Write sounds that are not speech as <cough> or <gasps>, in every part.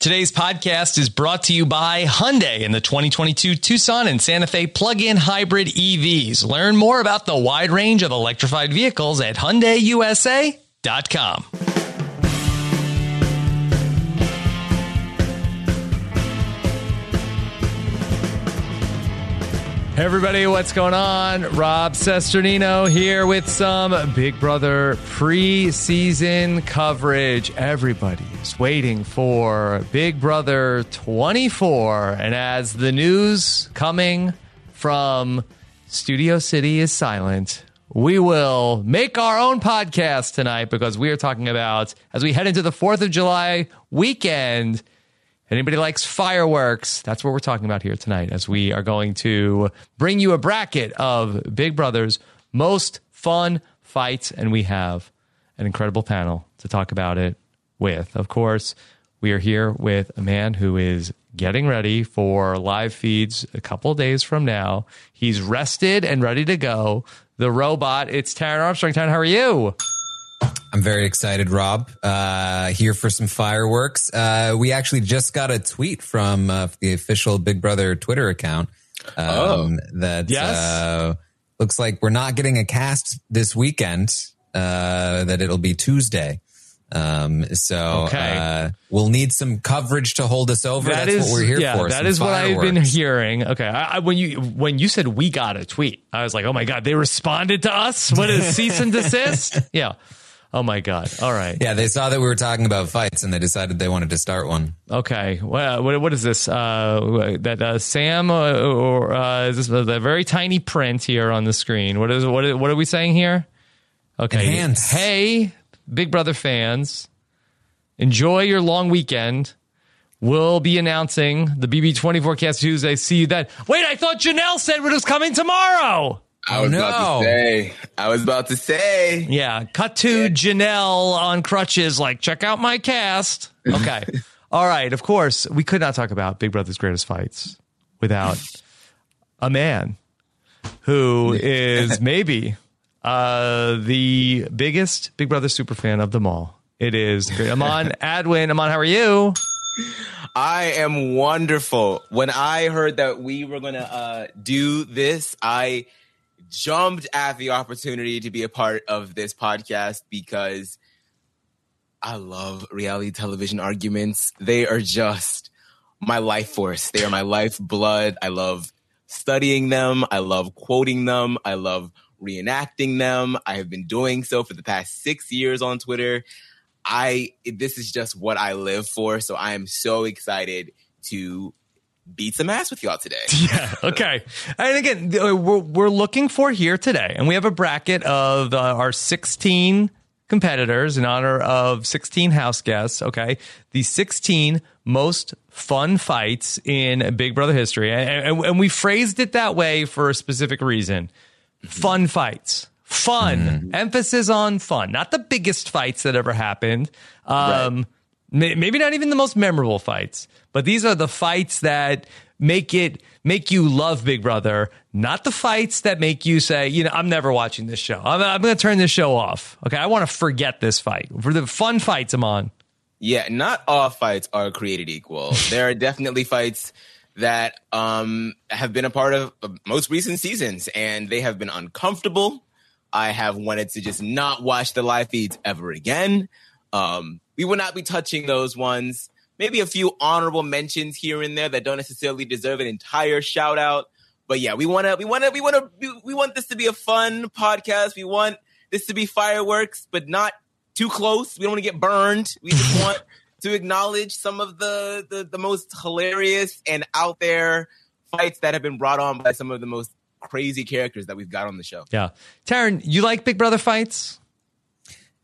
Today's podcast is brought to you by Hyundai and the 2022 Tucson and Santa Fe plug-in hybrid EVs. Learn more about the wide range of electrified vehicles at hyundaiusa.com. Hey everybody, what's going on? Rob Cesternino here with some Big Brother preseason coverage. Everybody is waiting for Big Brother 24. And as the news coming from Studio City is silent, we will make our own podcast tonight because we are talking about as we head into the 4th of July weekend Anybody likes fireworks? That's what we're talking about here tonight as we are going to bring you a bracket of Big Brother's most fun fights. And we have an incredible panel to talk about it with. Of course, we are here with a man who is getting ready for live feeds a couple days from now. He's rested and ready to go. The robot, it's Taran Armstrong. Taran, how are you? I'm very excited, Rob. Uh, here for some fireworks. Uh, we actually just got a tweet from uh, the official Big Brother Twitter account. Um, oh, that yes. Uh, looks like we're not getting a cast this weekend. Uh, that it'll be Tuesday. Um, so okay. Uh, we'll need some coverage to hold us over. That That's is, what we're here yeah, for. That is fireworks. what I've been hearing. Okay, I, I, when you when you said we got a tweet, I was like, oh my god, they responded to us. What is <laughs> cease and desist? Yeah. Oh my God! All right. Yeah, they saw that we were talking about fights, and they decided they wanted to start one. Okay. Well, what, what is this? Uh, that uh, Sam uh, or uh, is this the very tiny print here on the screen? What is what? Is, what are we saying here? Okay. Enhance. Hey, Big Brother fans, enjoy your long weekend. We'll be announcing the BB24 Cast Tuesday. See you then. Wait, I thought Janelle said it was coming tomorrow. I was no. about to say. I was about to say. Yeah. Cut to yeah. Janelle on crutches, like, check out my cast. Okay. <laughs> All right. Of course, we could not talk about Big Brother's Greatest Fights without a man who <laughs> is maybe uh, the biggest Big Brother super fan of them all. It is Aman <laughs> Adwin. Aman, how are you? I am wonderful. When I heard that we were going to uh, do this, I jumped at the opportunity to be a part of this podcast because I love reality television arguments. They are just my life force. They are my life blood. I love studying them. I love quoting them. I love reenacting them. I have been doing so for the past six years on Twitter. I this is just what I live for. So I am so excited to beat some ass with y'all today. <laughs> Yeah. Okay. and again, uh, we're, we're looking for here today, and we have a bracket of uh, our 16 competitors in honor of 16 house guests. Okay. The 16 most fun fights in Big Brother history. And, and, and we phrased it that way for a specific reason. Fun fights. Fun. Mm-hmm. Emphasis on fun. Not the biggest fights that ever happened. Um, right maybe not even the most memorable fights, but these are the fights that make it make you love Big Brother, not the fights that make you say, you know, I'm never watching this show. I'm, I'm going to turn this show off. Okay, I want to forget this fight. For the fun fights I'm on. Yeah, not all fights are created equal. there are definitely fights that um, have been a part of most recent seasons, and they have been uncomfortable. I have wanted to just not watch the live feeds ever again. Um, we will not be touching those ones. Maybe a few honorable mentions here and there that don't necessarily deserve an entire shout out. But yeah, we want to, we want to, we want to, we want this to be a fun podcast. We want this to be fireworks, but not too close. We don't want to get burned. We just <laughs> want to acknowledge some of the, the, the most hilarious and out there fights that have been brought on by some of the most crazy characters that we've got on the show. Yeah. Taran, you like Big Brother fights?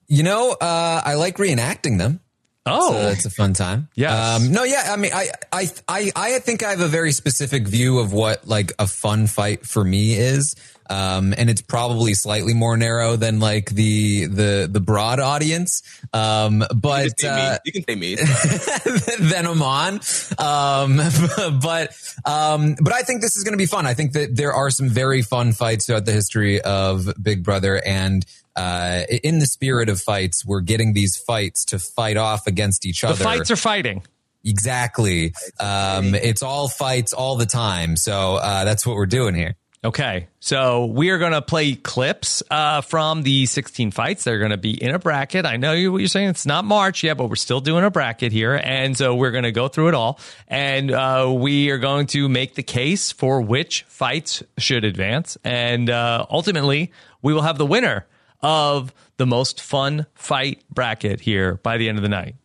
You know, uh, I like reenacting them. Oh, it's a, it's a fun time. Yeah. Um, no, yeah. I mean, I, I, I, I think I have a very specific view of what like a fun fight for me is. Um, and it's probably slightly more narrow than like the the the broad audience. Um, but you can, uh, you can say me. <laughs> then I'm on. Um, <laughs> but um, but I think this is going to be fun. I think that there are some very fun fights throughout the history of Big Brother, and uh, in the spirit of fights, we're getting these fights to fight off against each other. The fights are fighting. Exactly. Um, it's all fights all the time. So uh, that's what we're doing here. Okay, so we are going to play clips uh, from the 16 fights. They're going to be in a bracket. I know you, what you're saying. It's not March yet, but we're still doing a bracket here. And so we're going to go through it all. And uh, we are going to make the case for which fights should advance. And uh, ultimately, we will have the winner of the most fun fight bracket here by the end of the night.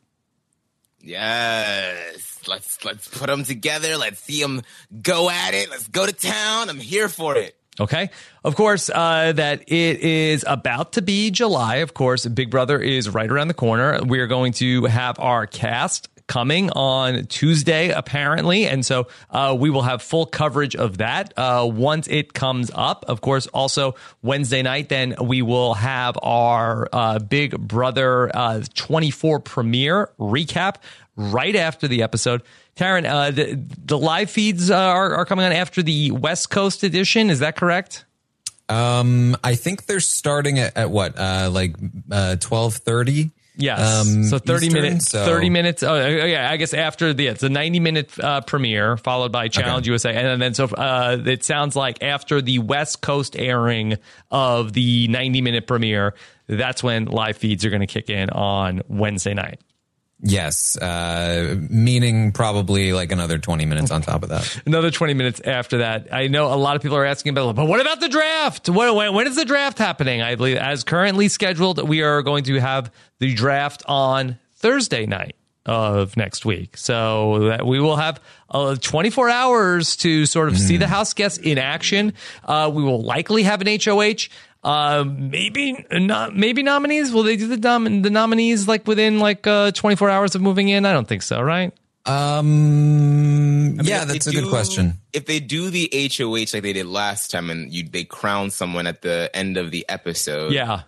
Yes let's let's put them together. Let's see them go at it. Let's go to town. I'm here for it. Okay. Of course, uh, that it is about to be July. Of course, Big Brother is right around the corner. We are going to have our cast coming on Tuesday, apparently. And so uh, we will have full coverage of that uh, once it comes up. Of course, also Wednesday night, then we will have our uh, Big Brother uh, 24 premiere recap right after the episode. Taran, uh, the, the live feeds are, are coming on after the West Coast edition. Is that correct? Um, I think they're starting at, at what, uh, like uh, twelve thirty. Yes. Um, so 30 Eastern, minutes, so. 30 minutes. Oh, yeah. I guess after the, it's a 90 minute uh, premiere followed by Challenge okay. USA. And then, so uh, it sounds like after the West Coast airing of the 90 minute premiere, that's when live feeds are going to kick in on Wednesday night. Yes, uh, meaning probably like another 20 minutes on top of that. <laughs> another 20 minutes after that. I know a lot of people are asking about, but what about the draft? When, when, when is the draft happening? I believe, as currently scheduled, we are going to have the draft on Thursday night of next week. So that we will have uh, 24 hours to sort of mm. see the mm. house guests in action. Uh, we will likely have an HOH. Uh, maybe not. Maybe nominees. Will they do the dom- the nominees like within like uh, 24 hours of moving in? I don't think so. Right? Um. I mean, yeah, that's a do, good question. If they do the HOH like they did last time, and you they crown someone at the end of the episode, yeah,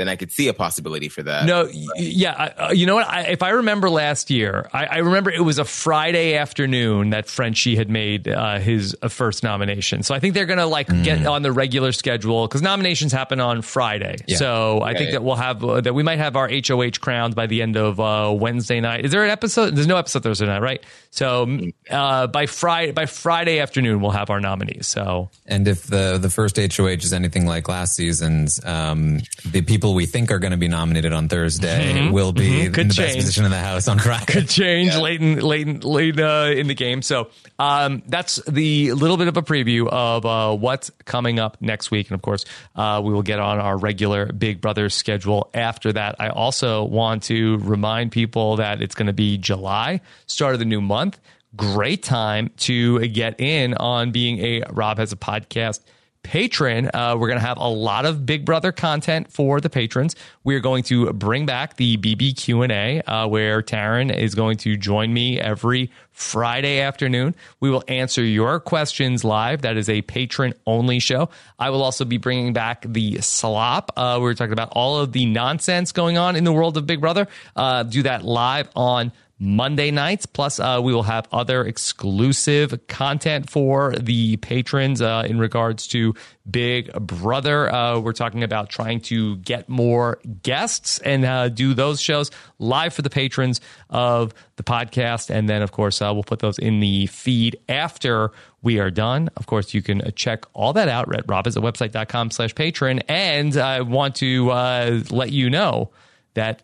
then I could see a possibility for that. No, yeah, I, uh, you know what? I, if I remember last year, I, I, remember it was a Friday afternoon that Frenchie had made uh, his uh, first nomination. So I think they're gonna like mm. get on the regular schedule because nominations happen on Friday. Yeah. So I think that we'll have uh, that we might have our HOH crowned by the end of uh, Wednesday night. Is there an episode? There's no episode Thursday night, right? So uh, by Friday by Friday afternoon we'll have our nominees. So and if the the first HOH is anything like last season's, um, the people people we think are going to be nominated on Thursday mm-hmm. will be mm-hmm. in the change. best position in the house on Friday. Could <laughs> change yeah. late, in, late, in, late uh, in the game. So um, that's the little bit of a preview of uh, what's coming up next week. And of course, uh, we will get on our regular Big Brother schedule after that. I also want to remind people that it's going to be July, start of the new month. Great time to get in on being a Rob has a podcast patron, uh, we're going to have a lot of Big Brother content for the patrons. We're going to bring back the BB Q&A uh, where Taran is going to join me every Friday afternoon. We will answer your questions live. That is a patron only show. I will also be bringing back the slop. Uh, we are talking about all of the nonsense going on in the world of Big Brother. Uh, do that live on Monday nights. Plus, uh, we will have other exclusive content for the patrons uh, in regards to Big Brother. Uh, we're talking about trying to get more guests and uh, do those shows live for the patrons of the podcast. And then, of course, uh, we'll put those in the feed after we are done. Of course, you can check all that out at robhasawebsite.com slash patron. And I want to uh, let you know that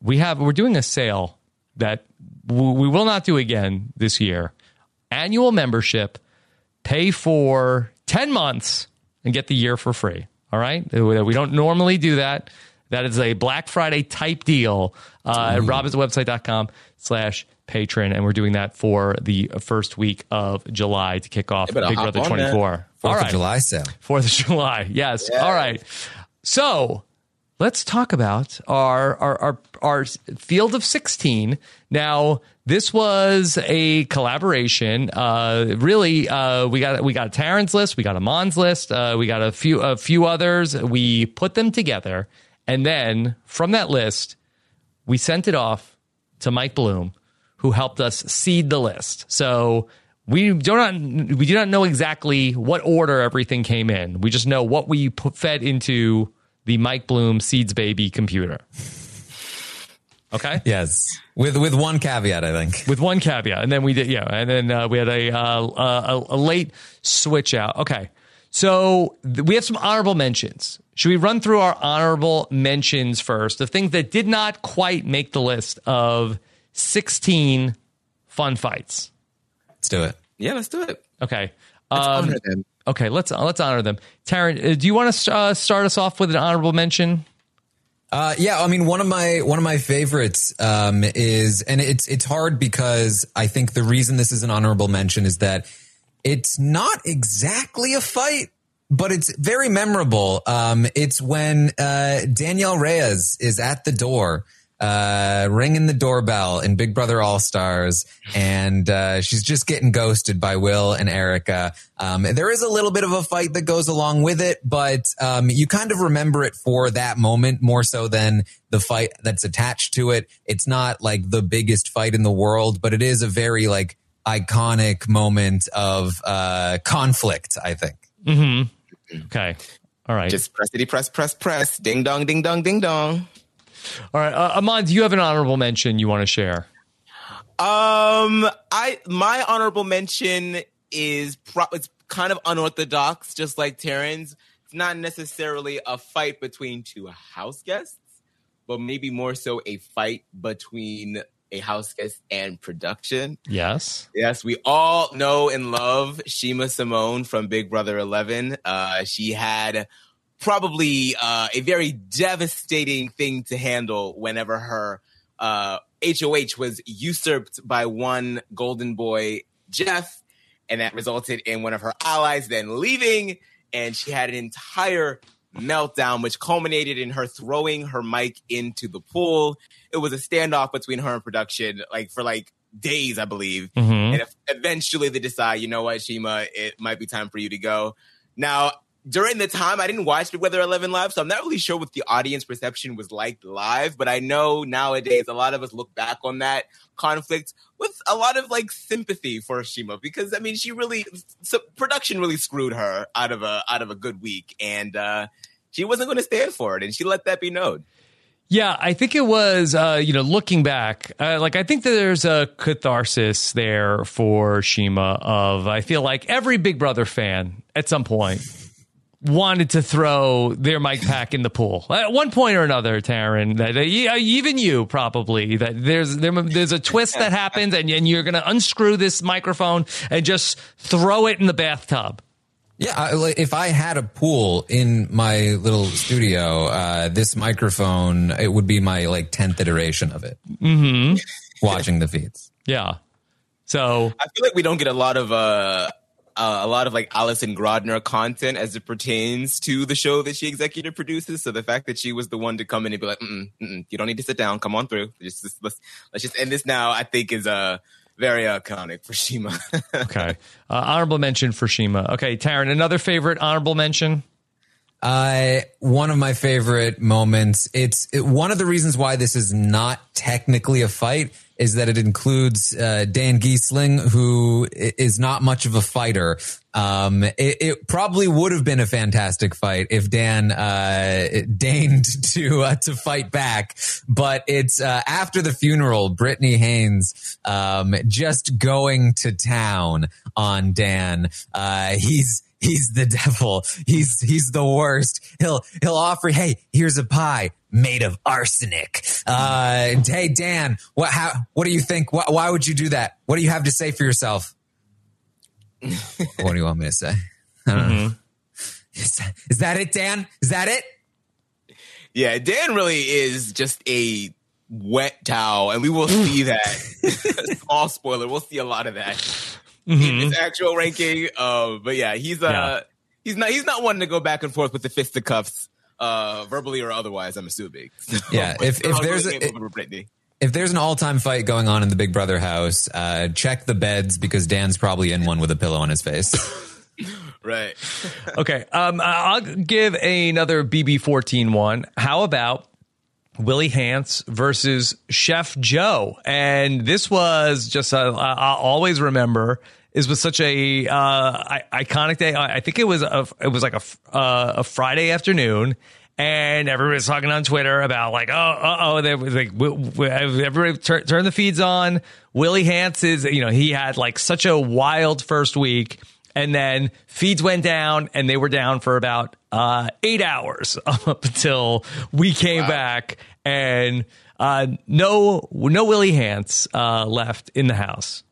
we have, we're doing a sale that we will not do again this year. Annual membership, pay for 10 months and get the year for free. All right. We don't normally do that. That is a Black Friday type deal uh, at robhasawebsite.com slash patron. And we're doing that for the first week of July to kick off Big Brother 24. Fourth of July sale. Fourth of July. <laughs> Yes. yes. All right. So let's talk about our, our, our, our field of 16. Now, this was a collaboration. Uh, really, uh, we got we got a Taran's list, we got a Mon's list, uh, we got a few a few others. We put them together, and then from that list, we sent it off to Mike Bloom, who helped us seed the list. So we do not we do not know exactly what order everything came in. We just know what we put, fed into the Mike Bloom Seeds Baby computer. Okay. Yes, with with one caveat, I think. With one caveat, and then we did, yeah, and then uh, we had a, uh, a a late switch out. Okay, so th- we have some honorable mentions. Should we run through our honorable mentions first? The things that did not quite make the list of sixteen fun fights. Let's do it. Yeah, let's do it. Okay. Let's Um, honor them. okay, let's let's honor them. Taran, uh, do you want to uh, start us off with an honorable mention? Uh, yeah, I mean, one of my one of my favorites um, is, and it's it's hard because I think the reason this is an honorable mention is that it's not exactly a fight, but it's very memorable. Um, it's when uh, Danielle Reyes is at the door. Uh, ringing the doorbell in Big Brother All Stars, and uh, she's just getting ghosted by Will and Erika. Um, there is a little bit of a fight that goes along with it, but um, you kind of remember it for that moment more so than the fight that's attached to it. It's not like the biggest fight in the world, but it is a very like iconic moment of uh, conflict. I think. Mm-hmm. Okay. All right. Just pressity press press press. Ding dong ding dong ding dong. All right. Uh, Amon, do you have an honorable mention you want to share? Um, I my honorable mention is pro- it's kind of unorthodox, just like Terrence. It's not necessarily a fight between two house guests, but maybe more so a fight between a house guest and production. Yes. Yes, we all know and love Chima Simone from Big Brother 11. Uh, she had probably uh, a very devastating thing to handle whenever her uh, HOH was usurped by one golden boy, Jeff, and that resulted in one of her allies then leaving, and she had an entire meltdown, which culminated in her throwing her mic into the pool. It was a standoff between her and production, like for like days, I believe. Mhm. And if eventually they decide, you know what, Chima, it might be time for you to go. Now, during the time, I didn't watch Big Brother 11 live, so I'm not really sure what the audience perception was like live. But I know nowadays a lot of us look back on that conflict with a lot of like sympathy for Chima because I mean, she really so production really screwed her out of a out of a good week, and uh, she wasn't going to stand for it, and she let that be known. Yeah, I think it was, uh, you know, looking back, uh, like I think that there's a catharsis there for Chima of, I feel like every Big Brother fan at some point wanted to throw their mic pack in the pool at one point or another, Taran. That uh, even you probably that there's there, there's a twist that happens and, and you're going to unscrew this microphone and just throw it in the bathtub. Yeah, I, like, if I had a pool in my little studio, uh, this microphone it would be my like tenth iteration of it. Mm-hmm. <laughs> Watching the feeds. Yeah. So I feel like we don't get a lot of uh, uh, a lot of like Allison Grodner content as it pertains to the show that she executive produces. So the fact that she was the one to come in and be like, mm-mm, mm-mm, "You don't need to sit down. Come on through. Just, just- let's let's just end this now." I think is uh, very iconic for Chima. <laughs> okay, uh, honorable mention for Chima. Okay, Taran, another favorite honorable mention. Uh, one of my favorite moments. It's it, one of the reasons why this is not technically a fight is that it includes uh, Dan Gheesling, who is not much of a fighter. Um, it, it probably would have been a fantastic fight if Dan uh, deigned <laughs> to uh, to fight back, but it's uh, after the funeral. Britney Haynes um, just going to town on Dan. Uh, he's he's the devil. He's he's the worst. He'll he'll offer, hey, here's a pie made of arsenic. Uh, hey Dan, what how what do you think? Why, why would you do that? What do you have to say for yourself? what do you want me to say? I don't know. Is, that- is that it, Dan? Is that it? yeah, Dan really is just a wet towel, and we will see <laughs> that. <laughs> Small spoiler, we'll see a lot of that in his actual ranking. Uh, but yeah, he's uh Yeah. he's not he's not one to go back and forth with the fisticuffs, uh, verbally or otherwise. I'm assuming. Yeah, <laughs> if- if there's go a- game. If there's an all-time fight going on in the Big Brother house, uh, check the beds because Dan's probably in one with a pillow on his face. <laughs> right. Okay, um, I'll give another BB14 one. How about Willie Hantz versus Chef Joe? And this was just, uh, I'll always remember. Is was such a uh, iconic day. I think it was a it was like a uh, a Friday afternoon, and everybody's talking on Twitter about like, oh, oh, they was like, everybody turn, turn the feeds on. Willie Hantz is, you know, he had like such a wild first week, and then feeds went down, and they were down for about uh, eight hours <laughs> up until we came wow. back, and uh, no, no Willie Hantz uh, left in the house.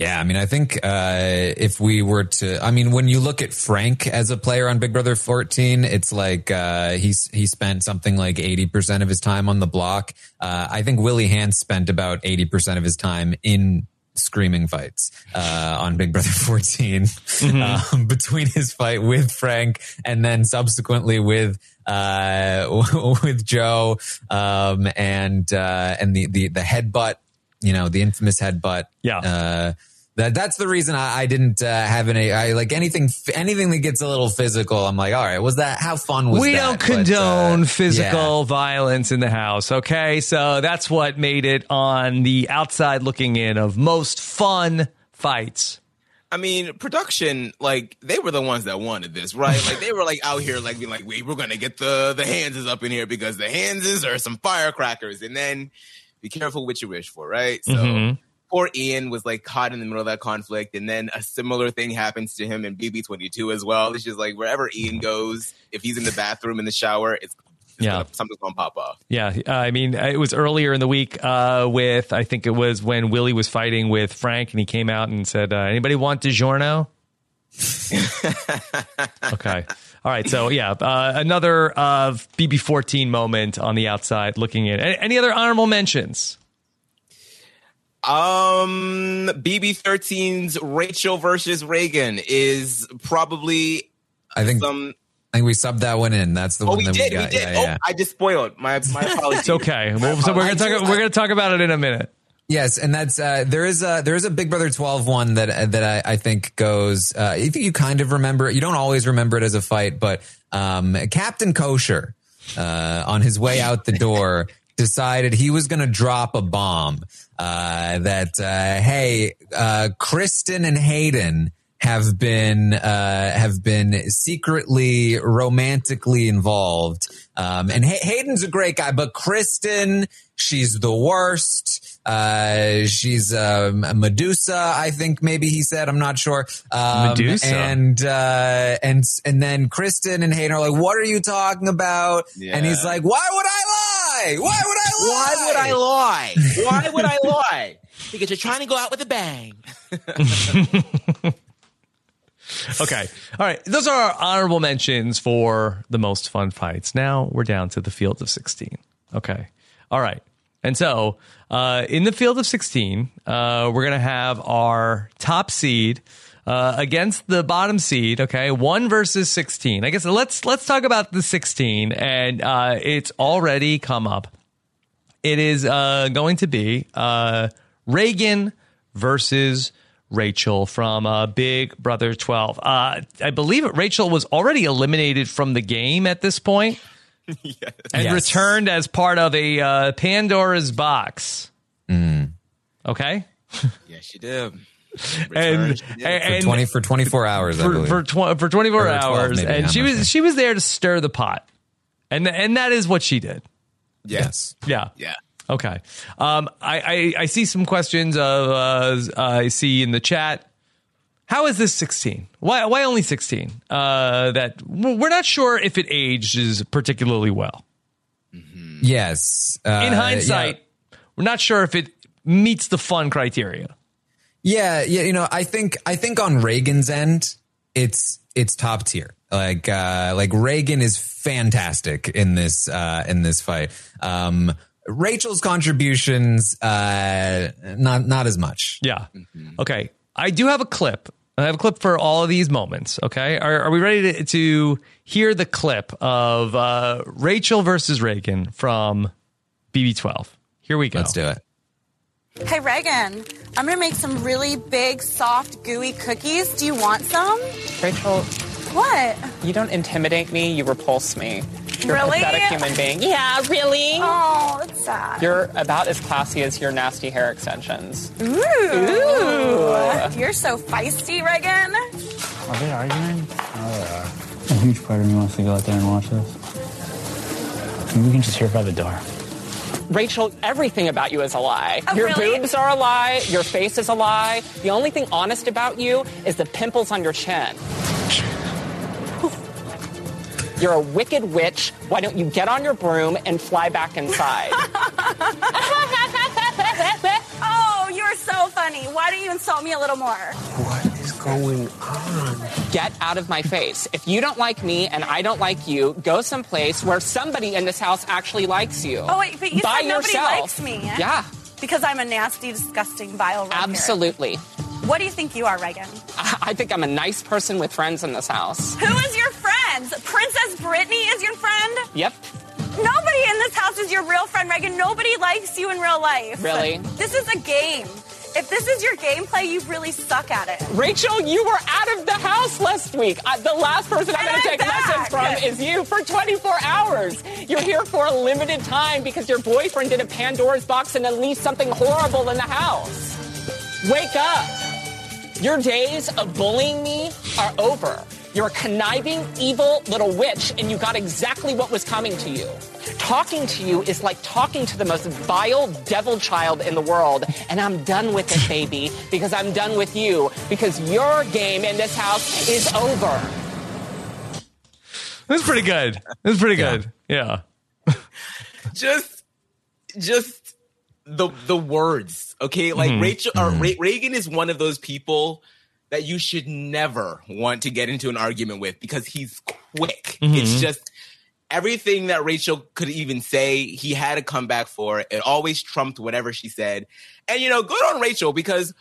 Yeah, I mean, I think uh, if we were to, I mean, when you look at Frank as a player on Big Brother 14, it's like uh, he's he spent something like 80% of his time on the block. Uh, I think Willie Hantz spent about 80% of his time in screaming fights uh, on Big Brother <laughs> 14 mm-hmm. um, between his fight with Frank and then subsequently with uh, <laughs> with Joe um, and uh, and the the the headbutt, you know, the infamous headbutt. Yeah. That that's the reason I, I didn't uh, have any. I like anything anything that gets a little physical. I'm like, all right, was that how fun was we that? don't condone but, uh, physical yeah. violence in the house. Okay, so that's what made it on the outside looking in of most fun fights. I mean, production, like they were the ones that wanted this, right? like they were like out here, like being like, "We we're gonna get the the Hantzes up in here because the Hantzes are some firecrackers," and then be careful what you wish for, right? So. Mm-hmm poor Ian was like caught in the middle of that conflict, and then a similar thing happens to him in BB22 as well. It's just like wherever Ian goes, if he's in the bathroom in the shower, it's yeah. Gonna, something's gonna pop off. Yeah, uh, I mean, it was earlier in the week uh, with I think it was when Willie was fighting with Frank, and he came out and said, uh, "Anybody want DiGiorno?" <laughs> okay. All right. So yeah, uh, another uh, BB14 moment on the outside looking in. Any other honorable mentions? Um, BB13's Rachel versus Ragan is probably I think some. I think we subbed that one in. That's the oh, one we that did, we got. We did. Yeah, oh, yeah. I just spoiled. My my apologies. it's okay. Well, so we're gonna talk. We're gonna talk about it in a minute. Yes, and that's uh, there is a there is a Big Brother 12 one that that I, I think goes. Uh, I think you kind of remember it. You don't always remember it as a fight, but um, Captain Kosher uh, on his way out the door decided he was going to drop a bomb uh, that uh, hey, uh, Kristen and Hayden have been uh, have been secretly romantically involved. Um, and Hay- Hayden's a great guy, but Kristen, she's the worst. Uh, she's um, Medusa, I think maybe he said. I'm not sure. Um, Medusa, and uh, and and then Kristen and Hayden are like, "What are you talking about?" Yeah. And he's like, "Why would I lie? Why would I lie? Why would I lie? Why would I lie? Because you're trying to go out with a bang." <laughs> okay. All right. Those are our honorable mentions for the most fun fights. Now we're down to the field of 16. Okay. All right. And so, uh, in the field of 16, uh, we're going to have our top seed uh, against the bottom seed. Okay, one versus 16. I guess let's let's talk about the 16, and uh, it's already come up. It is uh, going to be uh, Ragan versus Rachel from uh, Big Brother 12. Uh, I believe Rachel was already eliminated from the game at this point. <laughs> yes. And yes. returned as part of a uh, Pandora's box. Mm. Okay. <laughs> yes, she did. And, and, for 20 for 24 hours for for, tw- for 24 hours maybe, and she was she was there to stir the pot and and that is what she did yes yeah yeah okay um i i, I see some questions of uh, i see in the chat how is this 16? Why, why only 16? Uh, that we're not sure if it ages particularly well. Mm-hmm. Yes. Uh, In hindsight, yeah. we're not sure if it meets the fun criteria. Yeah, yeah. You know, I think I think on Ragan's end, it's it's top tier. Like uh, like Ragan is fantastic in this uh, in this fight. Um, Rachel's contributions, uh, not not as much. Yeah. Mm-hmm. Okay. I do have a clip I have a clip for all of these moments. Okay, are, are we ready to, to, hear the clip of uh, Rachel versus Ragan from BB12? Here we go. Let's do it. Hey Ragan, I'm gonna make some really big, soft, gooey cookies. Do you want some? Rachel. What? You don't intimidate me. You repulse me. You're really? a pathetic human being. Yeah, really? Oh, it's sad. You're about as classy as your nasty hair extensions. Ooh. Ooh. You're so feisty, Ragan. Are they arguing? Oh, yeah. A huge part of me wants to go out there and watch this. we can just hear by the door. Rachel, everything about you is a lie. Oh, your really? boobs are a lie. Your face is a lie. The only thing honest about you is the pimples on your chin. You're a wicked witch. Why don't you get on your broom and fly back inside? <laughs> Oh, you're so funny. Why don't you insult me a little more? What is going on? get out of my face. If you don't like me and I don't like you, go someplace where somebody in this house actually likes you. Oh wait, but you By said nobody yourself. likes me. Yeah, Because I'm a nasty, disgusting, vile red herring. absolutely. What do you think you are, Ragan? I I think I'm a nice person with friends in this house. Who is your friend? Princess Britney is your friend? Yep. Nobody in this house is your real friend, Ragan. Nobody likes you in real life. Really? This is a game. If this is your gameplay, you really suck at it. Rachel, you were out of the house last week. Uh, the last person I'm going to take lessons from is you for 24 hours. You're here for a limited time because your boyfriend did a Pandora's box and unleashed something horrible in the house. Wake up. Your days of bullying me are over. You're a conniving, evil little witch, and you got exactly what was coming to you. Talking to you is like talking to the most vile devil child in the world, and I'm done with it, baby, because I'm done with you, because your game in this house is over. This is pretty good. This is pretty good. Yeah. <laughs> just just the the words okay like mm-hmm. rachel or mm-hmm. Re- ragan is one of those people that you should never want to get into an argument with because he's quick it's mm-hmm. just everything that rachel could even say he had a comeback for it always trumped whatever she said and you know good on rachel because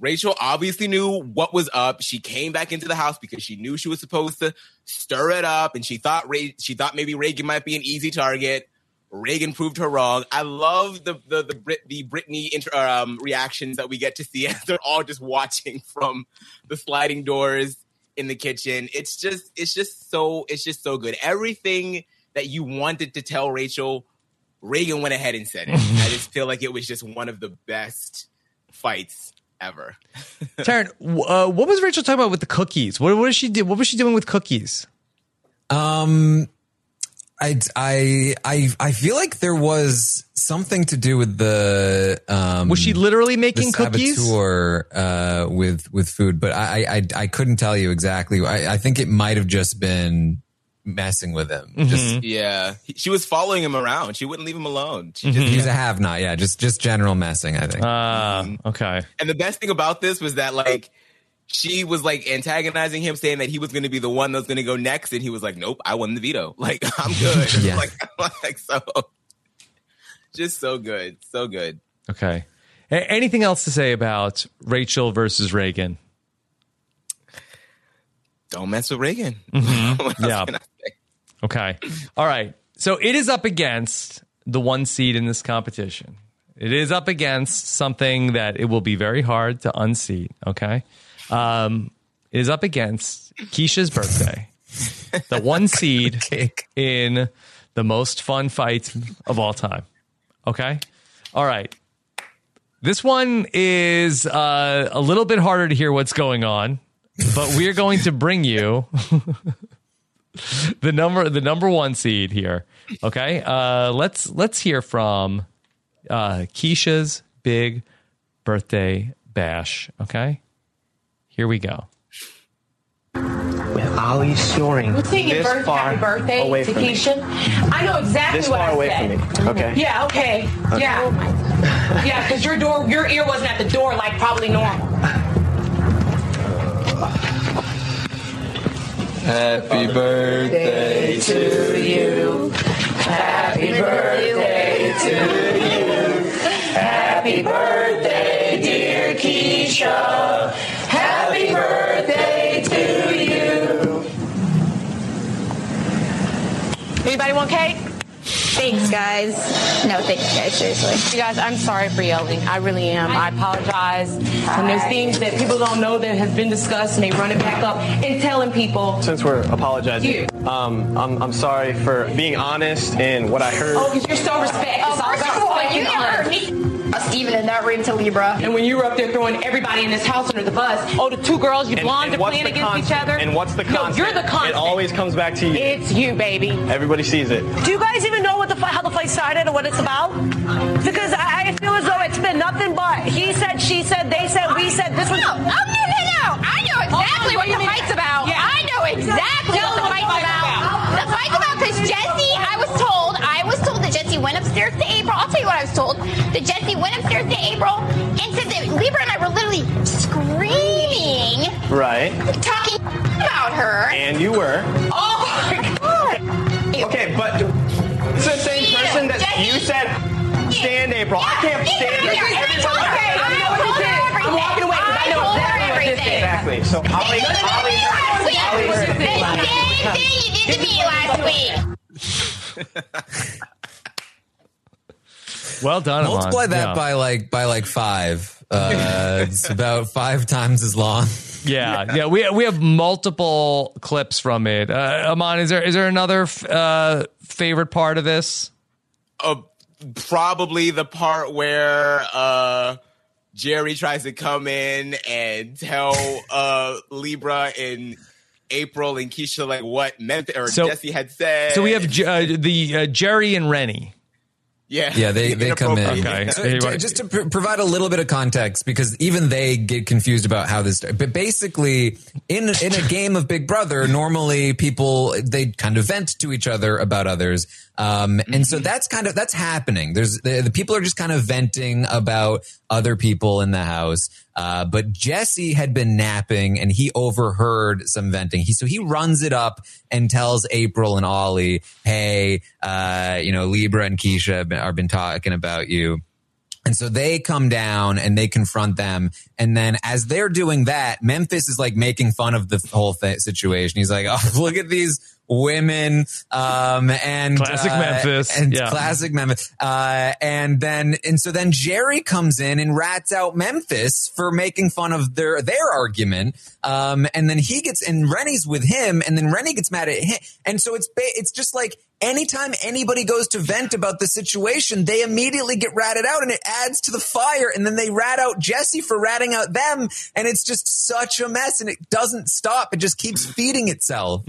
Rachel obviously knew what was up. She came back into the house because she knew she was supposed to stir it up, and she thought she thought maybe Ragan might be an easy target. Ragan proved her wrong. I love the the the, Brit- the Britney inter- um, reactions that we get to see <laughs> as they're all just watching from the sliding doors in the kitchen. It's just it's just so it's just so good. Everything that you wanted to tell Rachel, Ragan went ahead and said it. <laughs> I just feel like it was just one of the best fights ever. <laughs> Taran, uh, what was Rachel talking about with the cookies? What, what did she do? What was she doing with cookies? Um, I, I, I, I feel like there was something to do with the, um, Was she literally the making cookies? saboteur, uh, with, with food, but I, I, I couldn't tell you exactly. I, I think it might have just been messing with him. Mm-hmm. Just, Yeah, she was following him around. She wouldn't leave him alone. She just, he's a have not. Yeah. Just, just general messing, I think. Ah, okay. and the best thing about this was that like she was like antagonizing him, saying that he was going to be the one that's going to go next, and he was like, "Nope, I won the veto. <laughs> Like I'm good." <laughs> Yeah. like, <laughs> like so, just so good, so good. Okay. A- anything else to say about Rachel versus Ragan? Don't mess with Ragan. Mm-hmm. Yeah. can I say? Okay. All right. So it is up against the one seed in this competition. It is up against something that it will be very hard to unseat. Okay. Um, it is up against Keesha's birthday, the one <laughs> seed Cake. in the most fun fight of all time. Okay. All right. This one is uh, a little bit harder to hear what's going on, but we're going to bring you <laughs> the number the number one seed here. Okay. Uh, let's let's hear from uh, Keesha's big birthday bash. Okay. Here we go. With Ali soaring We're singing this birth, far happy birthday away to from me. I know exactly This what far I away said. from me. Okay. Yeah, okay. Yeah. yeah, because your door, your ear wasn't at the door like probably normal. Happy birthday to you. Happy birthday to you. Happy birthday, dear Keesha. Happy birthday to you. Anybody want cake? Thanks, guys. No, thank you guys. Seriously. You guys, I'm sorry for yelling. I really am. I apologize. And there's things that people don't know that has been discussed and they run it back up and telling people. Since we're apologizing, um, I'm, I'm sorry for being honest in what I heard. Oh, because you're so respect. It's all first of all, you and never heard me. Us even in that ring to Libra. And when you were up there throwing everybody in this house under the bus, oh, the two girls, you And- blonde, and are playing the against each other. And what's the No, you're the constant. It always comes back to you. It's you, baby. Everybody sees it. Do you guys even know what the fight, how the fight started or what it's about? Because I, I feel as though it's been nothing but he said, she said, they said, we said. This was. No, oh, no, no, no. I know exactly oh, what the fight's about. Yeah. I know exactly Tell what the fight's what the fight's about. about. The fight's about because Jessie, went upstairs to April. I'll tell you what I was told. That Jessie went upstairs to April and said that Libra and I were literally screaming, Right. talking about her. And you were. Oh my god. Okay, but it's the same person that you said stand April. I can't stand Yeah, her. I told her. I told her everything. I'm walking away 'cause I know told her exactly what this is. everything. Exactly. So Last week. <laughs> Ollie The same thing you did to me last week. <laughs> <laughs> Well done, Amon. Multiply that Yeah. by like by like five. Uh, it's <laughs> about five times as long. Yeah, yeah, we we have multiple clips from it. Uh, Amon, is there is there another f- uh, favorite part of this? uh, probably the part where uh, Jerry tries to come in and tell uh, Libra and April and Keesha like what Memphis or So- Jessie had said. So we have uh, the uh, Jerry and Renny. Yeah, Yeah, they <laughs> they come in. Okay. So, Hey, j- what- just to pr- provide a little bit of context, because even they get confused about how this. But basically, in in a game of Big Brother, normally people they kind of vent to each other about others, um, and so that's kind of that's happening. There's the, the people are just kind of venting about other people in the house. Uh, but Jessie had been napping and he overheard some venting. He so he runs it up and tells April and Ollie, "Hey, uh, you know, Libra and Keesha have been, are been talking about you." And so they come down and they confront them. And then as they're doing that, Memphis is like making fun of the whole th- situation. He's like, <laughs> Oh, look at these women. Um, and Classic uh, Memphis. and Yeah. classic Memphis. Uh, and then, and so then Jerry comes in and rats out Memphis for making fun of their, their argument. Um, and then he gets, and Renny's with him and then Renny gets mad at him. And so it's, it's just like, anytime anybody goes to vent about the situation, they immediately get ratted out and it adds to the fire. And then they rat out Jessie for ratting out them. And it's just such a mess and it doesn't stop. It just keeps feeding itself.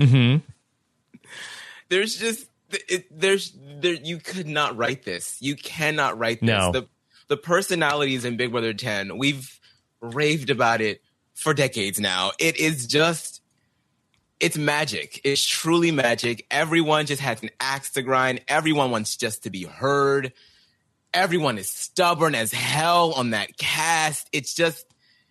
There's just it, there's there you could not write this. You cannot write this. No. The the personalities in Big Brother 10, we've raved about it for decades now. It is just it's magic. It's truly magic. Everyone just has an axe to grind. Everyone wants just to be heard. Everyone is stubborn as hell on that cast. It's just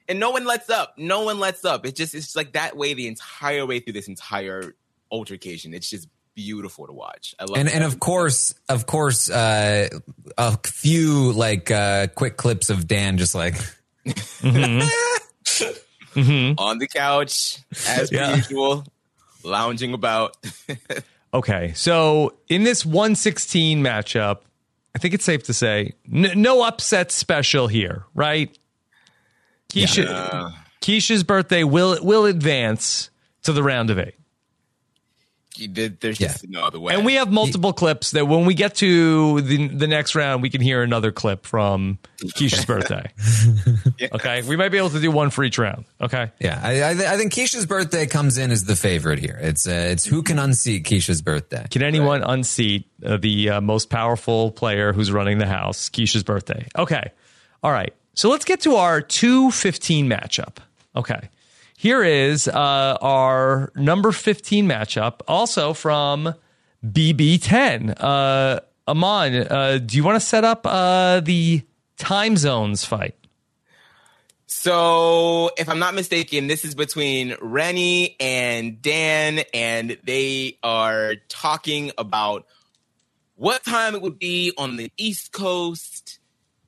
and no one lets up. No one lets up. It just it's like that way the entire way through this entire altercation. It's just beautiful to watch. I love and it. and of course, of course, uh, a few like uh, quick clips of Dan just like on the couch as per Yeah. usual, lounging about. <laughs> Okay, so in this 116 matchup, I think it's safe to say n- no upset special here, right? Keesha, Keesha's birthday will will advance to the round of eight. There's just no other way. And we have multiple clips that when we get to the the next round, we can hear another clip from Keesha's birthday. <laughs> Okay, we might be able to do one for each round. Okay, yeah. I, I, th- I think Keesha's birthday comes in as the favorite here. It's uh, it's who can unseat Keesha's birthday. can anyone unseat uh, the uh, most powerful player who's running the house? Keesha's birthday. Okay, all right. So let's get to our two fifteen matchup. Okay, here is uh, our number fifteen matchup, also from BB10. Uh, Amon, uh, do you want to set up uh, the time zones fight? So, if I'm not mistaken, this is between Renny and Dan, and they are talking about what time it would be on the East Coast,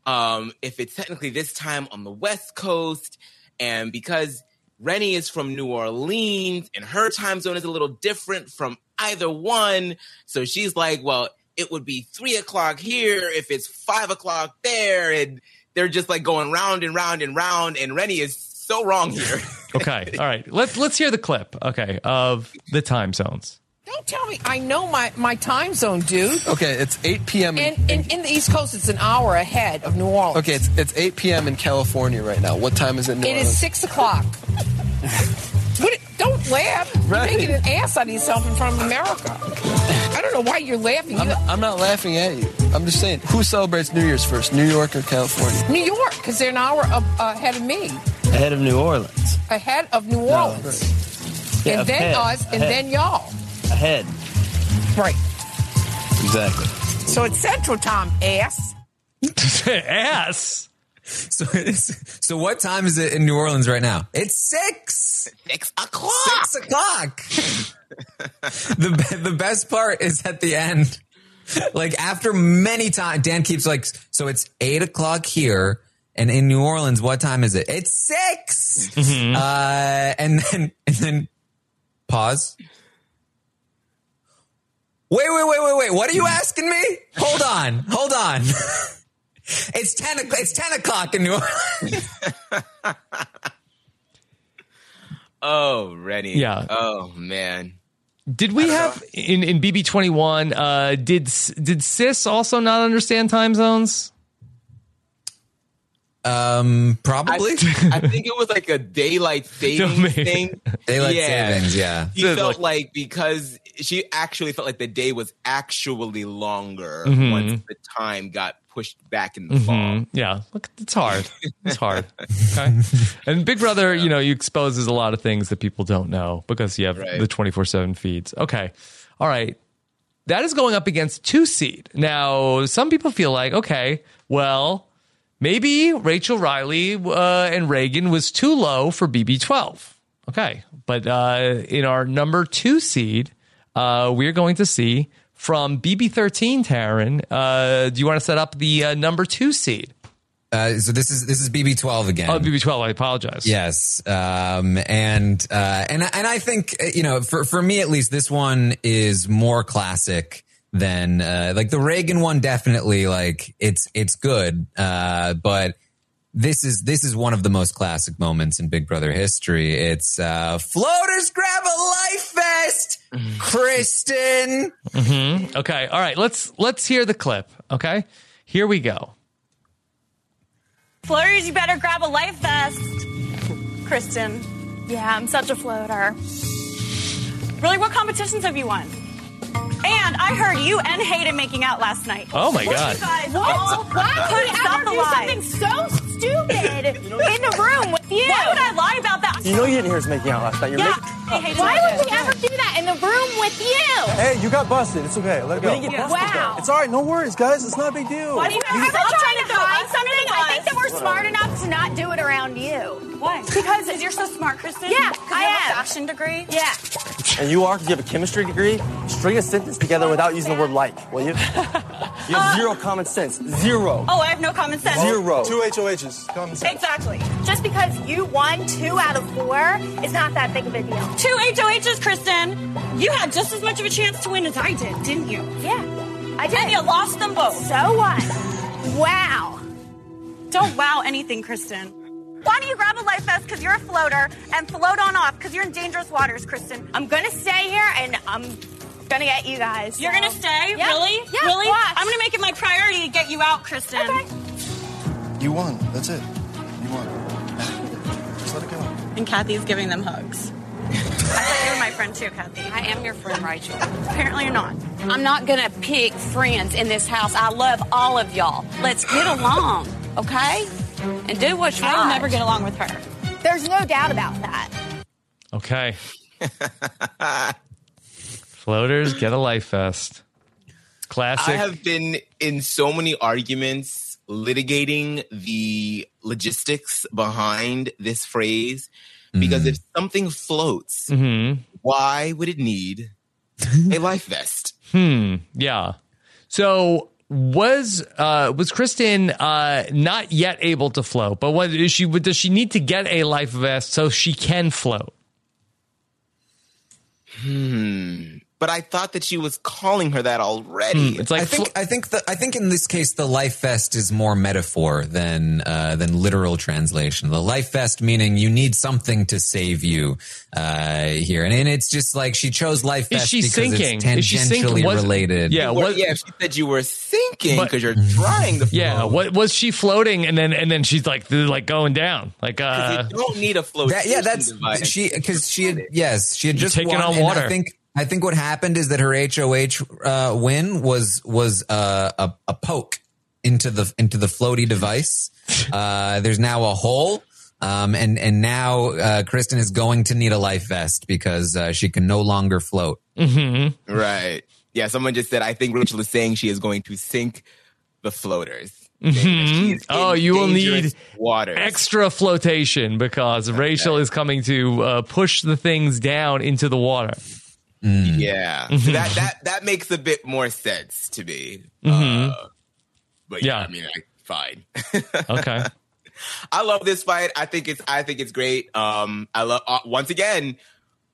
um, if it's technically this time on the West Coast, and because Renny is from New Orleans and her time zone is a little different from either one, so she's like, well, it would be three o'clock here if it's five o'clock there, and they're just like going round and round and round, and Renny is so wrong here. <laughs> Okay, all right. Let's let's hear the clip. Okay, of the time zones. Don't tell me. I know my, my time zone, dude. Okay, it's 8 p.m. In, in, in the East Coast, it's an hour ahead of New Orleans. Okay, it's, it's 8 p.m. in California right now. What time is it in New It Orleans? is 6 o'clock. <laughs> what, don't laugh. Right. You're making an ass out of yourself in front of America. I don't know why you're laughing. I'm You- not, I'm not laughing at you. I'm just saying, who celebrates New Year's first, New York or California? New York, because they're an hour up, ahead of me, Ahead of New Orleans. ahead of New Orleans. Yeah, and then ahead, us, and ahead. then y'all. Ahead. Right. Exactly. So it's Central Time, ass. <laughs> Ass. So, <laughs> so what time is it in New Orleans right now? It's six. Six o'clock. Six o'clock. the the best part is at the end. Like after many times, Dan keeps like, so it's eight o'clock here, and in New Orleans, what time is it? It's 6 Uh, and then and then pause. Wait, wait, wait, wait, wait. What are you asking me? Hold on, hold on. <laughs> It's ten. It's ten o'clock in New Orleans. <laughs> Oh, Renny. Yeah. Oh man. Did we have in in BB twenty one? Uh, did did Sis also not understand time zones? Um, probably. I think it was like a daylight <laughs> savings thing. Daylight Yeah. savings, yeah. She So, felt like- like because she actually felt like the day was actually longer Mhm. once the time got pushed back in the fall. Mhm. Yeah, look, it's hard. It's hard. <laughs> Okay, and Big Brother, you know, you exposes a lot of things that people don't know because you have Right. the twenty four seven feeds. Okay, all right. That is going up against two seed. Now, some people feel like, okay, well, maybe Rachel Reilly uh, and Ragan was too low for BB12. Okay. But uh, in our number two seed, uh, we're going to see from BB13, Taran. Uh, do you want to set up the uh, number two seed? Uh, so this is this is BB twelve again. Oh, BB12. I apologize. Yes, um, and uh, and and I think you know for for me at least this one is more classic than uh, like the Ragan one. Definitely, like it's it's good, uh, but this is this is one of the most classic moments in Big Brother history. It's uh, floaters grab a life vest, Kristen. hmm Okay. All right. Let's let's hear the clip. Okay. Here we go. Floaters, you better grab a life vest. Kristen. Yeah, I'm such a floater. Really, what competitions have you won? And I heard you and Hayden making out last night. Oh my What God. You guys What? all Why would couldn't we stop ever do lie. something so stupid <laughs> in the room with you? Why would I lie about that? You know you didn't hear us making out last night. You're Yeah. making. Hey, Why would we ever do that in the room with you? Hey, you got busted. It's okay. Let it go. didn't get busted, Wow. It's all right. No worries, guys. It's not a big deal. Why do you If we're ever ever stop trying to throw hide us something, I think that we're smart enough to not do it around you. Why? Because you're so smart, Kristen. Yeah, Because I you have am. a fashion degree. Yeah. And you are, 'cause you have a chemistry degree. String a sentence together without using the word like, will you? <laughs> You have uh, zero common sense. Zero. Oh, I have no common sense. Zero. Two HOHs. Common sense. Exactly. Just because you won two out of four is not that big of a deal. Two HOHs, Kristen. You had just as much of a chance to win as I did, didn't you? Yeah, I did. And you lost them both. So what? wow. Don't wow anything, Kristen. Why don't you grab a life vest because you're a floater and float on off because you're in dangerous waters, Kristen? I'm gonna stay here and I'm gonna get you guys. You're gonna stay? Yeah. Really? Yeah, Really? watch. I'm gonna make it my priority to get you out, Kristen. Okay. You won. That's it. You won. Just let it go. And Kathy's giving them hugs. <laughs> I thought you were my friend too, Kathy. I am your friend, Rachel. Apparently you're not. I'm not gonna pick friends in this house. I love all of y'all. Let's get along, okay? And do what's right. I'll never get along with her. There's no doubt about that. Okay. <laughs> Floaters get a life vest. Classic. I have been in so many arguments litigating the logistics behind this phrase because if something floats, Mhm. why would it need a life vest? <laughs> Hmm. Yeah. So was uh was Kristen uh not yet able to float, but what is she does she need to get a life vest so she can float? Hmm. But I thought that she was calling her that already. Hmm, it's like I think I think the I think in this case the life vest is more metaphor than uh, than literal translation. The life vest meaning you need something to save you uh, here, and, and it's just like she chose life Is vest she because sinking? it's Is she sinking? tangentially Was- related. Yeah, Well, what- yeah, she said you were sinking because you're trying to. <laughs> Yeah, what was she floating and then and then she's like like going down like uh you don't need a float. That, yeah, that's she because she had yes she had just taken on water. I think I think what happened is that her HOH uh, win was was uh, a a poke into the into the floaty device. <laughs> Uh, there's now a hole. Um, and and now uh, Kristen is going to need a life vest because uh, she can no longer float. Mm-hmm. Right. Yeah, someone just said, I think Rachel is saying she is going to sink the floaters. Mhm. Oh, you will need dangerous waters. extra flotation because Rachel is coming to uh, push the things down into the water. Yeah. So Mhm. that, that, that makes a bit more sense to me. Mhm. Uh, but yeah, I mean, I, fine. <laughs> Okay. I love this fight. I think it's I think it's great. Um, I love uh, once again.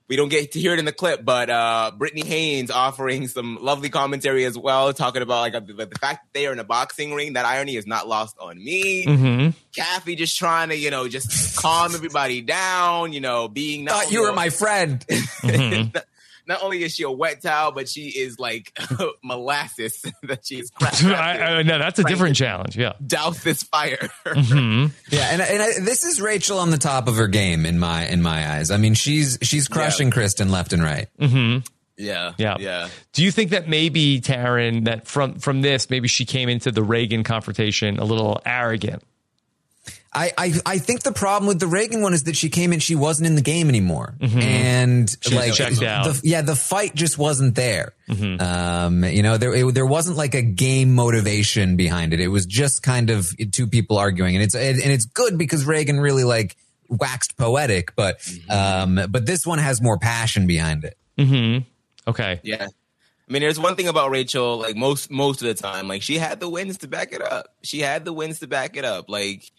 We don't get to hear it in the clip, but uh, Britney Haynes offering some lovely commentary as well, talking about like, the, the fact that they are in a boxing ring. That irony is not lost on me. Mhm. Kathy just trying to, you know, just calm everybody down. You know, being not Thought you were my friend. Mm-hmm. <laughs> not only is she a wet towel, but she is like <laughs> molasses <laughs> that she's cracked. <laughs> I, I, no, that's a different challenge. Yeah. Douse this fire. Mhm. Yeah, and, and I, this is Rachel on the top of her game in my in my eyes. I mean, she's she's crushing Kristen left and right. Mhm. Yeah. Yeah. Yeah. Do you think that maybe Taran that from from this maybe she came into the Ragan confrontation a little arrogant? I, I I think the problem with the Ragan one is that she came in, she wasn't in the game anymore, and She's like checked out. The, yeah, the fight just wasn't there. Mm-hmm. Um, you know, there it, there wasn't like a game motivation behind it. It was just kind of two people arguing, and it's and it's good because Ragan really like waxed poetic, but um, but this one has more passion behind it. Mm-hmm. Okay. Yeah. I mean, there's one thing about Rachel, like most most of the time, like she had the wins to back it up. She had the wins to back it up. Like,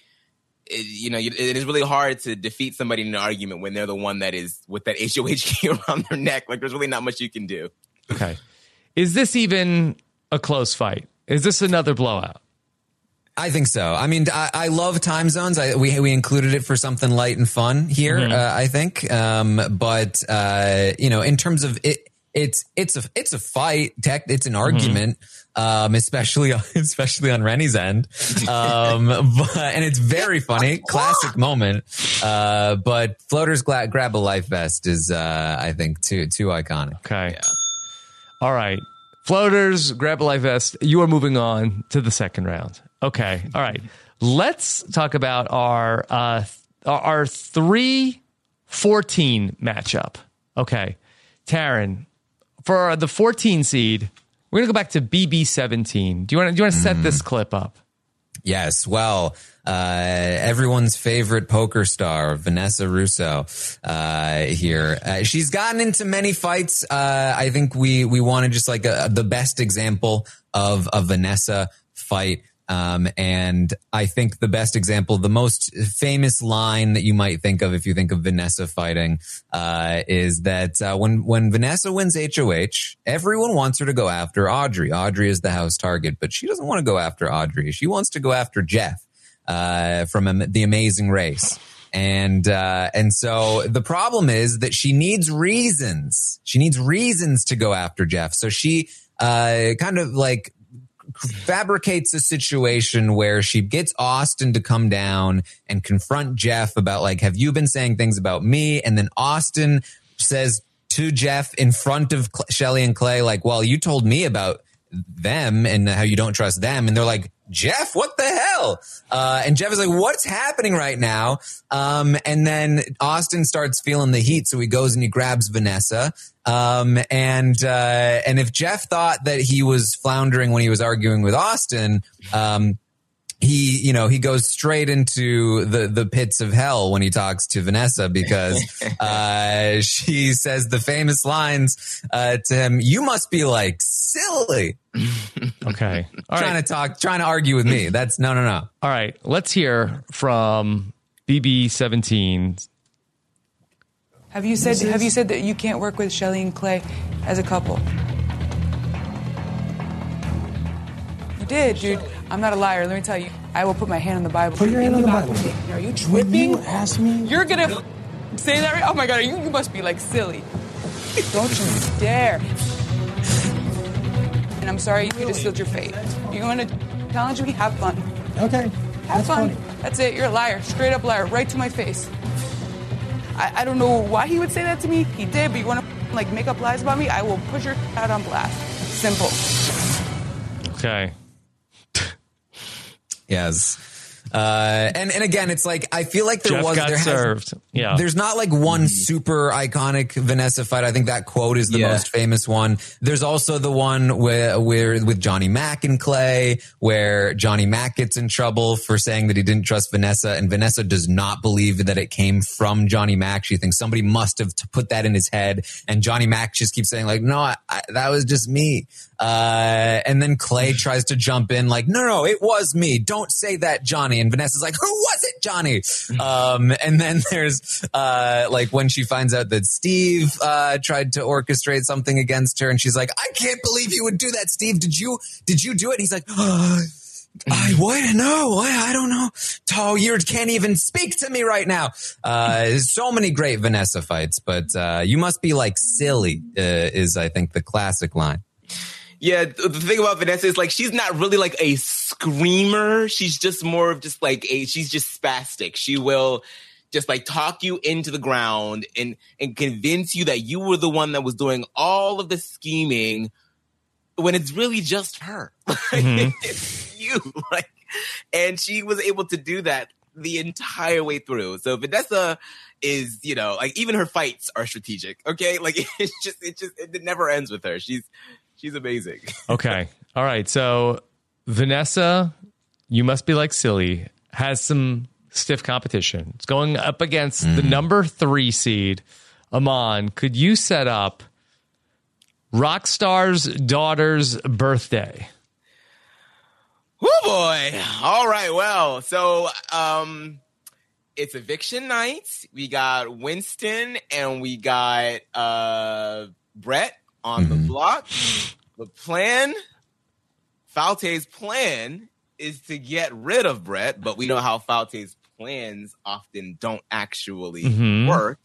it, you know, it is really hard to defeat somebody in an argument when they're the one that is with that <laughs> HOH key around their neck. Like, there's really not much you can do. Okay. Is this even a close fight? Is this another blowout? I think so. I mean, I, I love time zones. I, we we included it for something light and fun here. Mhm. Uh, I think, um, but uh, you know, in terms of it, it's it's a it's a fight. Tech, it's an argument, um, especially <laughs> especially on Renny's end, um, <laughs> but, and it's very funny, classic moment. Uh, but floaters gla- grab a life vest is, uh, I think, too too iconic. Okay. All right. Floaters, grab a life vest. You are moving on to the second round. Okay. All right. Let's talk about our uh our- 3 14 matchup. Okay. Taran, for the 14 seed, we're going to go back to BB17. Do you want to do you want to set this clip up? Yes. Well, uh, everyone's favorite poker star, Vanessa Rousso, uh, here. Uh, she's gotten into many fights. Uh, I think we, we wanted just like a, the best example of a Vanessa fight. Um, and I think the best example, the most famous line that you might think of if you think of Vanessa fighting, uh, is that, uh, when, when Vanessa wins HOH, everyone wants her to go after Audrey. Audrey is the house target, but she doesn't want to go after Audrey. She wants to go after Jeff, uh, from the amazing race. And, uh, and so the problem is that she needs reasons. She needs reasons to go after Jeff. So she, uh, kind of like fabricates a situation where she gets Austin to come down and confront Jeff about like, have you been saying things about me? And then Austin says to Jeff in front of Shelly and Clay, like, well, you told me about them and how you don't trust them. And they're like, Jeff, what the hell? Uh, and Jeff is like, what's happening right now? Um, and then Austin starts feeling the heat. So he goes and he grabs Vanessa. Um, and, uh, and if Jeff thought that he was floundering when he was arguing with Austin, um, he, you know, he goes straight into the, the pits of hell when he talks to Vanessa because, <laughs> uh, she says the famous lines, uh, to him, you must be like silly. Okay. <laughs> All trying right. to talk, trying to argue with me. That's no, no, no. All right. Let's hear from BB17. Have you said Have you said that you can't work with Shelly and Clay as a couple? Did, dude. I'm not a liar. Let me tell you. I will put my hand on the Bible. Put your hand on the Bible. Are you When tripping? you ask me, You're gonna say that right? Oh my god, you, you must be like silly. Don't you dare. And I'm sorry you just sealed your fate. You want to challenge me? Have fun. okay, Have that's fun. funny. That's it. You're a liar. Straight up liar. Right to my face. I, I don't know why he would say that to me. He did, but you want to like make up lies about me? I will put your out on blast. Simple. Okay. Yes. Uh, and and again, it's like I feel like there Jeff was got there has- served. Yeah. There's not like one super iconic Vanessa fight. I think that quote is the Yeah. most famous one. There's also the one where, where with Johnny Mack and Clay, where Johnny Mack gets in trouble for saying that he didn't trust Vanessa, and Vanessa does not believe that it came from Johnny Mack. She thinks somebody must have put that in his head, and Johnny Mack just keeps saying like, "No, I, I, that was just me." Uh, and then Clay tries to jump in like, "No, no, it was me. Don't say that, Johnny." And Vanessa's like, "Who was it, Johnny?" Um, and then <laughs> there's uh, like when she finds out that Steve uh, tried to orchestrate something against her, and she's like, "I can't believe you would do that, Steve. Did you? Did you do it?" And he's like, <gasps> I what? No, I, I don't know. Oh, you can't even speak to me right now. Uh, so many great Vanessa fights, but uh, you must be like silly. Uh, is I think the classic line. Yeah, the thing about Vanessa is like she's not really like a screamer. She's just more of just like a she's just spastic. She will just like talk you into the ground and and convince you that you were the one that was doing all of the scheming when it's really just her. <laughs> Mhm. <laughs> it's you. Like and she was able to do that the entire way through. So Vanessa is, you know, like even her fights are strategic. Okay. <laughs> Like it's just it just it never ends with her. She's she's amazing. <laughs> Okay. All right. So Vanessa, you must be like silly, has some stiff competition. It's going up against the number three seed, Amon. Could you set up Rockstar's daughter's birthday? Oh boy. All right. Well, so um it's eviction night. We got Winston and we got uh Brett on the block. The plan, Foutte's plan is to get rid of Brett, but we know how Foutte's plans often don't actually Mhm. work.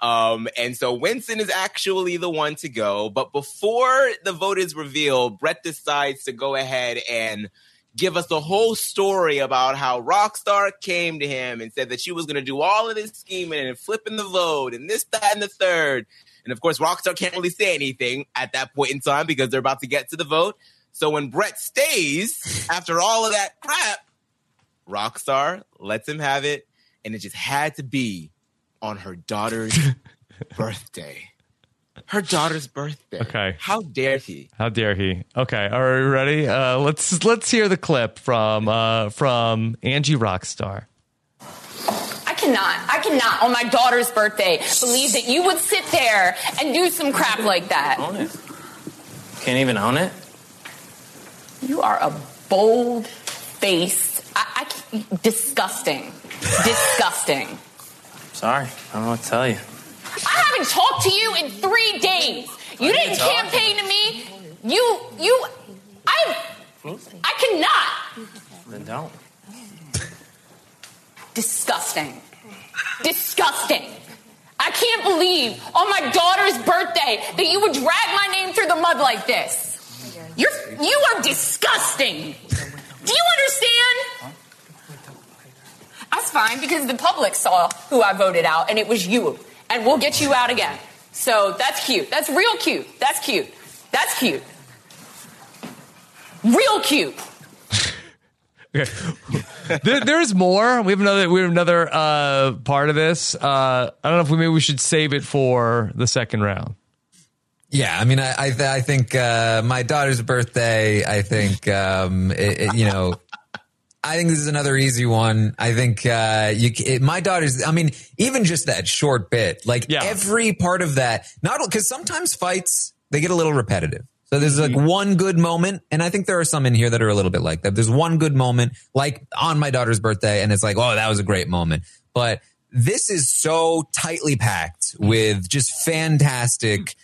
Um, and so Winston is actually the one to go. But before the vote is revealed, Brett decides to go ahead and give us the whole story about how Rockstar came to him and said that she was going to do all of this scheming and flipping the vote and this, that, and the third. And of course, Rockstar can't really say anything at that point in time because they're about to get to the vote. So when Brett stays <laughs> after all of that crap, Rockstar lets him have it. And it just had to be on her daughter's <laughs> birthday. Her daughter's birthday. Okay. How dare he? How dare he? Okay, are we ready? Uh, let's let's hear the clip from uh, from Angie Rockstar. I cannot, I cannot on my daughter's birthday believe that you would sit there and do some crap like that. Own it. Can't even own it. You are a bold faced, I, I disgusting, disgusting. Sorry, I don't know what to tell you. I haven't talked to you in three days. You didn't didn't talk. campaign to me. You, you, I, I cannot. Then don't. Disgusting. Disgusting. I can't believe on my daughter's birthday that you would drag my name through the mud like this. You're you are disgusting. Do you understand? That's fine because the public saw who I voted out and it was you. And we'll get you out again. So that's cute. That's real cute. That's cute. That's cute. Real cute. <laughs> Okay. There, there's more. We have another. We have another uh, part of this. Uh, I don't know if we maybe we should save it for the second round. Yeah, I mean, I I, I think uh, my daughter's birthday. I think um, it, it- you know. I think this is another easy one. I think uh, you. It, my daughter's. I mean, even just that short bit, like every part of that. Not because sometimes fights they get a little repetitive. So there's like one good moment, and I think there are some in here that are a little bit like that. There's one good moment, like on my daughter's birthday, and it's like, oh, that was a great moment. But this is so tightly packed with just fantastic.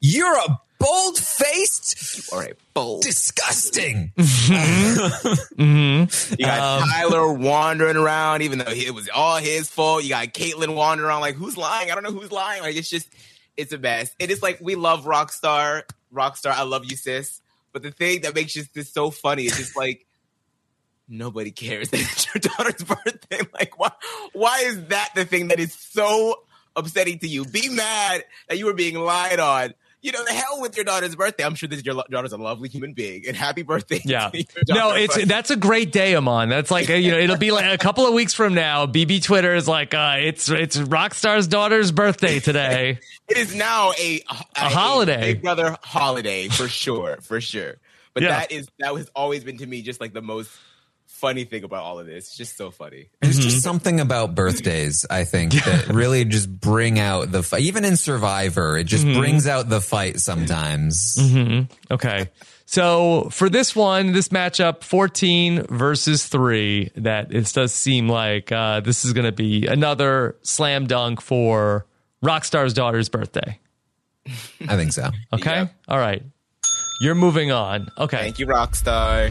You're a bold faced, all right, bold, disgusting. <laughs> <laughs> mm-hmm. You got Um, Tyler wandering around, even though it was all his fault. You got Kaitlyn wandering around, like who's lying? I don't know who's lying. Like it's just, it's a mess. It is like we love Rockstar, Rockstar. I love you, sis. But the thing that makes just this so funny is just like <laughs> nobody cares that it's your daughter's <laughs> birthday. Like why? Why is that the thing that is so upsetting to you? Be mad that you were being lied on. You know, the hell with your daughter's birthday. I'm sure that your daughter's a lovely human being, and happy birthday. Yeah. No, it's but- that's a great day, Amon. That's like you know, it'll be like a couple of weeks from now. BB Twitter is like, uh, it's it's Rockstar's daughter's birthday today. It is now a a, holiday. Big Brother holiday for sure, for sure. But Yeah. that is that has always been to me just like the most funny thing about all of this. It's just so funny. There's just something about birthdays, I think, that really just bring out the fight. Even in Survivor, it just Mhm. brings out the fight sometimes. hmm Okay. So for this one, this matchup, 14 versus three, that it does seem like uh, this is going to be another slam dunk for Rockstar's daughter's birthday. I think so. Okay. All right. You're moving on. Okay. Thank you, Rockstar.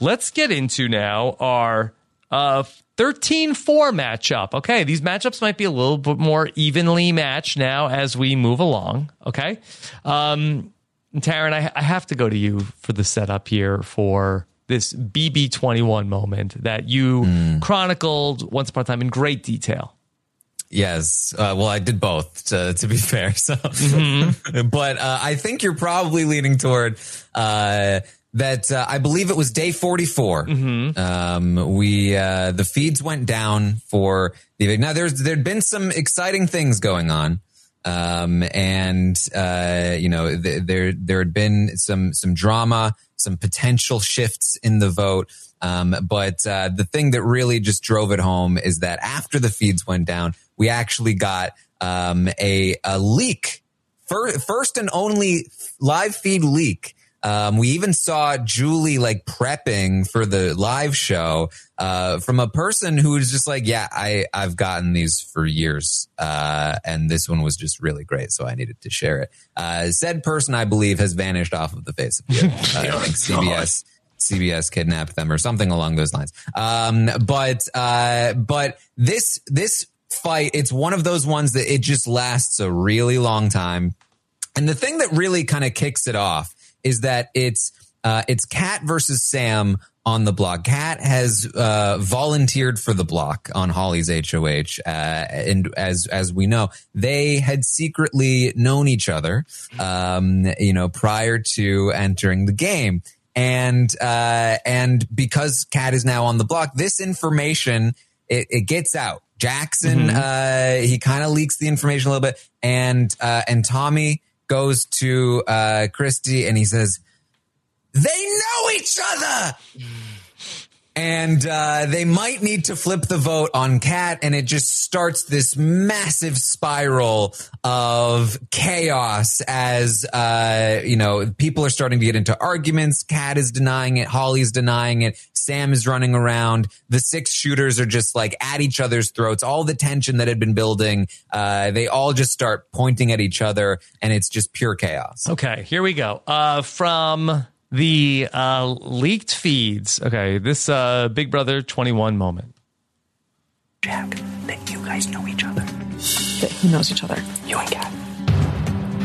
Let's get into now our uh 13-4 matchup. Okay, these matchups might be a little bit more evenly matched now as we move along. Okay, um, Taran, I, I have to go to you for the setup here for this BB21 moment that you chronicled once upon a time in great detail. Yes. Uh, well, I did both, to, to be <laughs> fair. So, but uh, I think you're probably leaning toward uh, that. Uh, I believe it was day 44. Um, we uh, the feeds went down for the now. There's there'd been some exciting things going on. Um, and, uh, you know, th- there, there had been some, some drama, some potential shifts in the vote. Um, but, uh, the thing that really just drove it home is that after the feeds went down, we actually got, um, a, a leak, fir- first and only live feed leak. Um, we even saw Julie like prepping for the live show, uh, from a person who was just like, yeah, I, I've gotten these for years. Uh, and this one was just really great. So I needed to share it. Uh, said person, I believe has vanished off of the face of the earth. <laughs> Uh, I think CBS, CBS kidnapped them or something along those lines. Um, but, uh, but this, this fight, it's one of those ones that it just lasts a really long time. And the thing that really kind of kicks it off is that it's uh, it's Kat versus Sam on the block. Kat has uh, volunteered for the block on Holly's HOH, uh, and as as we know, they had secretly known each other, um, you know, prior to entering the game. And uh, and because Kat is now on the block, this information it, it gets out. Jackson, uh, he kind of leaks the information a little bit, and uh, and Tommy goes to uh, Christie and he says, "They know each other." And uh, they might need to flip the vote on Kat, and it just starts this massive spiral of chaos as uh, you know people are starting to get into arguments. Kat is denying it, Holly's denying it, Sam is running around. The six shooters are just like at each other's throats. All the tension that had been building, uh, they all just start pointing at each other, and it's just pure chaos. Okay, here we go. Uh, from the uh, leaked feeds. Okay, this uh, Big Brother 21 moment. Jack, that you guys know each other. That he knows each other? You and Kat.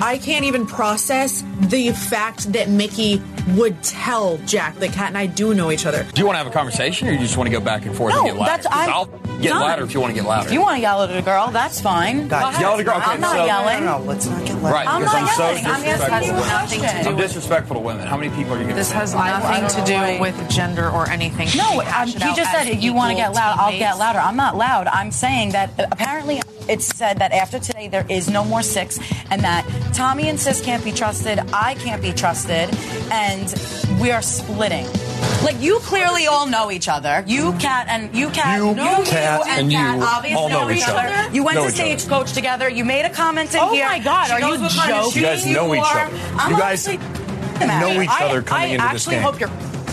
I can't even process the fact that Mickey would tell Jack that Kat and I do know each other. Do you want to have a conversation or you just want to go back and forth and No, get loud? that's- I- 'Cause I'll- Get Fine. louder if you want to get louder. If you want to yell at a girl, that's fine. Guys, Go ahead. yell at a girl. Okay, I'm not so- yelling. No, no, let's not get louder. Right, I'm because not I'm so yelling. I'm asking you a disrespectful. I'm disrespectful to women. How many people are you going to This has nothing to do with gender or anything. No, You um, he just said as you want to get loud. I'll get louder. I'm not loud. I'm saying that uh, apparently it's said that after today there is no more six, and that Tommy and Sis can't be trusted. I can't be trusted, and we are splitting. Like you clearly all know each other. You cat and you cat. You, know Kat, you and, and you Kat obviously all know each other. You went Know to each stagecoach together. You made a comment in Oh here. Oh my God, She are you what kind of joking? You guys shoes know each wore. other. I'm You guys know each other coming I into this actually game. hope you're.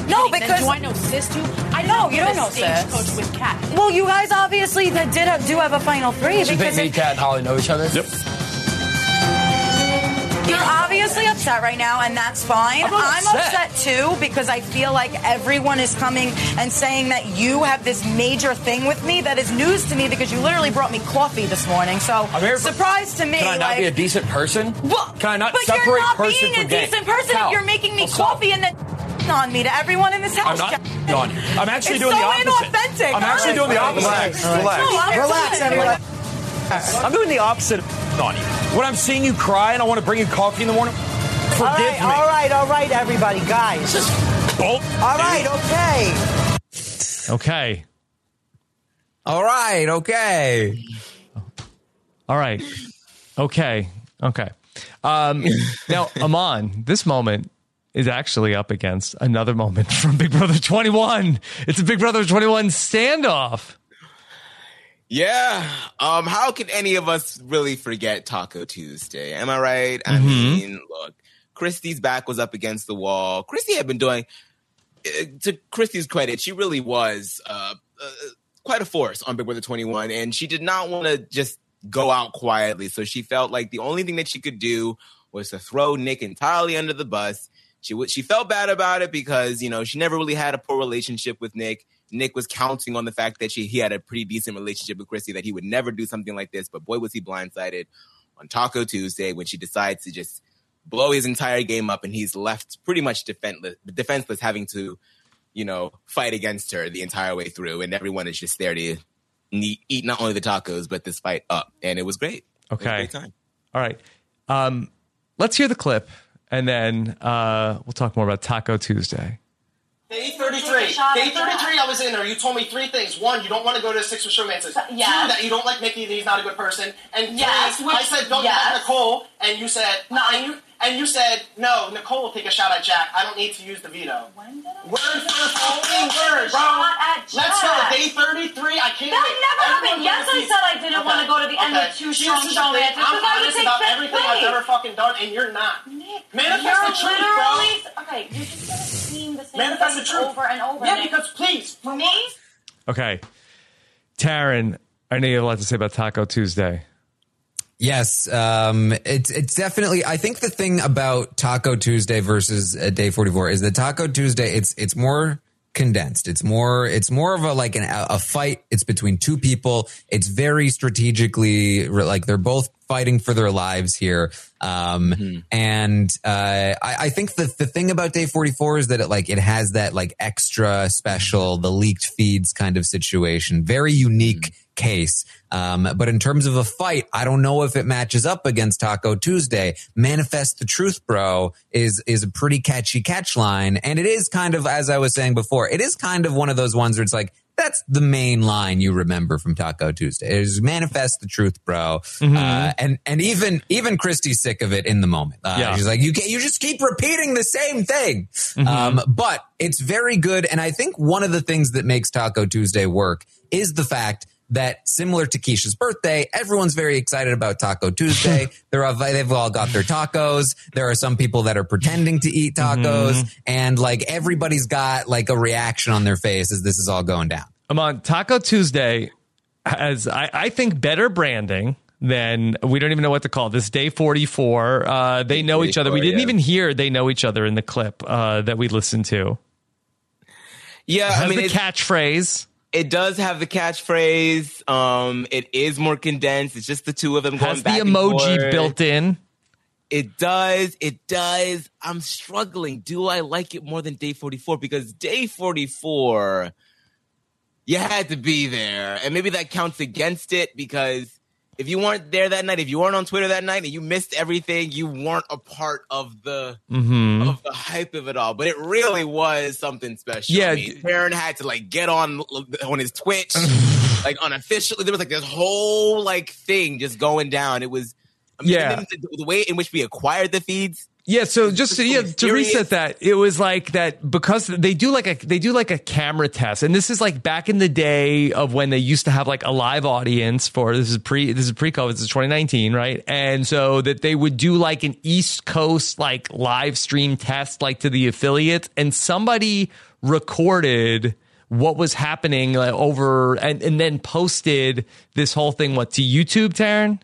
No, Then because do I know sis too? I know you don't know stagecoach sis. with Kat. Well, you guys obviously that did do have a final three Do you think because me, it- Kat, and Holly know each other? Yep. You're obviously upset right now, and that's fine. I'm not I'm upset. upset too because I feel like everyone is coming and saying that you have this major thing with me that is news to me because you literally brought me coffee this morning. So I'm here for- surprise to me. Can I not like, be a decent person? Well, Can I not but separate you're not person being from a game? decent person How? if you're making me I'll stop. coffee and then <laughs> on me to everyone in this house. I'm not Jack. on you. I'm actually It's doing so the opposite. inauthentic. I'm actually doing the opposite. Relax, No, relax. I'm Relax, upset. everyone. I'm doing the opposite of on you. When I'm seeing you cry and I want to bring you coffee in the morning, forgive All right, me. all right, all right, everybody, guys. Bolt. All right, okay. Okay. All right. Okay. All right. Okay. Okay. Um, now, <laughs> Amon, this moment is actually up against another moment <laughs> from Big Brother 21. It's a Big Brother 21 standoff. Yeah. Um, how can any of us really forget Taco Tuesday? Am I right? I Mhm. mean, look, Christie's back was up against the wall. Christie had been doing, uh, to Christie's credit, she really was uh, uh, quite a force on Big Brother 21, and she did not want to just go out quietly. So she felt like the only thing that she could do was to throw Nick entirely under the bus. She w- she felt bad about it because you know she never really had a poor relationship with Nick. Nick was counting on the fact that she he had a pretty decent relationship with Christie, that he would never do something like this. But boy, was he blindsided on Taco Tuesday when she decides to just blow his entire game up, and he's left pretty much defenseless, defenseless, having to you know fight against her the entire way through, and everyone is just there to eat not only the tacos but this fight up, and it was great. It was Okay. great time. All right. Um, let's hear the clip and then uh, we'll talk more about Taco Tuesday. Day 33. Day 33, I was in there. You told me three things. One, you don't want to go to Six with Romances. Yes. Two, that you don't like Mickey, that he's not a good person. And three, Yes, I said, don't yes. Nicole. And you said, no, and you, and you said, no, Nicole will take a shot at Jack. I don't need to use the veto. Word for fucking word, bro. Shot at Let's go. Day 33. I can't That wait. never happened. Everyone Yes, I he's- said I didn't wanna go to the end with two Here's strong the thing. showmances I'm because I would honest take about fifth everything I've place. ever fucking done, and you're not. Manifest You're the truth, bro. literally okay. You're just gonna seem the same Manifest things the truth. over and over. Yeah, Nick. because please. for me, Okay. Taran, I know you have a lot to say about Taco Tuesday. Yes, um, it's it's definitely. I think the thing about Taco Tuesday versus uh, Day Forty Four is that Taco Tuesday it's it's more condensed. It's more it's more of a like an, a fight. It's between two people. It's very strategically like they're both fighting for their lives here. Um, and uh, I, I think the the thing about Day Forty Four is that it like it has that like extra special the leaked feeds kind of situation. Very unique case. Um, but in terms of a fight, I don't know if it matches up against Taco Tuesday. Manifest the truth, bro, is is a pretty catchy catch line, and it is kind of as I was saying before, it is kind of one of those ones where it's like. That's the main line you remember from Taco Tuesday. Is manifest the truth, bro. Uh, and and even even Christie's sick of it in the moment. Uh, Yeah. She's like, you can't, you just keep repeating the same thing. Um, but it's very good, and I think one of the things that makes Taco Tuesday work is the fact that similar to Keesha's birthday, everyone's very excited about Taco Tuesday. <laughs> They're all, they've all got their tacos. There are some people that are pretending to eat tacos, and like everybody's got like a reaction on their face as this is all going down. I'm on Taco Tuesday has, I, I think, better branding than we don't even know what to call this. Day 44. Uh, they know each other. We didn't yeah. even hear they know each other in the clip uh, that we listened to. Yeah, Has I mean, the catchphrase. It does have the catchphrase. Um, it is more condensed. It's just the two of them going Has the back emoji built in. It does. It does. I'm struggling. Do I like it more than day 44? Because day 44, you had to be there, and maybe that counts against it because if you weren't there that night, if you weren't on Twitter that night, and you missed everything, you weren't a part of the Mhm. of the hype of it all. But it really was something special. Yeah. I mean, Aaron had to like get on on his Twitch, <sighs> like unofficially. There was like this whole like thing just going down. It was. I mean, Yeah. the, the way in which we acquired the feeds. Yeah, so just to, yeah, to reset that, it was like that because they do like a they do like a camera test, and this is like back in the day of when they used to have like a live audience for this is pre this is pre COVID, this is 2019, right? And so that they would do like an East Coast like live stream test like to the affiliates, and somebody recorded what was happening like, over and and then posted this whole thing what to YouTube, Taran.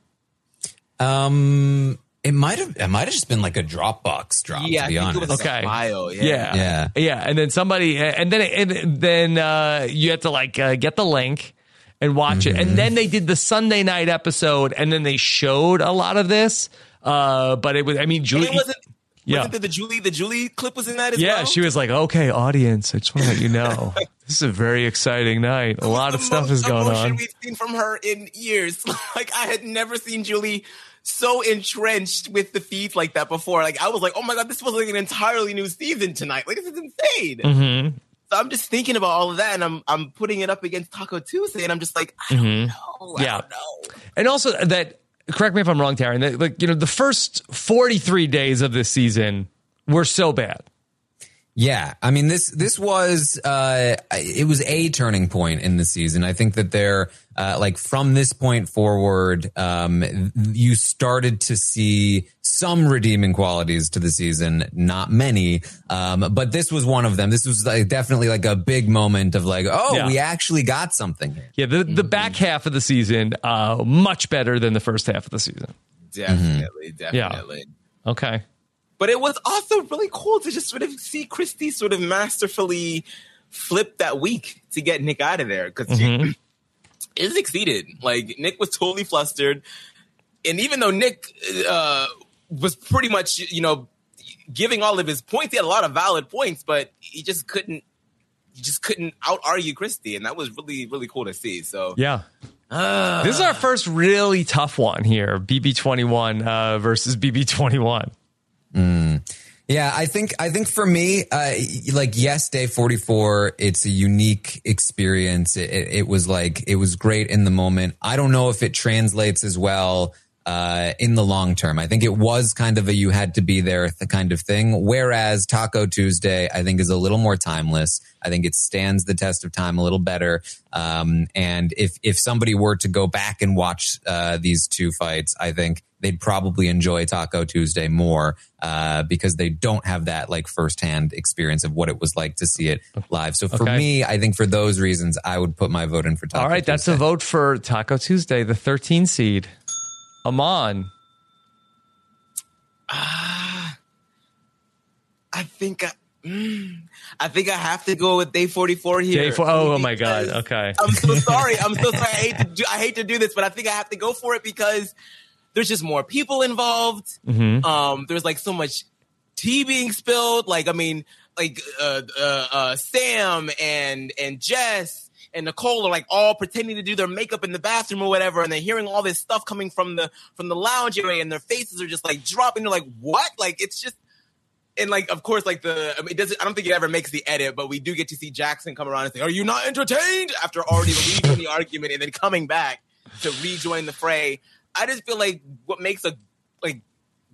Um, it might have it might have just been like a Dropbox drop. Yeah, to be I think it honest. was like a file. Yeah. Yeah. Yeah. Yeah. And then somebody, and then, and then, uh, you have to like, uh, get the link and watch it. Mm-hmm. And then they did the Sunday night episode and then they showed a lot of this. Uh, but it was, I mean, And Julie, it wasn't. yeah. Wasn't the Julie the Julie clip was in that as yeah. well? She was like, okay, audience, I just want to let you know <laughs> this is a very exciting night. A lot of stuff is going emotion on. we've seen from her in years. <laughs> like I had never seen Julie so entrenched with the feeds like that before. Like I was like, oh my god, this was like an entirely new season tonight. Like this is insane. Mm-hmm. So I'm just thinking about all of that, and I'm I'm putting it up against Taco Tuesday, and I'm just like, I Mhm. know, I Yeah. don't know. And also that, correct me if I'm wrong, Taran, that, like, you know, the first 43 days of this season were so bad. Yeah, I mean this this was uh it was a turning point in the season. I think that there uh like from this point forward um you started to see some redeeming qualities to the season, not many. Um but this was one of them. This was like definitely like a big moment of like oh, Yeah. we actually got something here. Yeah, the, the back half of the season, uh, much better than the first half of the season. Definitely, Mm-hmm. Yeah. definitely. Okay. But it was also really cool to just sort of see Christie sort of masterfully flip that week to get Nick out of there because Mhm. <clears throat> it succeeded. Like Nick was totally flustered, and even though Nick uh, was pretty much you know giving all of his points, he had a lot of valid points, but he just couldn't. He just couldn't out argue Christie, and that was really really cool to see. So Yeah. Ah. this is our first really tough one here BB21 uh, versus BB21. Mm. Yeah, I think I think for me, uh, like yes, day forty four, it's a unique experience. It, it, it was like it was great in the moment. I don't know if it translates as well uh, in the long term. I think it was kind of a you had to be there the kind of thing. Whereas Taco Tuesday, I think is a little more timeless. I think it stands the test of time a little better. Um, and if if somebody were to go back and watch uh, these two fights, I think they'd probably enjoy Taco Tuesday more uh, because they don't have that like firsthand experience of what it was like to see it live. So for Okay. me, I think for those reasons, I would put my vote in for Taco. All right, that's a vote for Taco Tuesday, the 13 seed. Amon. I think I, mm, I think I have to go with day forty four here. Day four, oh, oh my God. Okay. I'm so sorry. I'm so sorry. I hate to <laughs> do, I hate to do this, but I think I have to go for it because there's just more people involved. Mhm. Um, there's like so much tea being spilled. Like I mean, like uh, uh, uh, Sam and and Jess and Nicole are like all pretending to do their makeup in the bathroom or whatever, and they're hearing all this stuff coming from the from the lounge area, and their faces are just like dropping. They're like, "What?" Like it's just and like of course like the I mean, it doesn't I don't think it ever makes the edit, but we do get to see Jackson come around and say, "Are you not entertained?" after already leaving the argument and then coming back to rejoin the fray. I just feel like what makes a like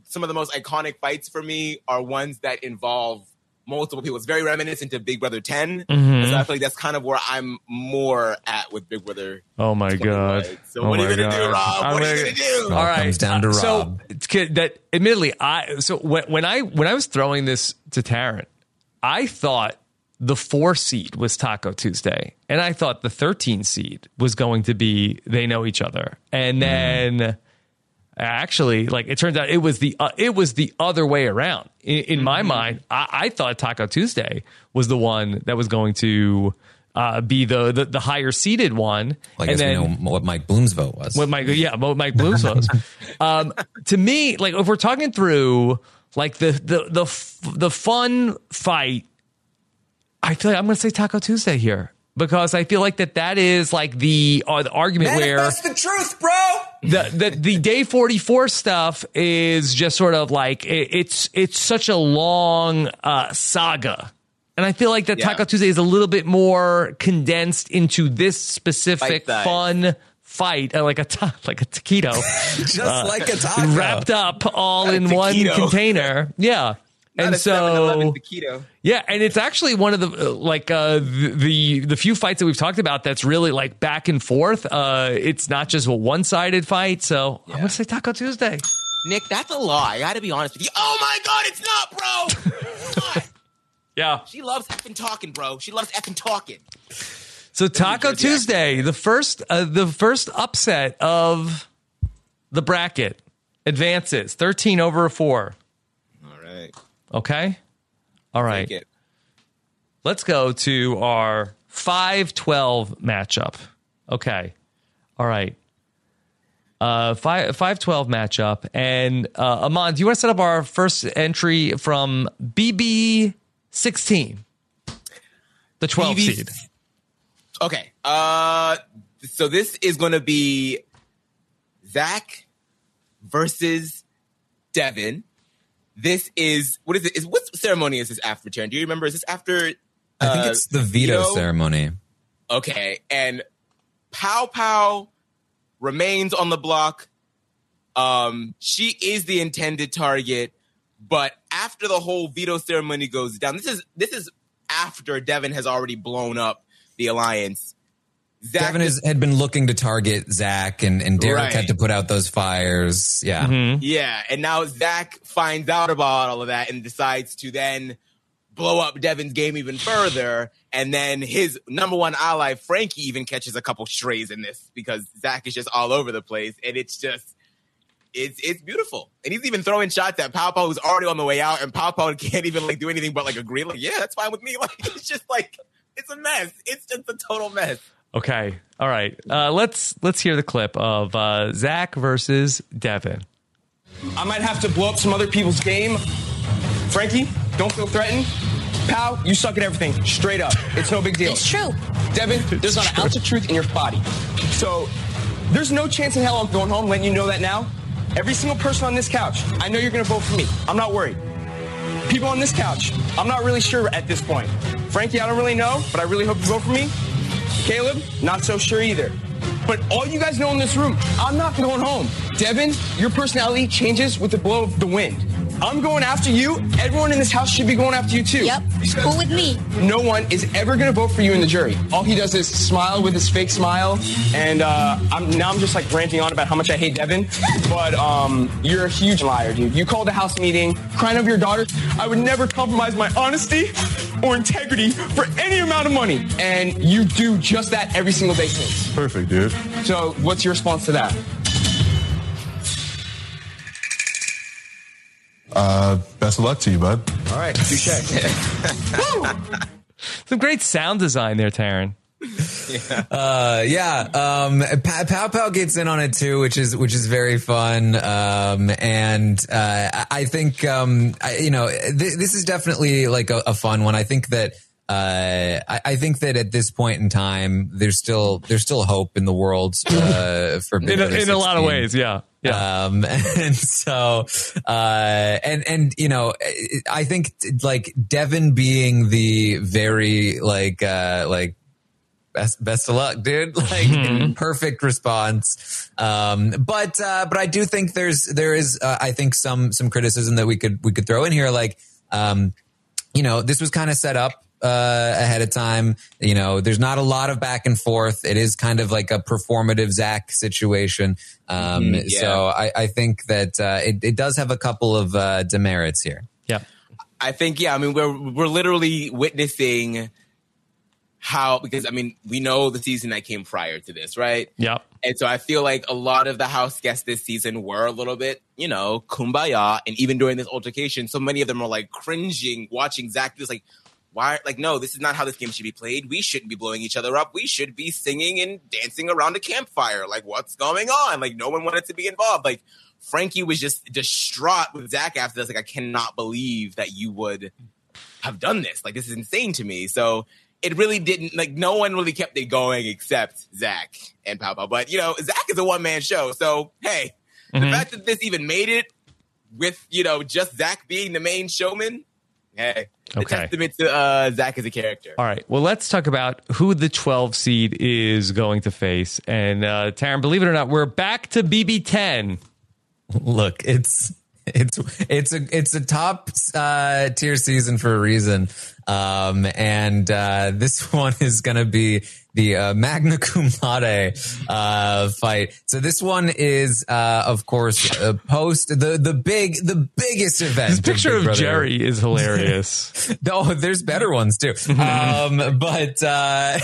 some of the most iconic fights for me are ones that involve multiple people. It's very reminiscent of Big Brother 10. Mhm. So I feel like that's kind of where I'm more at with Big Brother. Oh my god! So oh what are you gonna do, God. Rob? I'm What are you gonna do? All right, comes down to So Rob. it's that admittedly, I so when, when I when I was throwing this to Taran, I thought the four seed was Taco Tuesday, and I thought the thirteen seed was going to be they know each other, and then. Actually, like it turns out, it was the uh, it was the other way around. In, in my Mm-hmm. mind, I, I thought Taco Tuesday was the one that was going to uh, be the, the the higher seeded one, Well, I guess we know what Mike Bloom's vote was. what Mike, yeah, what Mike Bloom's was. <laughs> um, to me, like if we're talking through like the the the f- the fun fight, I feel like I'm going to say Taco Tuesday here. because I feel like that that is like the uh, the argument where Manifest the truth, bro. the the the day 44 stuff is just sort of like it, it's it's such a long uh saga and i feel like that Yeah. taco tuesday is a little bit more condensed into this specific Fight fun fight uh, like a ta- <laughs> like a taquito <laughs> Just uh, like a taco. wrapped up all A in one container yeah and so yeah and it's actually one of the uh, like uh, the the few fights that we've talked about that's really like back and forth. Uh, it's not just a one-sided fight so yeah. i'm gonna say taco tuesday. Nick that's a lie. I gotta be honest with you. Oh my god it's not bro! <laughs> Yeah. She loves effing talking bro. She loves effing talking. So taco tuesday the first uh, the first upset of the bracket advances 13 over a 4 Okay. All right. Let's go to our 5 12 matchup. Okay. All right. Uh, 5 5 12 matchup. And uh, Amon, do you want to set up our first entry from BB 16? The 12 BB seed. Okay. Uh, so this is going to be Zach versus Devin. This is what is it? Is what ceremony is this after? Taran? Do you remember? Is this after? I think uh, it's the veto ceremony. Okay, and Pao Pao remains on the block. Um, she is the intended target, but after the whole veto ceremony goes down, this is this is after Devin has already blown up the alliance. Zach Devin is, had been looking to target Zach, and, and Derrick Right. had to put out those fires. Yeah. Mm-hmm. Yeah, and now Zach finds out about all of that and decides to then blow up Devin's game even further. And then his number one ally, Frankie, even catches a couple strays in this because Zach is just all over the place. And it's just, it's it's beautiful. And he's even throwing shots at Pao Pao, who's already on the way out, and Pao Pao <laughs> can't even like do anything but like agree. Like, yeah, that's fine with me. <laughs> Like, it's just like, it's a mess. It's just a total mess. Okay. All right. Uh, let's let's hear the clip of uh, Zach versus Devin. I might have to blow up some other people's game. Frankie, don't feel threatened. Pal, you suck at everything. Straight up. It's no big deal. It's true. Devin, there's not an ounce of truth in your body. So there's no chance in hell I'm going home, letting you know that now. Every single person on this couch, I know you're gonna vote for me. I'm not worried. People on this couch, I'm not really sure at this point. Frankie, I don't really know, but I really hope you vote for me. Caleb, not so sure either. But all you guys know in this room, I'm not going home. Devin, your personality changes with the blow of the wind. I'm going after you. Everyone in this house should be going after you too. Yep. Cool with me. No one is ever going to vote for you in the jury. All he does is smile with his fake smile, and uh, I'm, now I'm just like ranting on about how much I hate Devin. <laughs> But um, you're a huge liar, dude. You called a house meeting, crying over your daughter. I would never compromise my honesty or integrity for any amount of money, and you do just that every single day since. Perfect, dude. So, what's your response to that? Uh, best of luck to you, bud. All right, touche. <laughs> <laughs> Some great sound design there, Taran. Uh, yeah. Um, Pa- Pao Pao gets in on it too, which is which is very fun. Um, and uh, I- I think um, I, you know th- this is definitely like a, a fun one. I think that. Uh, I, I think that at this point in time, there's still there's still hope in the world uh, <laughs> for In a, in a lot of ways, yeah. Yeah. Um, <laughs> and so, uh, and, and, you know, I think like Devin being the very like, uh, like, Best, best of luck, dude. <laughs> Like perfect response. Um, but, uh, but I do think there's, there is, uh, I think some, some criticism that we could, we could throw in here. Like, um, you know, this was kind of set up uh, ahead of time. You know, there's not a lot of back and forth. It is kind of like a performative Zach situation. Um, Mhm, yeah. So I, I think that uh, it, it does have a couple of uh, demerits here. Yeah. I think yeah. I mean, we're we're literally witnessing how because I mean we know the season that came prior to this, right? Yep. And so I feel like a lot of the house guests this season were a little bit, you know, kumbaya. And even during this altercation, so many of them are like cringing, watching Zach just like, why? Like, no, this is not how this game should be played. We shouldn't be blowing each other up. We should be singing and dancing around a campfire. Like, what's going on? Like, no one wanted to be involved. Like, Frankie was just distraught with Zach after this. Like, I cannot believe that you would have done this. Like, this is insane to me. So it really didn't like no one really kept it going except Zach and Papa. But you know, Zach is a one man show, so hey, Mhm. the fact that this even made it with you know just Zach being the main showman, hey, a Okay. testament to uh, Zach as a character. All right. Well, let's talk about who the 12 seed is going to face. And uh, Taran, believe it or not, we're back to BB10. Look, it's it's it's a it's a top uh, tier season for a reason, um, and uh, this <laughs> one is going to be the uh, magna <laughs> cum laude uh, fight. So this one is, uh, of course, uh, post the the big the biggest event. This picture Big of Jerry is hilarious. <laughs> oh, there's better ones too. <laughs> Um, but uh,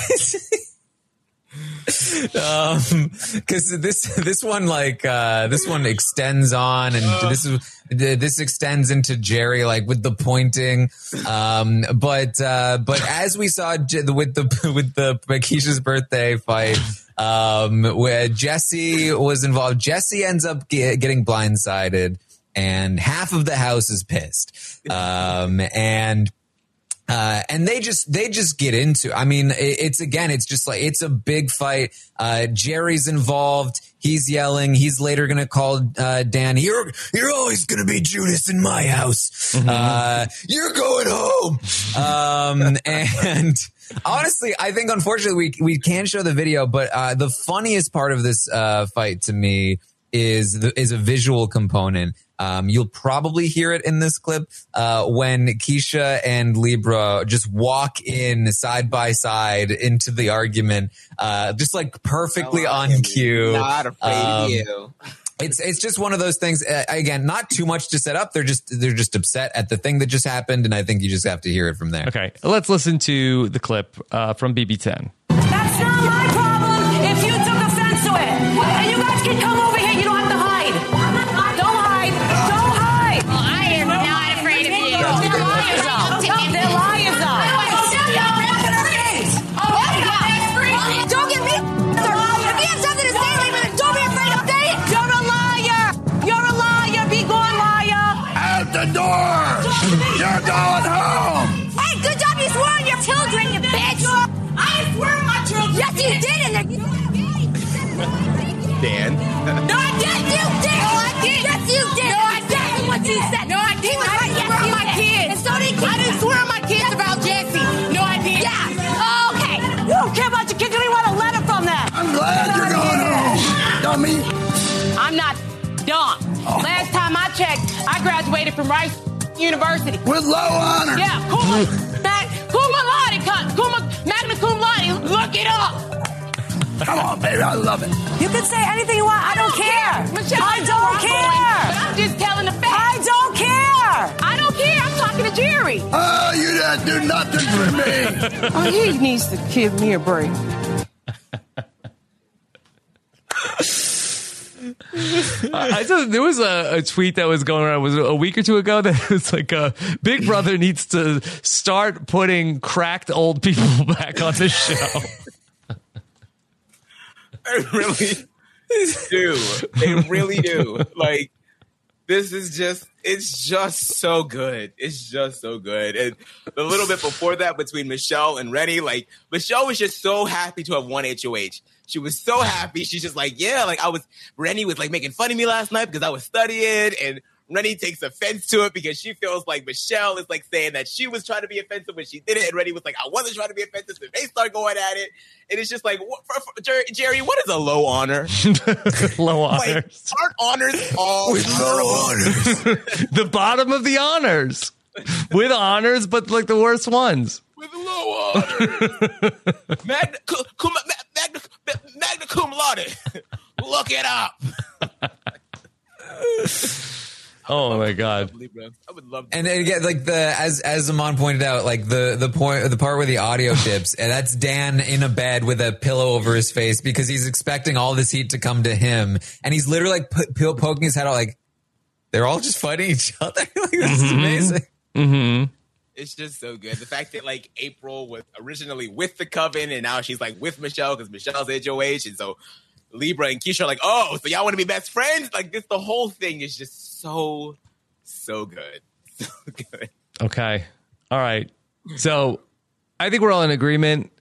um because this this one like uh this one extends on and this is this extends into jerry like with the pointing. Um but uh but as we saw with the with the <laughs> Keesha's birthday fight um where jessie was involved jessie ends up ge- getting blindsided and half of the house is pissed. Um and uh, and they just they just get into. I mean, it, it's again, it's just like it's a big fight. Uh, Jerry's involved. He's yelling. He's later going to call uh, Danny. You're you're always going to be Judas in my house. Uh, you're going home. Um, <laughs> and honestly, I think unfortunately we we can't show the video, but uh, the funniest part of this uh, fight to me is the, is a visual component. Um, you'll probably hear it in this clip uh, when Keesha and Libra just walk in side by side into the argument, uh, just like perfectly on cue. Not afraid Um, of you. It's it's just one of those things. Uh, again, not too much to set up. They're just they're just upset at the thing that just happened, and I think you just have to hear it from there. Okay. Let's listen to the clip uh, from BB10. That's not my problem if you took offense to it. And you guys can come over you did. And they're- Dan. No, I didn't. You did. No, I did. Yes, you did. No, I didn't. What you said. No, I didn't. I didn't swear on my kids. And so did I didn't swear on my kids about Jessie. No, I didn't. Yeah. Oh, okay. You don't care about your kids. You don't even want a letter from them. I'm glad you're going home, dummy. I'm not dumb. Oh. Last time I checked, I graduated from Rice University. With low honor. Yeah, cum, mag, cum laude, cum, cum, magna cum laude. Look it up. Come on, baby. I love it. You can say anything you want. I don't care. Michelle, I I don't where care. going, but I'm just telling the facts. I don't care. I don't care. I'm talking to Jerry. Oh, you didn't do nothing for me. <laughs> oh, he needs to give me a break. I I saw there was a, a tweet that was going around was a week or two ago that <laughs> was like uh, Big Brother needs to start putting cracked old people <laughs> back on the show. <laughs> They really do. They really do. Like this is just it's just so good. It's just so good. And a little bit before that between Michelle and Renny, like Michelle was just so happy to have won HOH. She was so happy. She's just like, yeah, like I was Renny was like making fun of me last night because I was studying and Renny takes offense to it because she feels like Michelle is like saying that she was trying to be offensive when she did it, and Renny was like, "I wasn't trying to be offensive." So they start going at it, and it's just like, what, for, for, Jerry, Jerry, what is a low honor? <laughs> Low honor. Like, honors. aren't honors all <laughs> <laughs> the bottom of the honors. With honors, but like the worst ones. with low honors? magna, cum, cum, magna, magna cum laude. Look it up. Oh my god. I would love. And again, like the as as Amon pointed out, like the the point the part where the audio <laughs> dips, and that's Dan in a bed with a pillow over his face because he's expecting all this heat to come to him, and he's literally like po- po- poking his head out, like they're all just fighting each <laughs> other. like this is amazing. Mm-hmm. It's just so good. The fact that like April was originally with the coven and now she's like with Michelle because Michelle's HOH, and so Libra and Keesha are like, oh, so y'all want to be best friends? Like this, the whole thing is just so, so good, <laughs> so good. Okay. All right. So I think we're all in agreement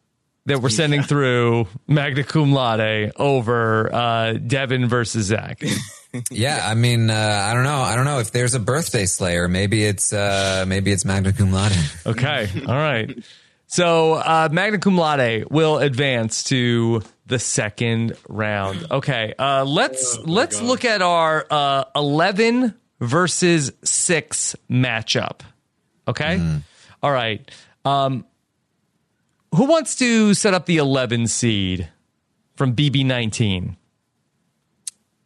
that we're sending through magna cum laude over uh, Devin versus Zach. <laughs> yeah, I mean, uh, I don't know. I don't know if there's a birthday slayer. Maybe it's uh, maybe it's magna cum laude. Okay, all right. <laughs> So uh, magna cum laude will advance to the second round. Okay, uh, let's let's look at our uh, eleven versus six matchup. Okay, all right. Um, who wants to set up the eleven seed from BB nineteen?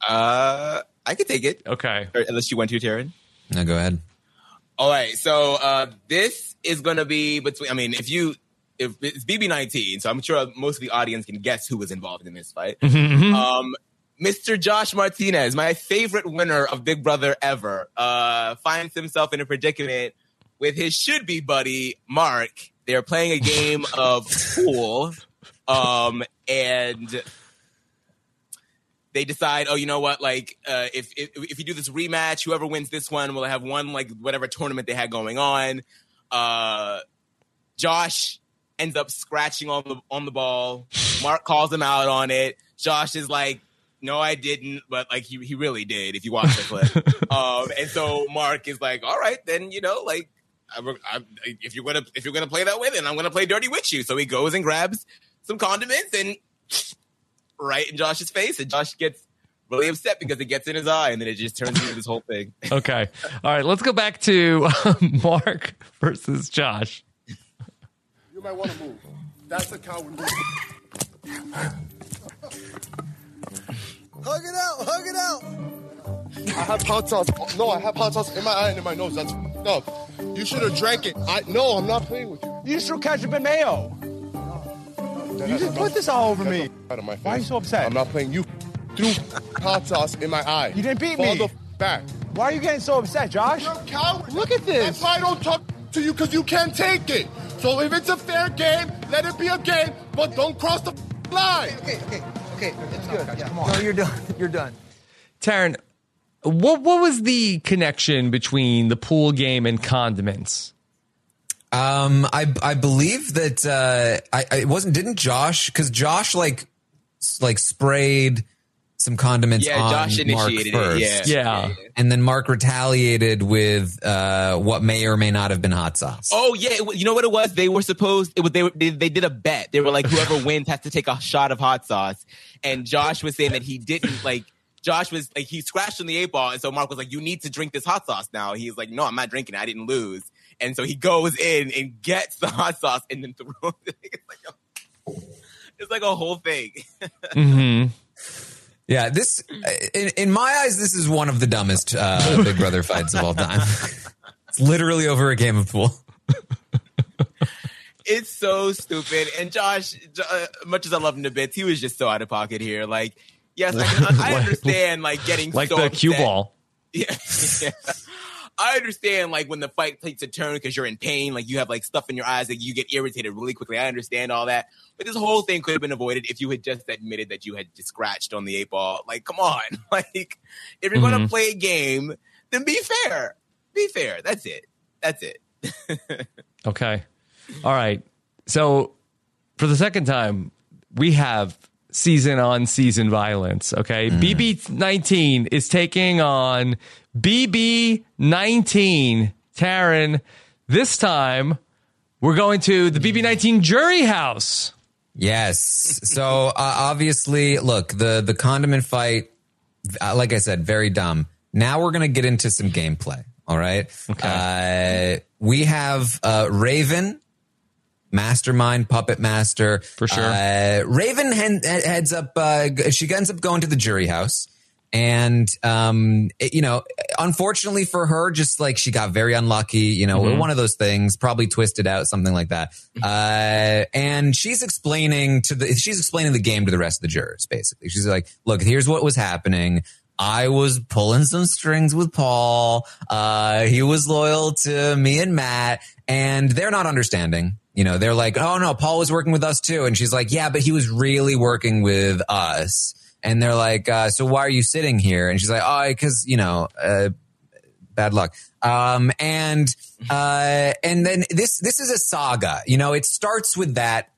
Uh, I could take it. Okay. Or unless you want to, Taran. No, go ahead. All right. So uh, this is going to be between. I mean, if you if it's BB nineteen, so I'm sure most of the audience can guess who was involved in this fight. Mhm. Um, Mr. Josh Martinez, my favorite winner of Big Brother ever, uh, finds himself in a predicament with his should be buddy Mark. They're playing a game of <laughs> pool, um, and they decide, oh, you know what? Like, uh, if, if if you do this rematch, whoever wins this one will have one like whatever tournament they had going on. Uh, Josh ends up scratching on the on the ball. Mark calls him out on it. Josh is like, "No, I didn't," but like he he really did. If you watch the clip, <laughs> um, and so Mark is like, "All right, then you know, like." I, I, if you're gonna if you're gonna play that way, then I'm gonna play dirty with you. So he goes and grabs some condiments and right in Josh's face, and Josh gets really upset because it gets in his eye, and then it just turns into this whole thing. <laughs> Okay, all right. Let's go back to um, Mark <laughs> versus Josh. You might want to move. That's a coward move. Hug it out, hug it out. I have hot sauce. No, I have hot sauce in my eye and in my nose. That's f***ed up. You should have drank it. I no, I'm not playing with you. You just catch ketchup and mayo. You just put this all over me. Out of my Why are you so upset? I'm not playing. You threw hot sauce in my eye. You didn't beat Fall me. the f- back. Why are you getting so upset, Josh? You're a coward. Look at this. That's why I don't talk to you because you can't take it. So if it's a fair game, let it be a game, but don't cross the f- line. Okay, okay, okay. It's good. Come on. No, you're done. <laughs> You're done. Taran, what what was the connection between the pool game and condiments? Um, I I believe that uh, I, I it wasn't didn't Josh because Josh like like sprayed some condiments Yeah, on Josh Mark initiated it, first. yeah. Yeah. Yeah, and then Mark retaliated with uh, what may or may not have been hot sauce. Oh yeah, it you know what it was? They were supposed. It was, they, they they did a bet. They were like, whoever <laughs> wins has to take a shot of hot sauce. And Josh was saying that he didn't like. Josh was like he scratched on the eight ball, and so Mark was like, "You need to drink this hot sauce now." He's like, "No, I'm not drinking. it. I didn't lose." And so he goes in and gets the hot sauce and then throws it. <laughs> It's like a, it's like a whole thing. <laughs> Mm-hmm. Yeah, this in, in my eyes, this is one of the dumbest uh, <laughs> Big Brother fights of all time. it's literally over a game of pool. it's so stupid. And Josh, uh, much as I love him to bits, he was just so out of pocket here. Like, yes, I, can, I understand like getting Like so the cue ball. Yeah. yeah. I understand like when the fight takes a turn because you're in pain, like you have like stuff in your eyes, like you get irritated really quickly. I understand all that. But this whole thing could have been avoided if you had just admitted that you had just scratched on the eight ball. Like, come on. <laughs> Like, if you're gonna Mhm. play a game, then be fair. Be fair. That's it. That's it. <laughs> Okay. All right. So for the second time, we have season on season violence. Okay. BB 19 is taking on BB 19. Taran, this time we're going to the BB 19 jury house. Yes. So uh, obviously, look the the condiment fight. Uh, like I said, very dumb. Now we're gonna get into some gameplay. All right. Okay. Uh, we have uh, Raven, Mastermind, Puppet Master. For sure. Uh, Raven hen- heads up. Uh, she ends up going to the jury house. And, um, it- you know, unfortunately for her, just like she got very unlucky, you know, Mhm. one of those things, probably twisted out, something like that. Uh, and she's explaining to the, she's explaining the game to the rest of the jurors, basically. She's like, look, here's what was happening. I was pulling some strings with Paul. Uh, he was loyal to me and Matt and they're not understanding. You know, they're like, oh no, Paul was working with us too. And she's like, yeah, but he was really working with us. And they're like, uh, so why are you sitting here? And she's like, oh, because, you know, uh, bad luck. Um, and uh, and then this this is a saga. You know, it starts with that,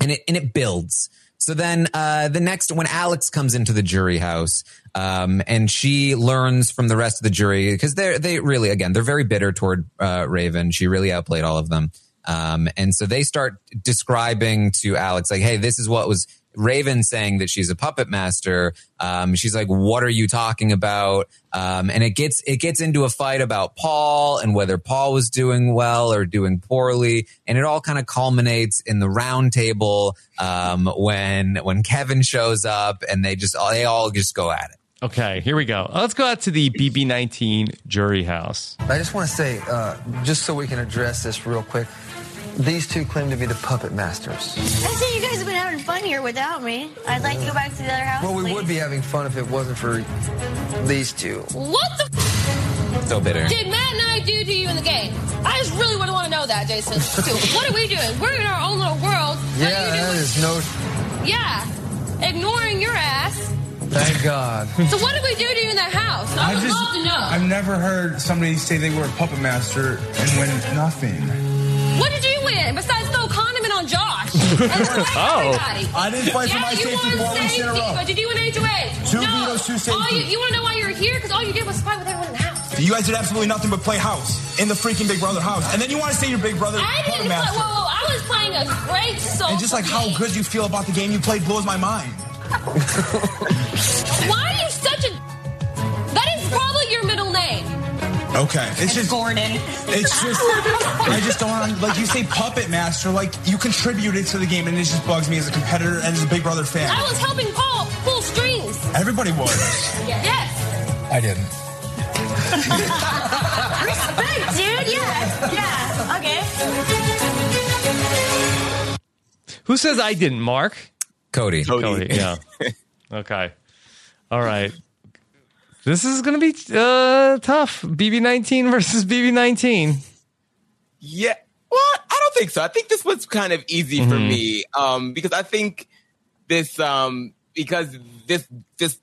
and it and it builds. So then uh, the next, when Alex comes into the jury house, um, and she learns from the rest of the jury because they're they really again they're very bitter toward uh, Raven. She really outplayed all of them, um, and so they start describing to Alex like, "Hey, this is what was." Raven saying that she's a puppet master. Um, she's like, "What are you talking about?" Um, and it gets it gets into a fight about Paul and whether Paul was doing well or doing poorly, and it all kind of culminates in the round table um, when when Kevin shows up and they just they all just go at it. Okay, here we go. Let's go out to the BB19 jury house. I just want to say, uh, just so we can address this real quick, these two claim to be the puppet masters. I see you guys have been having fun here without me. I'd like to go back to the other house. Well, we please. would be having fun if it wasn't for these two. What the So bitter. did Matt and I do to you in the game? I just really would want to know that, Jason. <laughs> what are we doing? We're in our own little world. What Yeah, are you that no. Yeah, ignoring your ass. Thank God. <laughs> So what did we do to you in that house? I, would love to know. I've never heard somebody say they were a puppet master and win nothing. What did you win besides throw condiment on Josh? <laughs> And fight Oh. everybody? I didn't fight for yeah, my you safety won four weeks in a safety, row. But did you win HOH? Two no. vetoes, two All you, you want to know why you were here? Because all you did was fight with everyone in the house. You guys did absolutely nothing but play house in the freaking Big Brother house. And then you want to say you're Big Brother I didn't play. Whoa, whoa, I was playing a great soul. And just like how good you feel about the game you played blows my mind. <laughs> Why are you such a? That is probably your middle name. Okay, it's just Gordon. It's just <laughs> I just don't want like you say puppet master like you contributed to the game and it just bugs me as a competitor and as a Big Brother fan. I was helping Paul pull strings. Everybody was. Yes. I didn't. Respect, dude. Yeah. Yeah. Okay. Who says I didn't, Mark? Cody. Cody, yeah. <laughs> okay. All right. This is going to be uh, tough. BB19 versus BB19. Yeah. Well, I don't think so. I think this was kind of easy for Mhm. me um, because I think this um, because this this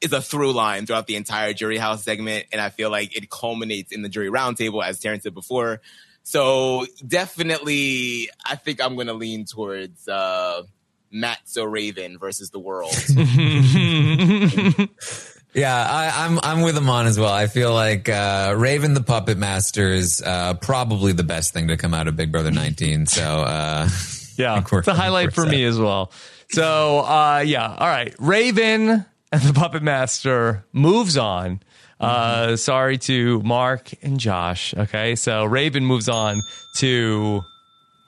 is a through line throughout the entire jury house segment, and I feel like it culminates in the jury roundtable, as Terrence said before. So definitely, I think I'm going to lean towards uh, Matt So Raven versus the world. <laughs> <laughs> Yeah, I, I'm I'm with him on as well. I feel like uh, Raven the Puppet Master is uh, probably the best thing to come out of Big Brother 19. So uh, <laughs> Yeah, it's a highlight for me as well. So, uh, yeah, all right. Raven and the Puppet Master moves on. Uh, sorry to Mark and Josh. Okay, so Raven moves on to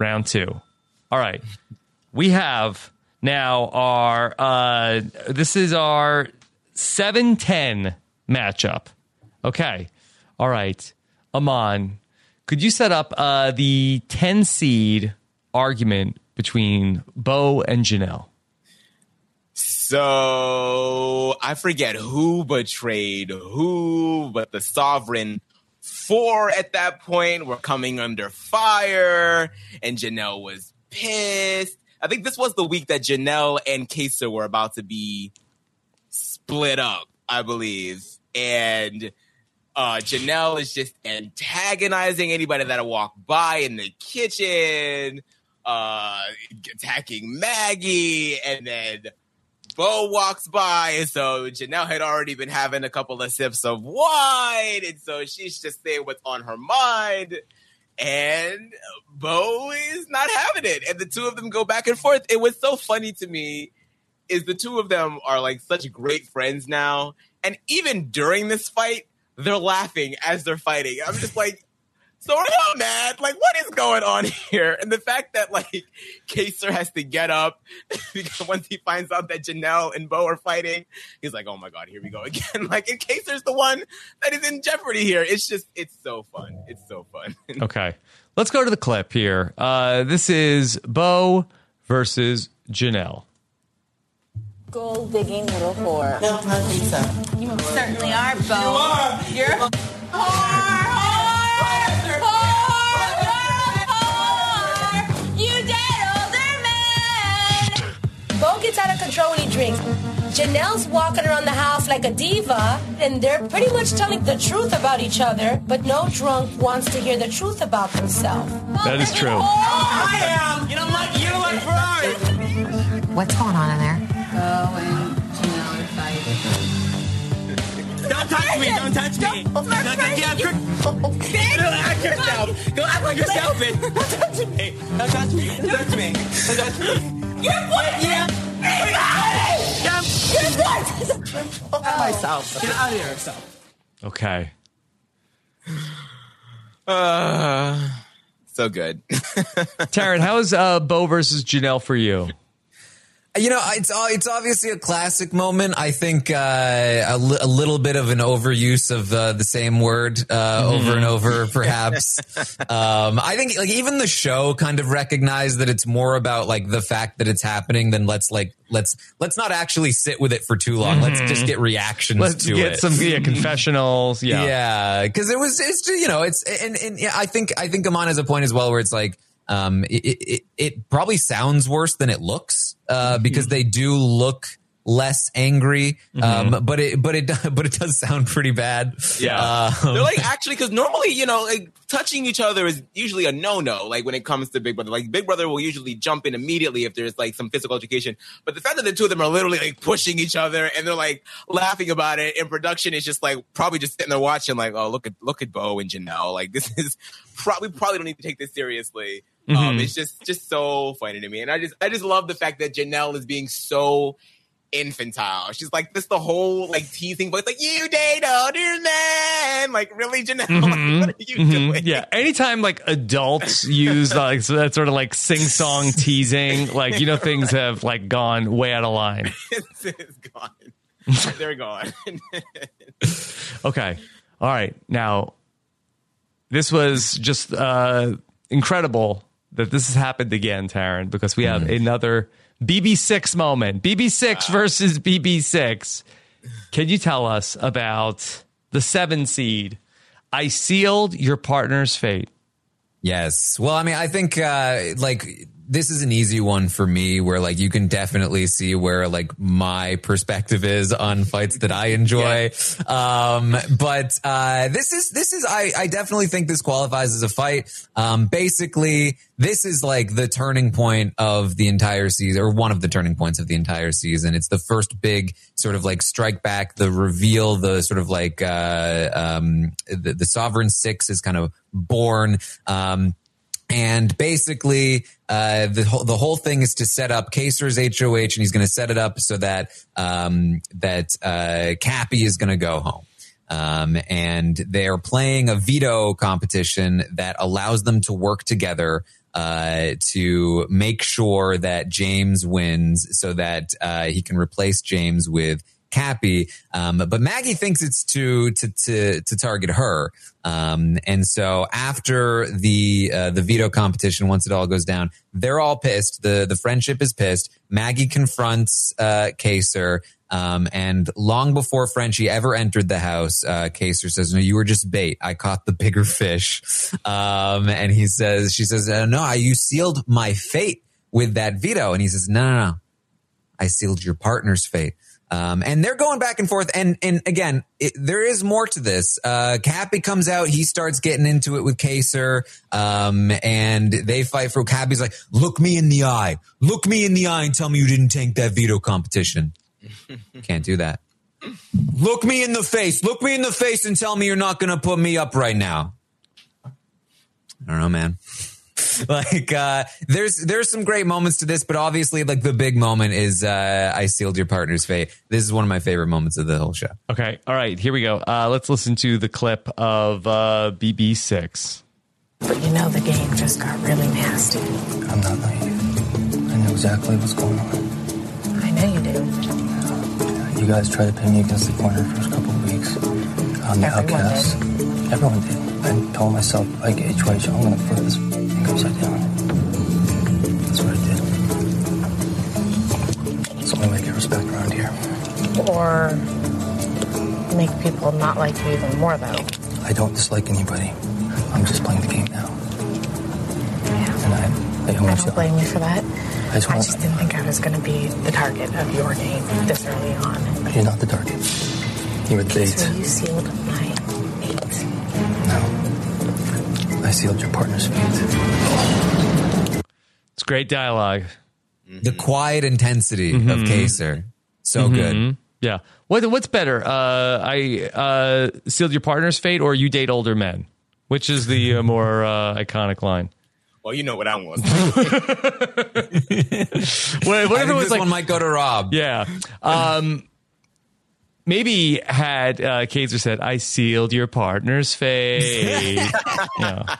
round two. All right, we have now our uh, this is our seven ten matchup. Okay, all right, Amon, could you set up uh, the ten seed argument between Bo and Janelle? So I forget who betrayed who, but the sovereign four at that point were coming under fire, and Janelle was pissed. I think this was the week that Janelle and Kesa were about to be split up, I believe. And uh, Janelle is just antagonizing anybody that'll walk by in the kitchen, uh, attacking Maggie, and then Bo walks by, and so Janelle had already been having a couple of sips of wine, and so she's just saying what's on her mind. And Bo is not having it, and the two of them go back and forth. It was so funny to me is the two of them are like such great friends now, and even during this fight, they're laughing as they're fighting. I'm just like, so are y'all mad? Like, what is going on here? And the fact that like <laughs> Kaysar has to get up <laughs> because once he finds out that Janelle and Bo are fighting, he's like, oh my god, here we go again. <laughs> like, and Kaysar's the one that is in jeopardy here. It's just, it's so fun. It's so fun. Okay, let's go to the clip here. Uh, this is Bo versus Janelle. Gold digging little whore. No, I don't think so. You certainly are, Bo. You are. You're a whore, whore, whore, whore. You dead older man. Bo gets out of control when he drinks. Janelle's walking around the house like a diva, and they're pretty much telling the truth about each other, but no drunk wants to hear the truth about themselves. That is true. I am. You don't like you don't like Ferrari. What's going on in there? Go and Janelle fight. Don't touch me. Don't touch me. Don't touch me. Yeah, Chris- Go act yourself. Go act like yourself. bitch. Don't touch me. Don't touch me. Don't touch me. Don't touch me. You're what? Yeah. You're Get myself. Get out of here, yourself. Okay. <sighs> Uh, so good. <laughs> Taran, how is uh, Bo versus Janelle for you? You know, it's uh, it's obviously a classic moment. I think uh, a, li- a little bit of an overuse of uh, the same word uh, over and over, <laughs> perhaps. um, I think like even the show kind of recognized that it's more about like the fact that it's happening than let's like let's let's not actually sit with it for too long. Let's Mhm. just get reactions Let's to get it. some yeah, confessionals. Yeah. yeah, because it was it's just, you know it's and and yeah, I think I think Amon has a point as well where it's like um it it, it probably sounds worse than it looks uh because they do look less angry um but it but it <laughs> but it does sound pretty bad. Yeah. Um, They're like actually because normally you know like touching each other is usually a no no like when it comes to Big Brother. Like Big Brother will usually jump in immediately if there's like some physical education but the fact that the two of them are literally like pushing each other and they're like laughing about it in production is just like probably just sitting there watching like oh look at look at Bo and Janelle like this <laughs> is probably probably don't need to take this seriously um Mhm. it's just just so funny to me and I just I just love the fact that Janelle is being so infantile. She's like this the whole like teasing voice, like you date older men. Like really, Janelle? Mhm. <laughs> Like, what are you Mhm. doing? Yeah, anytime like adults <laughs> use like so that sort of like sing song <laughs> teasing, like you know things have like gone way out of line. it's, it's gone. They're gone. Okay, all right. Now, this was just uh, incredible that this has happened again, Taran, because we have another BB6 moment. BB6 versus BB6. Can you tell us about the seven seed? I sealed your partner's fate. Yes. Well, I mean, I think uh, like this is an easy one for me where like you can definitely see where like my perspective is on fights that I enjoy. Um, but uh, this is this is I, I definitely think this qualifies as a fight. Um, basically, this is like the turning point of the entire season, or one of the turning points of the entire season. It's the first big sort of like strike back, the reveal, the sort of like uh, um, the, the sovereign six is kind of born. Um, and basically, uh, the whole the whole thing is to set up Kaysar's HOH, and he's going to set it up so that um, that uh, Cappy is going to go home. Um, and they're playing a veto competition that allows them to work together uh, to make sure that James wins, so that uh, he can replace James with Cappy. Um, but Maggie thinks it's to to to, to target her. Um, and so after the uh, the veto competition, once it all goes down, they're all pissed. the The friendship is pissed. Maggie confronts uh, Kaysar. Um, and long before Frenchie ever entered the house, uh, Kaysar says, "No, you were just bait. I caught the bigger fish." <laughs> Um, and he says, "She says, uh, no, I, you sealed my fate with that veto." And he says, "No, no, no, I sealed your partner's fate." Um, and they're going back and forth. And and again, it, there is more to this. Uh, Cappy comes out. He starts getting into it with Kaysar. Um, and they fight for Cappy's like, look me in the eye. Look me in the eye and tell me you didn't tank that veto competition. <laughs> Can't do that. Look me in the face. Look me in the face and tell me you're not going to put me up right now. I don't know, man. <laughs> like uh there's there's some great moments to this but obviously like the big moment is uh i sealed your partner's fate this is one of my favorite moments of the whole show Okay, all right, here we go. Uh, let's listen to the clip of uh, BB6. But you know the game just got really nasty. I'm not naive. I know exactly what's going on. I know you do. You guys tried to pin me against the corner the first couple of weeks. I'm the Everyone outcast. Everyone did. I told myself, like HOH, I'm gonna flip this upside down. That's what I did. It's the only way to get respect around here. Or make people not like you even more, though. I don't dislike anybody. I'm just playing the game now. Yeah. And I, I owe I don't blame you for that. I just I just didn't think I was going to be the target of your game this early on. You're not the target. You were the bait. So you sealed my fate. I sealed your partner's fate. It's great dialogue. The quiet intensity of Kaysar. So good. Mhm. Yeah. What what's better? Uh, I uh, sealed your partner's fate, or you date older men? Which is the uh, more uh, iconic line? Well, you know what I want. <laughs> <laughs> What, what I if it think was this like one might go to Rob. Yeah. Um, maybe had uh, Kaysar said, "I sealed your partner's fate." <laughs> yeah.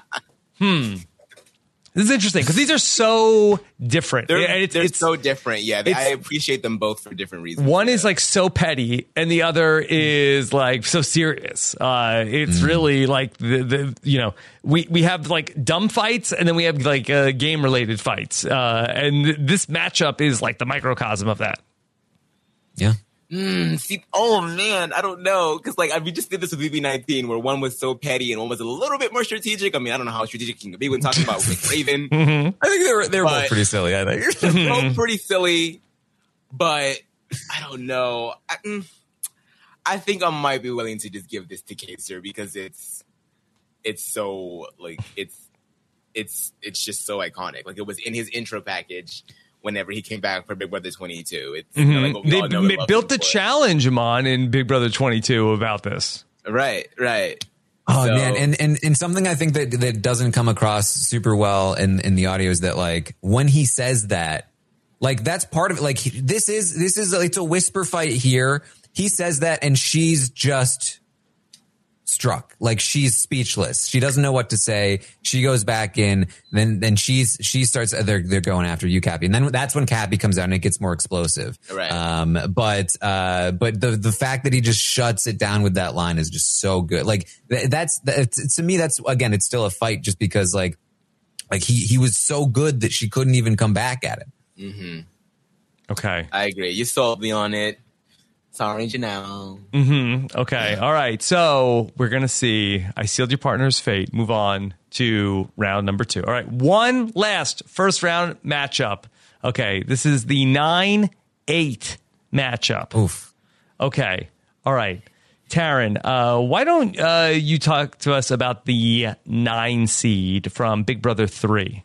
Hmm. This is interesting because these are so different. They're, Yeah, it's, they're it's- so different. Yeah, they, I appreciate them both for different reasons. one is like so petty, and the other is like so serious. Uh, it's really like the, the you know we we have like dumb fights, and then we have like uh, game related fights, uh, and this matchup is like the microcosm of that. Yeah. Mm, see, oh man, I don't know because like I, we just did this with BB19 where one was so petty and one was a little bit more strategic. I mean, I don't know how strategic you can be when talking about like <laughs> Raven. Mm-hmm. I think they were they were both pretty silly. I think. <laughs> They're both pretty silly, but I don't know. I, mm, I think I might be willing to just give this to Kaysar because it's it's so like it's it's it's just so iconic. Like it was in his intro package whenever he came back for Big Brother 22. It's you know, mm-hmm. like what we they all know and ma- love built him the challenge, Amon, in Big Brother 22 about this. Right, right. Oh So- man, and, and and something I think that that doesn't come across super well in in the audio is that like when he says that, like that's part of it. Like this is this is it's a whisper fight here. He says that, and she's just struck. Like she's speechless. She doesn't know what to say. She goes back in. Then then she's she starts. They're they're going after you, Cappy, and then that's when Cappy comes out and it gets more explosive. Right. Um. But uh. But the the fact that he just shuts it down with that line is just so good. Like th- that's that, to me. That's again. It's still a fight just because like like he he was so good that she couldn't even come back at him. hmm Okay. I agree. You sold me on it. Sorry, Janelle. hmm Okay. All right. So we're going to see I sealed your partner's fate. Move on to round number two. All right. One last first round matchup. Okay. This is the 9 8 matchup. Oof. Okay. All right. Taran, uh, why don't uh, you talk to us about the nine seed from Big Brother 3?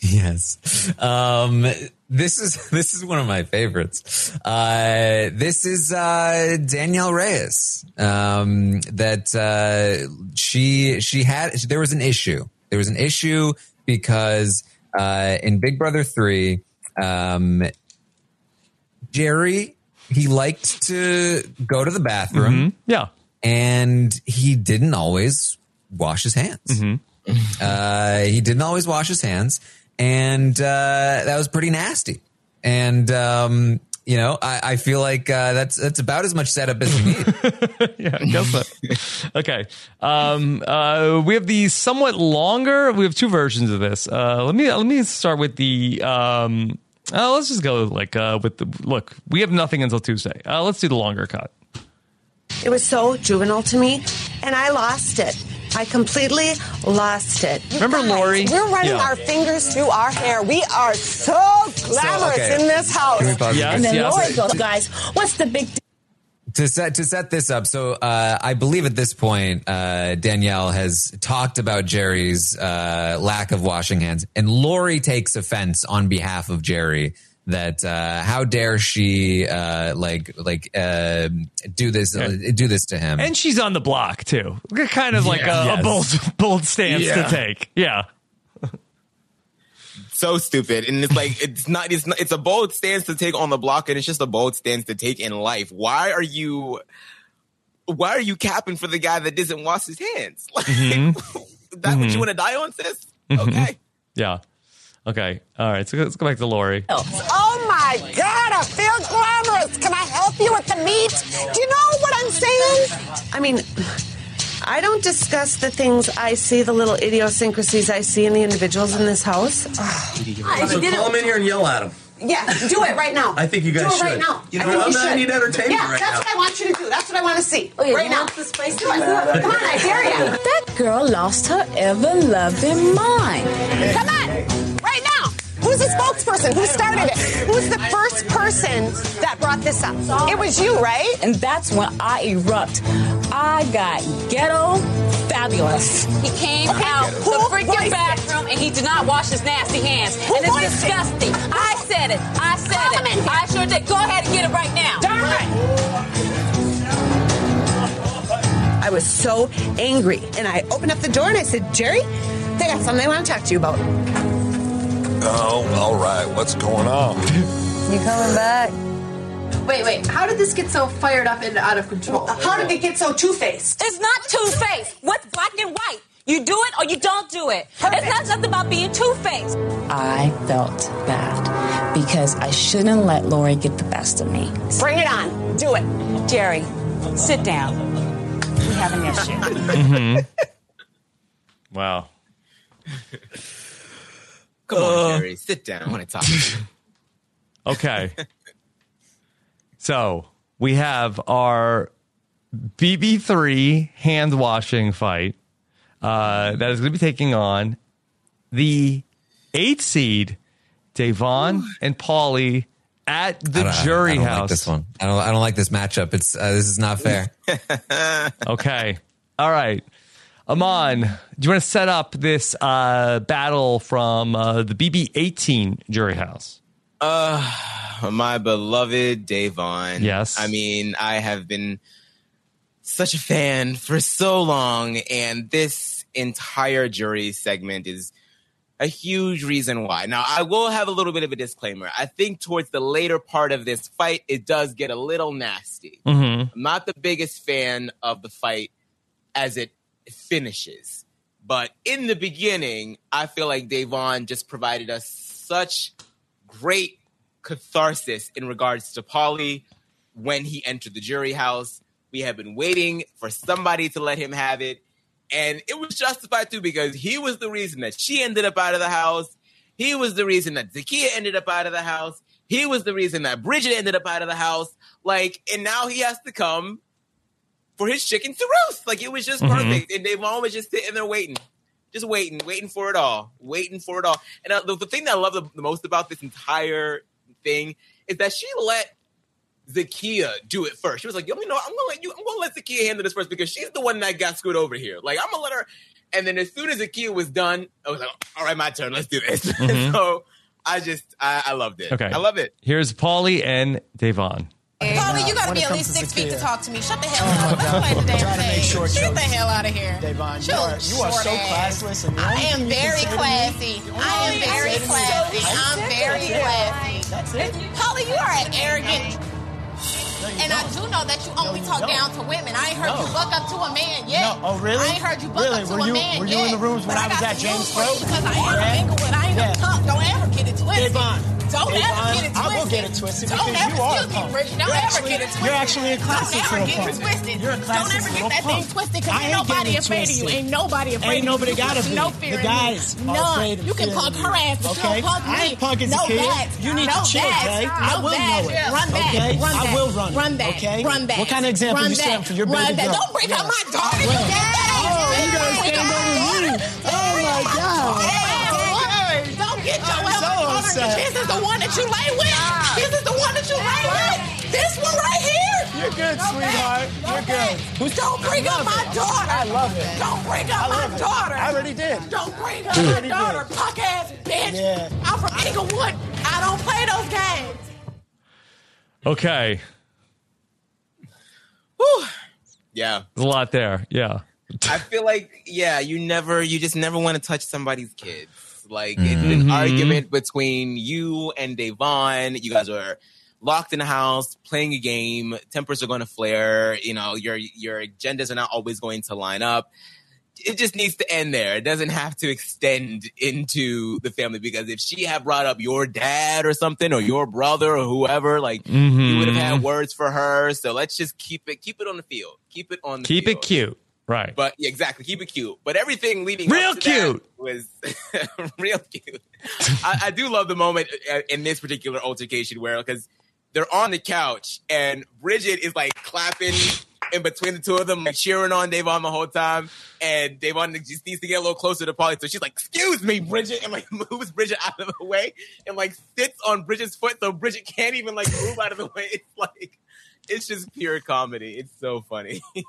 Yes. Um, this is <laughs> this is one of my favorites. Uh, this is uh, Danielle Reyes. Um, that uh, she she had there was an issue. There was an issue because uh, in Big Brother three, um, Jerry he liked to go to the bathroom. Yeah. and he didn't always wash his hands. Uh, he didn't always wash his hands, and uh, that was pretty nasty. And um, you know, I, I feel like uh, that's that's about as much setup as you need. <laughs> yeah, I guess so. okay. Um, uh, we have the somewhat longer. We have two versions of this. Uh, let me let me start with the. Um, uh, let's just go like uh, with the look. We have nothing until Tuesday. Uh, let's do the longer cut. It was so juvenile to me, and I lost it. I completely lost it. Remember Lori? We're running Yeah. our fingers through our hair. We are so glamorous okay. in this house. Can we pause Yes, and then yes. Lori goes, guys, what's the big deal? to set to set this up, so uh, I believe at this point uh, Danielle has talked about Jerry's uh, lack of washing hands, and Lori takes offense on behalf of Jerry. That uh, how dare she uh, like like uh, do this do this to him? And she's on the block too. Kind of like Yeah. a, a bold bold stance Yeah. to take. Yeah. <laughs> so stupid and it's like it's not it's not it's a bold stance to take on the block and it's just a bold stance to take in life why are you why are you capping for the guy that doesn't wash his hands <laughs> like <laughs> that what you want to die on sis okay Yeah. Okay. All right. So let's go back to Lori. Oh, oh my God, I feel glamorous. Can I help you with the meat? Do you know what I'm saying? I mean, I don't discuss the things I see, the little idiosyncrasies I see in the individuals in this house. Ugh. So call him in here and yell at him. Yeah, do it right now. I think you guys do it right now. You know I think what? you I'm not- I should. need entertainment Yeah, right that's now. what I want you to do. That's what I want to see. Oh, yeah, right now. this place do it. Come on, I dare you. That girl lost her ever loving mind. Come on, right now. Who's the spokesperson? Who started it? Who's the first person that brought this up? It was you, right? And that's when I erupt. I got ghetto fabulous. He came out the freaking bathroom and he did not wash his nasty hands. Who and it's voiced it? disgusting. I said it. I said Call him in it. I sure did. Go ahead and get it right now. Darn I was so angry. And I opened up the door and I said, Jerry, they got something I want to talk to you about. Oh, all right. What's going on? <laughs> You coming back? Wait, wait. How did this get so fired up and out of control? How did it get so two faced? It's not two faced. What's black and white? You do it or you don't do it. It's not something about being two faced. I felt bad because I shouldn't let Lori get the best of me. Bring it on. Do it. Jerry, sit down. We have an issue. <laughs> Mhm. Wow. <laughs> Come on, Jerry, sit down. I want to talk to. <laughs> Okay. <laughs> so we have our BB3 hand washing fight uh, that is going to be taking on the eight seed Da'Vonne and Paulie at the I don't- jury I don't house. Like this one. I don't. I don't like this matchup. It's uh, this is not fair. <laughs> okay. All right. Amon, do you want to set up this uh, battle from uh, the BB 18 jury house? Uh, my beloved Da'Vonne. Yes. I mean, I have been such a fan for so long, and this entire jury segment is a huge reason why. Now, I will have a little bit of a disclaimer. I think towards the later part of this fight, it does get a little nasty. Mm-hmm. I'm not the biggest fan of the fight as it finishes. But in the beginning, I feel like Da'Vonne just provided us such great catharsis in regards to Paulie when he entered the jury house. We have been waiting for somebody to let him have it. And it was justified too because he was the reason that she ended up out of the house. He was the reason that Zakiyah ended up out of the house. He was the reason that Bridgette ended up out of the house. Like, and now he has to come for his chicken to roast. Like, it was just Mhm. perfect. And Da'Vonne was just sitting there waiting, just waiting, waiting for it all, waiting for it all. And uh, the, the thing that I love the, the most about this entire thing is that she let Zakiyah do it first. She was like, "Yo, you know, I'm gonna let you. I'm gonna let Zakiyah handle this first because she's the one that got screwed over here. Like, I'm gonna let her." And then as soon as Zakiyah was done, I was like, "All right, my turn. Let's do this." <laughs> Mhm. so I just, I, I loved it. Okay. I love it. Here's Paulie and Da'Vonne. Paulie, you gotta be at least six feet to talk to me. Shut the hell up. Let's play the damn to thing. short Get the hell out of here. Devon, you are, you are so classless. And I am thing you can very to classy. I am thing you can very to classy. I I'm very classy. That's it. Paulie, you are an arrogant. No, And I do know that you only you talk don't. down to women. I ain't heard No. you buck up to a man yet. No. Oh, really? I ain't heard you buck Really? up to Were a you- man were yet. you in the rooms when But I was at James' news for you throat? Because I ain't Yeah. a. I ain't Yeah. a punk. Don't ever get it twisted. Devon. Don't ever get it I twisted. will get it twisted Don't because ever, you are a excuse me, punk. Don't You're ever actually- get it twisted. you're actually a classist Don't ever get it twisted. You're a Don't ever get that thing twisted because ain't nobody afraid of you. Ain't nobody afraid Ain't of you. Ain't nobody gotta put be. No The fear in guys you. None. You can punk her ass, but Okay? you don't punk me. I ain't punking no Zakiyah. backs. You need to chill, okay? I will know it. Run back. I will run Run back. okay? Run back. What kind of example you stand for your Run baby back. girl? Don't bring up my oh, daughter. I You. Oh, you gotta stand over me. Oh, my God. Don't get your I'm so upset. This is the one that you lay with. This is the one that you lay with. This one right here. You're good, sweetheart. You're good. Don't bring up my it. daughter. I love it. Don't bring up my it. daughter. I already did. Don't bring up my daughter, did. punk ass bitch. Yeah. I'm from Inglewood. I don't play those games. Okay. Whew. Yeah. There's a lot there. Yeah. I feel like, yeah, you never, you just never want to touch somebody's kids. Like it's Mhm. an argument between you and Devon. You guys are locked in a house playing a game. Tempers are going to flare. You know, your your agendas are not always going to line up. It just needs to end there. It doesn't have to extend into the family because if she had brought up your dad or something or your brother or whoever, like you would have had Mhm. words for her. So let's just keep it keep it on the field. Keep it on the Keep field. it cute. Right. But yeah, exactly, keep it cute. But everything leading Real up to that cute. was <laughs> real cute. I, I do love the moment in this particular altercation where because they're on the couch and Bridgette is like clapping in between the two of them, like cheering on Da'Vonne the whole time. And Da'Vonne just needs to get a little closer to Paulie. So she's like, "Excuse me, Bridgette," and like <laughs> moves Bridgette out of the way and like sits on Bridgette's foot, so Bridgette can't even like move out of the way. It's like it's just pure comedy. It's so funny. <laughs>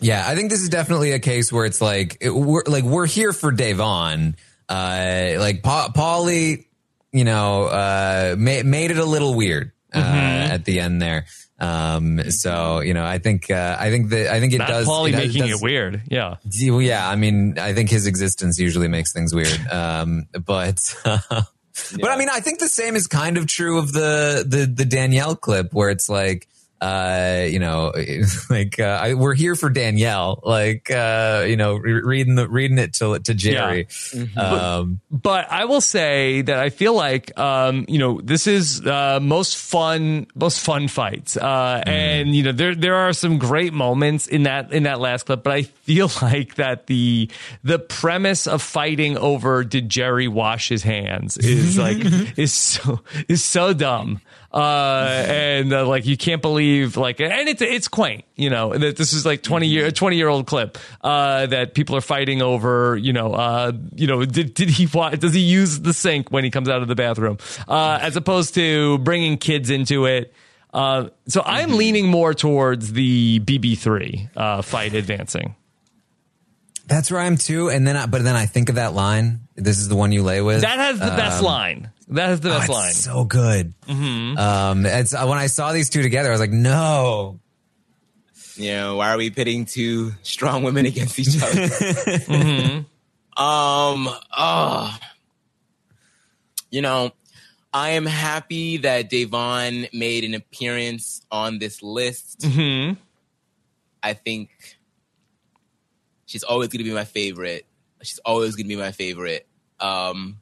Yeah, I think this is definitely a case where it's like it, we're like we're here for Da'Vonne. Uh, like pa- Paulie, you know, uh, ma- made it a little weird uh, Mhm. at the end there. Um, so you know, I think uh, I think that I think it Not does. Paulie making does- it weird. Yeah. Yeah, I mean, I think his existence usually makes things weird. Um, but <laughs> but I mean, I think the same is kind of true of the the the Danielle clip where it's like. Uh, you know, <laughs> like uh, I, we're here for Danielle. Like, uh, you know, re- reading the reading it to to Jerry. Um, but I will say that I feel like um, you know this is uh, most fun most fun fights, uh, and you know there there are some great moments in that in that last clip. But I feel <laughs> like that the the premise of fighting over did Jerry wash his hands is like <laughs> is so is so dumb. Uh, and uh, like you can't believe like and it's it's quaint you know that this is like 20 year 20 year old clip uh that people are fighting over you know uh you know did did he does he use the sink when he comes out of the bathroom uh as opposed to bringing kids into it uh so i'm leaning more towards the bb3 uh fight advancing that's where I'm too. And then, I, but then I think of that line. This is the one you lay with. that has the best Um, line that has the oh, best it's line So good. Mhm. Um, it's uh, when I saw these two together, I was like, no. you know, why are we pitting two strong women against each other? <laughs> Um, oh, you know, I am happy that Da'Vonne made an appearance on this list. Mhm. I think she's always going to be my favorite. She's always going to be my favorite. Um,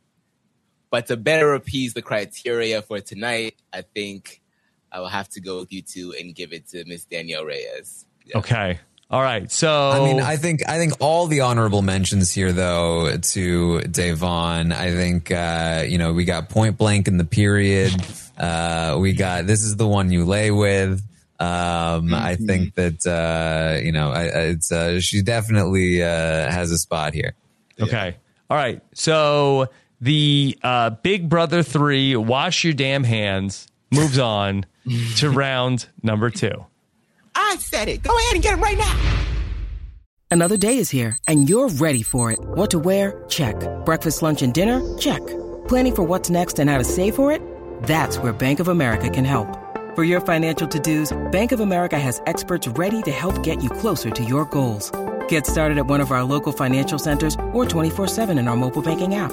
but to better appease the criteria for tonight, I think I will have to go with you two and give it to Miss Danielle Reyes. okay all right so I mean, I think I think all the honorable mentions here, though, to Da'Vonne. I think uh, you know we got Point Blank in the period. Uh, we got this is the one you lay with. Um, I think that uh, you know I, I- it's uh, she definitely uh, has a spot here. Okay. All right. So the uh, Big Brother 3 Wash Your Damn Hands moves on to <laughs> round number two. I said it. Go ahead and get it right now. Another day is here, and you're ready for it. What to wear? Check. Breakfast, lunch, and dinner? Check. Planning for what's next and how to save for it? That's where Bank of America can help. For your financial to-dos, Bank of America has experts ready to help get you closer to your goals. Get started at one of our local financial centers or 24-7 in our mobile banking app.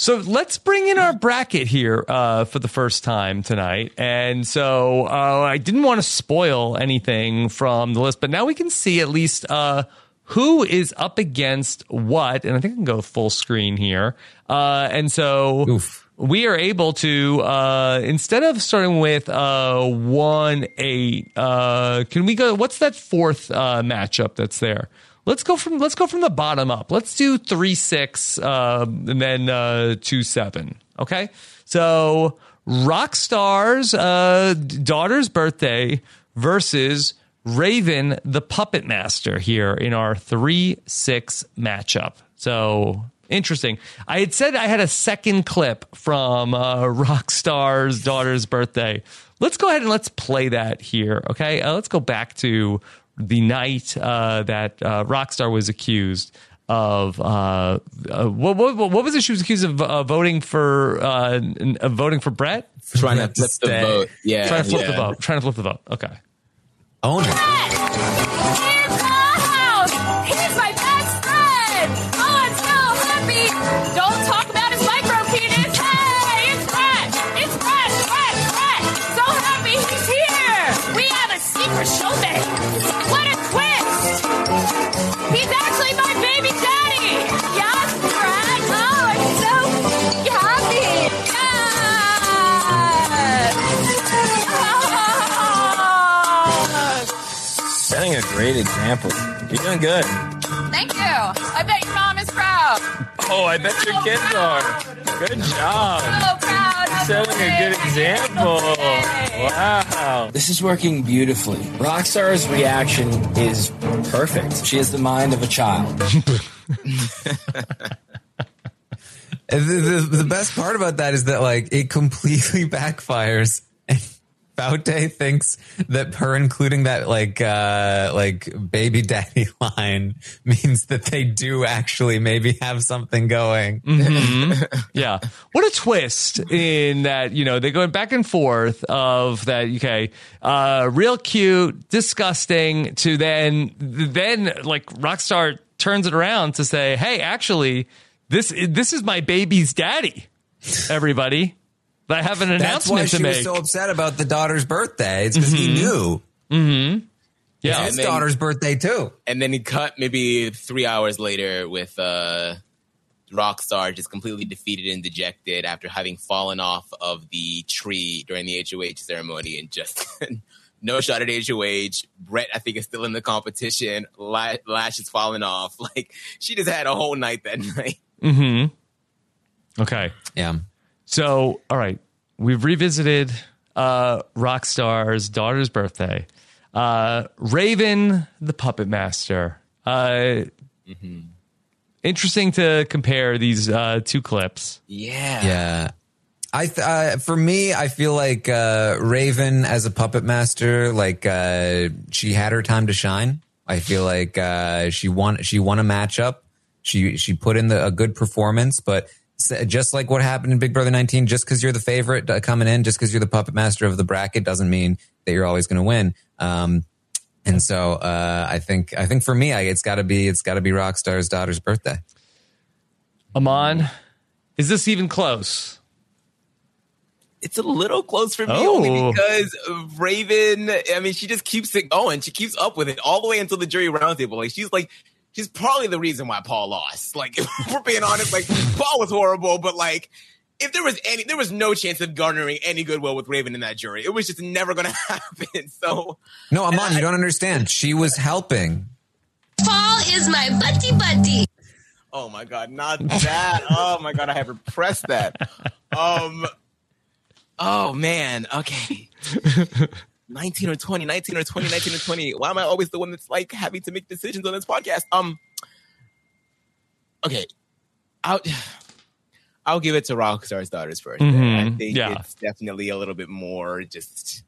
So let's bring in our bracket here uh, for the first time tonight. And so uh, I didn't want to spoil anything from the list, but now we can see at least uh, who is up against what. And I think I can go full screen here. Uh, and so we are able to, uh, instead of starting with uh, 1 8, uh, can we go? What's that fourth uh, matchup that's there? Let's go from let's go from the bottom up. Let's do three six uh, and then uh, two seven. Okay, so Rockstar's uh, daughter's birthday versus Raven the Puppet Master here in our three six matchup. So interesting. I had said I had a second clip from uh, Rockstar's daughter's birthday. Let's go ahead and let's play that here. Okay, uh, let's go back to the night uh, that uh, Rockstar was accused of uh, uh, what, what, what was it? She was accused of uh, voting for uh, n- voting for Brett, Trying to flip the vote. Yeah, trying to flip the vote, trying to flip the vote. Okay, own it. Great example. You're doing good. Thank you. I bet your mom is proud. Oh, I bet your kids are. Good job. So proud. Setting a good example. Wow. This is working beautifully. Rockstar's reaction is perfect. She has the mind of a child. <laughs> The, the, the best part about that is that like it completely <laughs> backfires. Faute thinks that her including that like uh like baby daddy <laughs> line means that they do actually maybe have something going. Mhm. yeah. <laughs> What a twist in that, you know, they're going back and forth of that, okay, uh, real cute, disgusting to then, then like Rockstar turns it around to say, hey, actually, this, this is my baby's daddy, everybody. But I have an That's why announcement she was so upset about the daughter's birthday. It's because he Mhm. knew. Mm-hmm. Yeah. It's his daughter's birthday too. And then he cut maybe three hours later with uh, Rockstar just completely defeated and dejected after having fallen off of the tree during the HOH ceremony and just <laughs> no shot at HOH. Brett, I think, is still in the competition. La- Lash is falling off. <laughs> Like she just had a whole night that <laughs> night. Mm-hmm. Okay. Yeah. So, all right, we've revisited uh, Rockstar's daughter's birthday. Uh, Raven, the puppet master. Uh, Interesting to compare these uh, two clips. Yeah. Yeah. I th- uh, for me, I feel like uh, Raven as a puppet master, like uh, she had her time to shine. I feel like uh, she won. She won a matchup. She she put in the, a good performance, but s- just like what happened in Big Brother 19, just because you're the favorite uh, coming in, just because you're the puppet master of the bracket, doesn't mean that you're always going to win. Um, and so uh, I think I think for me, I, it's got to be it's got to be Rockstar's daughter's birthday. Amon, is this even close? It's a little close for me Oh. only because Raven, I mean, she just keeps it going. She keeps up with it all the way until the jury roundtable. Like she's like, she's probably the reason why Paul lost. Like, <laughs> if we're being honest, like Paul was horrible, but like, if there was any, there was no chance of garnering any goodwill with Raven in that jury. It was just never going <laughs> to happen. So, No, Amon, you don't understand. She was helping. Paul is my buddy buddy. oh my God, not that. oh my God, I have repressed that. Um, oh man, okay. <laughs> 19 or 20, 19 or 20, 19 or 20. Why am I always the one that's like having to make decisions on this podcast? Um, okay. I'll, <sighs> I'll give it to Rockstar's daughters 1st I Mhm, think yeah. it's definitely a little bit more just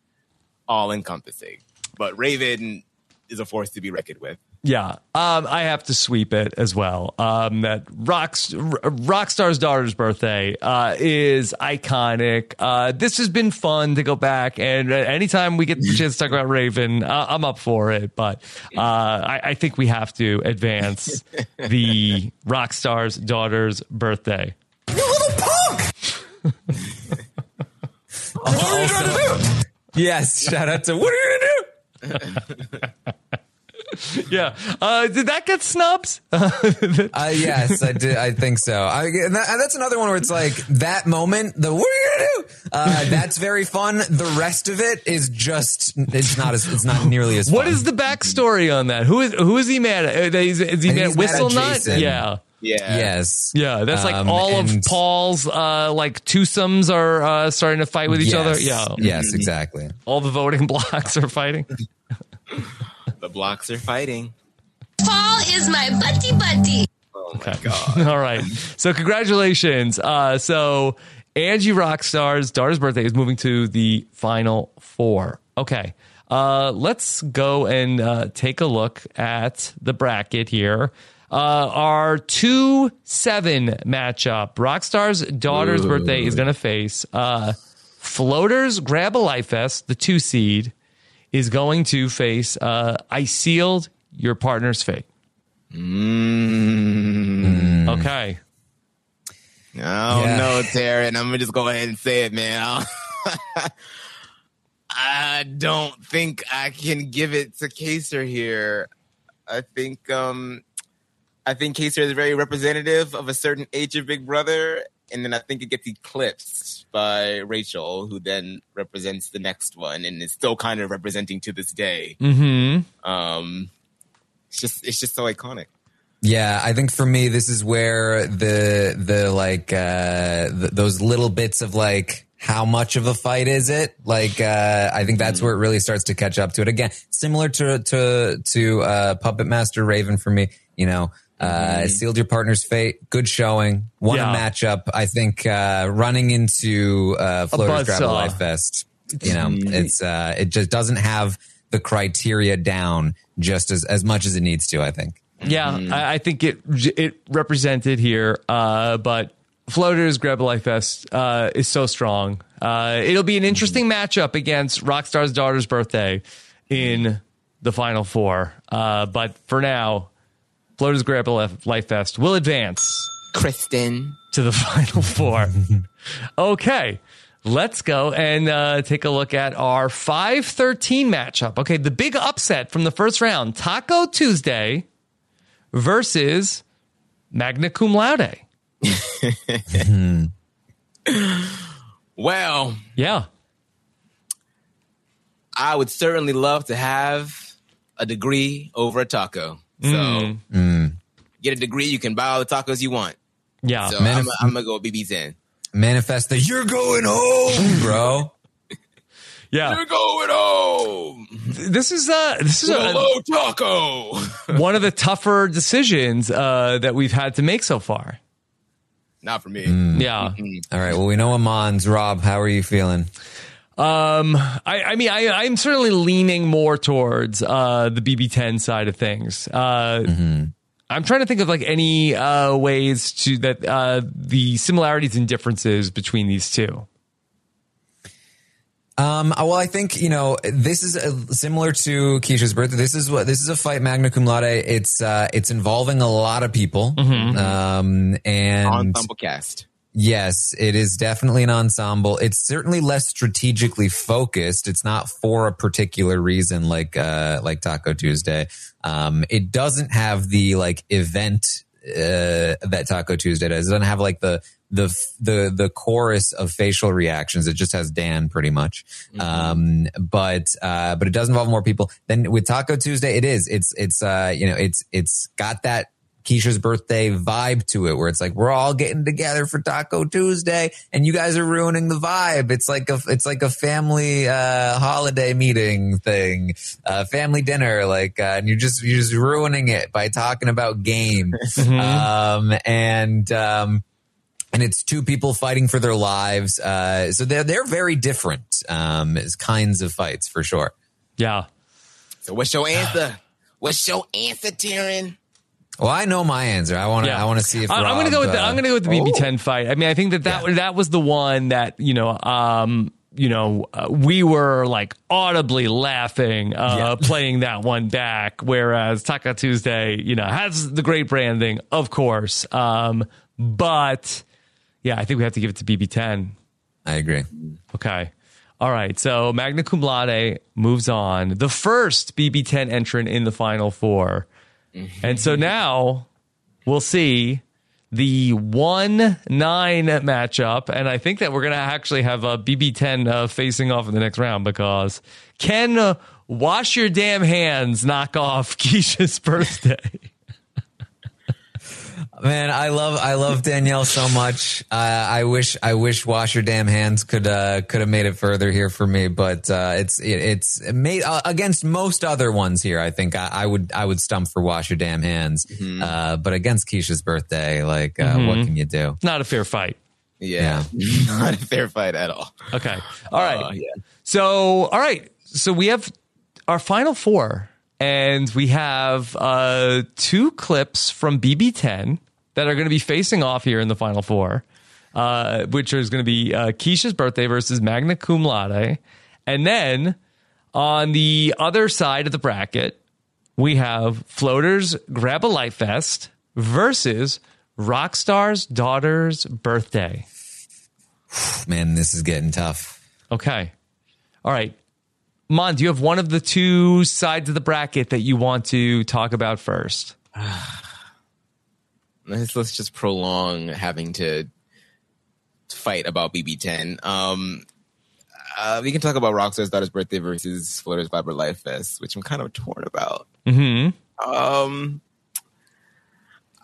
all encompassing. But Raven is a force to be reckoned with. Yeah, um, I have to sweep it as well. Um, that Rocks, Rockstar's daughter's birthday uh, is iconic. Uh, this has been fun to go back, and uh, anytime we get the chance to talk about Raven, uh, I'm up for it. But uh, I, I think we have to advance the Rockstar's daughter's birthday. You little Also- yes, shout out to what are you gonna do? <laughs> <laughs> yeah. Uh, did that get snubs? <laughs> uh, yes, I did. I think so. I, and that, that's another one where it's like that moment. The what are you gonna do? Uh, that's very fun. The rest of it is just. It's not as. It's not nearly as. What fun. is the backstory on that? Who is who is he mad at? Uh, Is, is he I mad at he's mad at Whistle Nut? Yeah. Yeah. Yes. Yeah, that's like Um, all of Paul's uh, like twosomes are uh, starting to fight with each Yes. other. Yeah. Yes, exactly. All the voting <laughs> blocks are fighting. The blocks are fighting. Paul is my buddy buddy. Okay. <laughs> All right. So congratulations. Uh, so Angie Rockstar's daughter's birthday is moving to the final four. Okay. Uh, let's go and uh, take a look at the bracket here. Uh, our two seven matchup. Rockstar's daughter's Ooh. birthday is going to face uh, Floaters Grab a Life Fest, the two seed, is going to face uh, I Sealed Your Partner's Fate. Mm. Okay. Oh Yeah. no, Taran. I'm gonna just go ahead and say it, man. <laughs> I don't think I can give it to Kaysar here. I think um I think Kaysar is very representative of a certain age of Big Brother, and then I think it gets eclipsed by Rachel, who then represents the next one and is still kind of representing to this day. Mm-hmm. Um it's just it's just so iconic. Yeah, I think for me, this is where the the like uh th- those little bits of like how much of a fight is it? Like uh I think that's where it really starts to catch up to it. Again, similar to to to uh Puppet Master Raven for me, you know. Uh, sealed your partner's fate. Good showing. Won Yeah. a matchup. I think uh, running into uh, Floaters Grab a. Life Fest. You know, it's uh, it just doesn't have the criteria down just as as much as it needs to. I think. Yeah, I, I think it it represented here, uh, but Floaters Grab a Life Fest uh, is so strong. Uh, it'll be an interesting matchup against Rockstar's daughter's birthday in the final four. Uh, but for now, A Life- Life Fest will advance Kristen to the <laughs> final four. okay. Let's go and uh, take a look at our 513 matchup. Okay, the big upset from the first round Taco Tuesday versus Magna Cum Laude. <laughs> Well, yeah. I would certainly love to have a degree over a taco. So Mm. get a degree, you can buy all the tacos you want. Yeah. So Manif- I'm, I'm gonna go BB ten. Manifest that you're going home, bro. <laughs> Yeah. You're going home. This is uh this is With a, a low taco. <laughs> one of the tougher decisions uh, that we've had to make so far. Not for me. Yeah. All right. Well, we know Amon's. Rob, how are you feeling? Um, I, I mean, I, I'm certainly leaning more towards uh, the BB10 side of things. Uh, I'm trying to think of like any uh, ways to that uh, the similarities and differences between these two. Um, well, I think you know this is uh similar to Keesha's birthday. This is what this is a fight magna cum laude. It's uh, it's involving a lot of people, um, and Ensemble cast. Yes, it is definitely an ensemble. It's certainly less strategically focused. It's not for a particular reason like uh like Taco Tuesday. Um it doesn't have the like event uh that Taco Tuesday does. It doesn't have like the the the the chorus of facial reactions. It just has Dan pretty much. Um but uh but it does involve more people. Then with Taco Tuesday it is. It's it's uh you know it's it's got that Keesha's birthday vibe to it, where it's like we're all getting together for Taco Tuesday, and you guys are ruining the vibe. It's like a it's like a family uh, holiday meeting thing, uh, family dinner, like, uh, and you're just you're just ruining it by talking about game, <laughs> um, and um, and it's two people fighting for their lives. Uh, so they're they're very different um, as kinds of fights for sure. Yeah. So what's your <sighs> answer? What's your answer, Taran? Well, I know my answer. I want to. I want to see if I, am going to go with the, uh, I'm going to go with the BB10 fight. I mean, I think that that that was the one that you know, um, you know, uh, we were like audibly laughing uh, <laughs> playing that one back. Whereas Taco Tuesday, you know, has the great branding, of course, um, but Yeah, I think we have to give it to BB10. I agree. Okay. All right. So Magna Cum Laude moves on. The first BB10 entrant in the final 4 And so now we'll see the 1 9 matchup. And I think that we're going to actually have a BB10 uh, facing off in the next round because Ken, uh, Wash Your Damn Hands knock off <laughs> Keesha's birthday? Man, I love I love Danielle so much. Uh, I wish I wish Wash Your Damn Hands could uh, could have made it further here for me, but uh, it's it, it's made uh, against most other ones here. I think I, I would I would stump for Wash Your Damn Hands, uh, but against Keesha's birthday, like uh, what Mhm. can you do? Not a fair fight. Yeah, <laughs> not a fair fight at all. Okay. All right. Uh, yeah. So, all right. So we have our final four, and we have uh, two clips from BB10 that are going to be facing off here in the final four, uh, which is going to be uh, Keesha's birthday versus Magna Cum Laude. And then on the other side of the bracket, we have Floaters Grab a Life Fest versus Rockstar's daughter's birthday. Man, this is getting tough. Okay. All right. Mon, do you have one of the two sides of the bracket that you want to talk about first? <sighs> let's, let's just prolong having to fight about BB10. Um, uh, we can talk about Rockstar's daughter's birthday versus Floater's Viber Life Fest, which I'm kind of torn about. Mm-hmm. Um,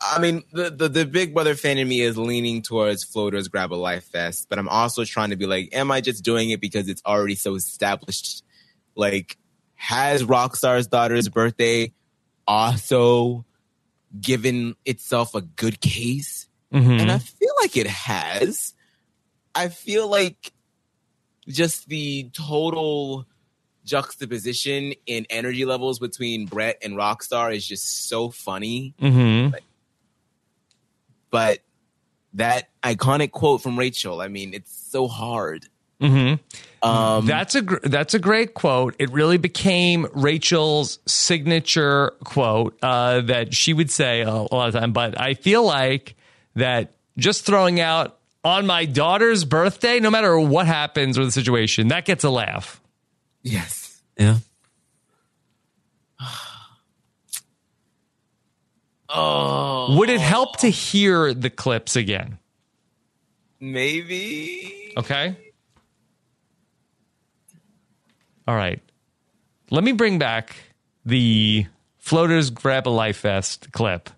I mean, the, the the Big Brother fan in me is leaning towards Floater's Grab a Life Fest, but I'm also trying to be like, am I just doing it because it's already so established? Like, has Rockstar's daughter's birthday also given itself a good case? Mhm. And I feel like it has. I feel like just the total juxtaposition in energy levels between Brett and Rockstar is just so funny. Mm-hmm. But that iconic quote from Rachel, I mean, it's so hard. Mm-hmm. Um, that's a gr- that's a great quote. It really became Rachel's signature quote uh, that she would say a, a lot of time. But I feel like that just throwing out on my daughter's birthday, no matter what happens or the situation, that gets a laugh. Yes. Yeah. <sighs> Oh, Would it help to hear the clips again? maybe. Okay. All right. Let me bring back the floaters grab a life vest clip.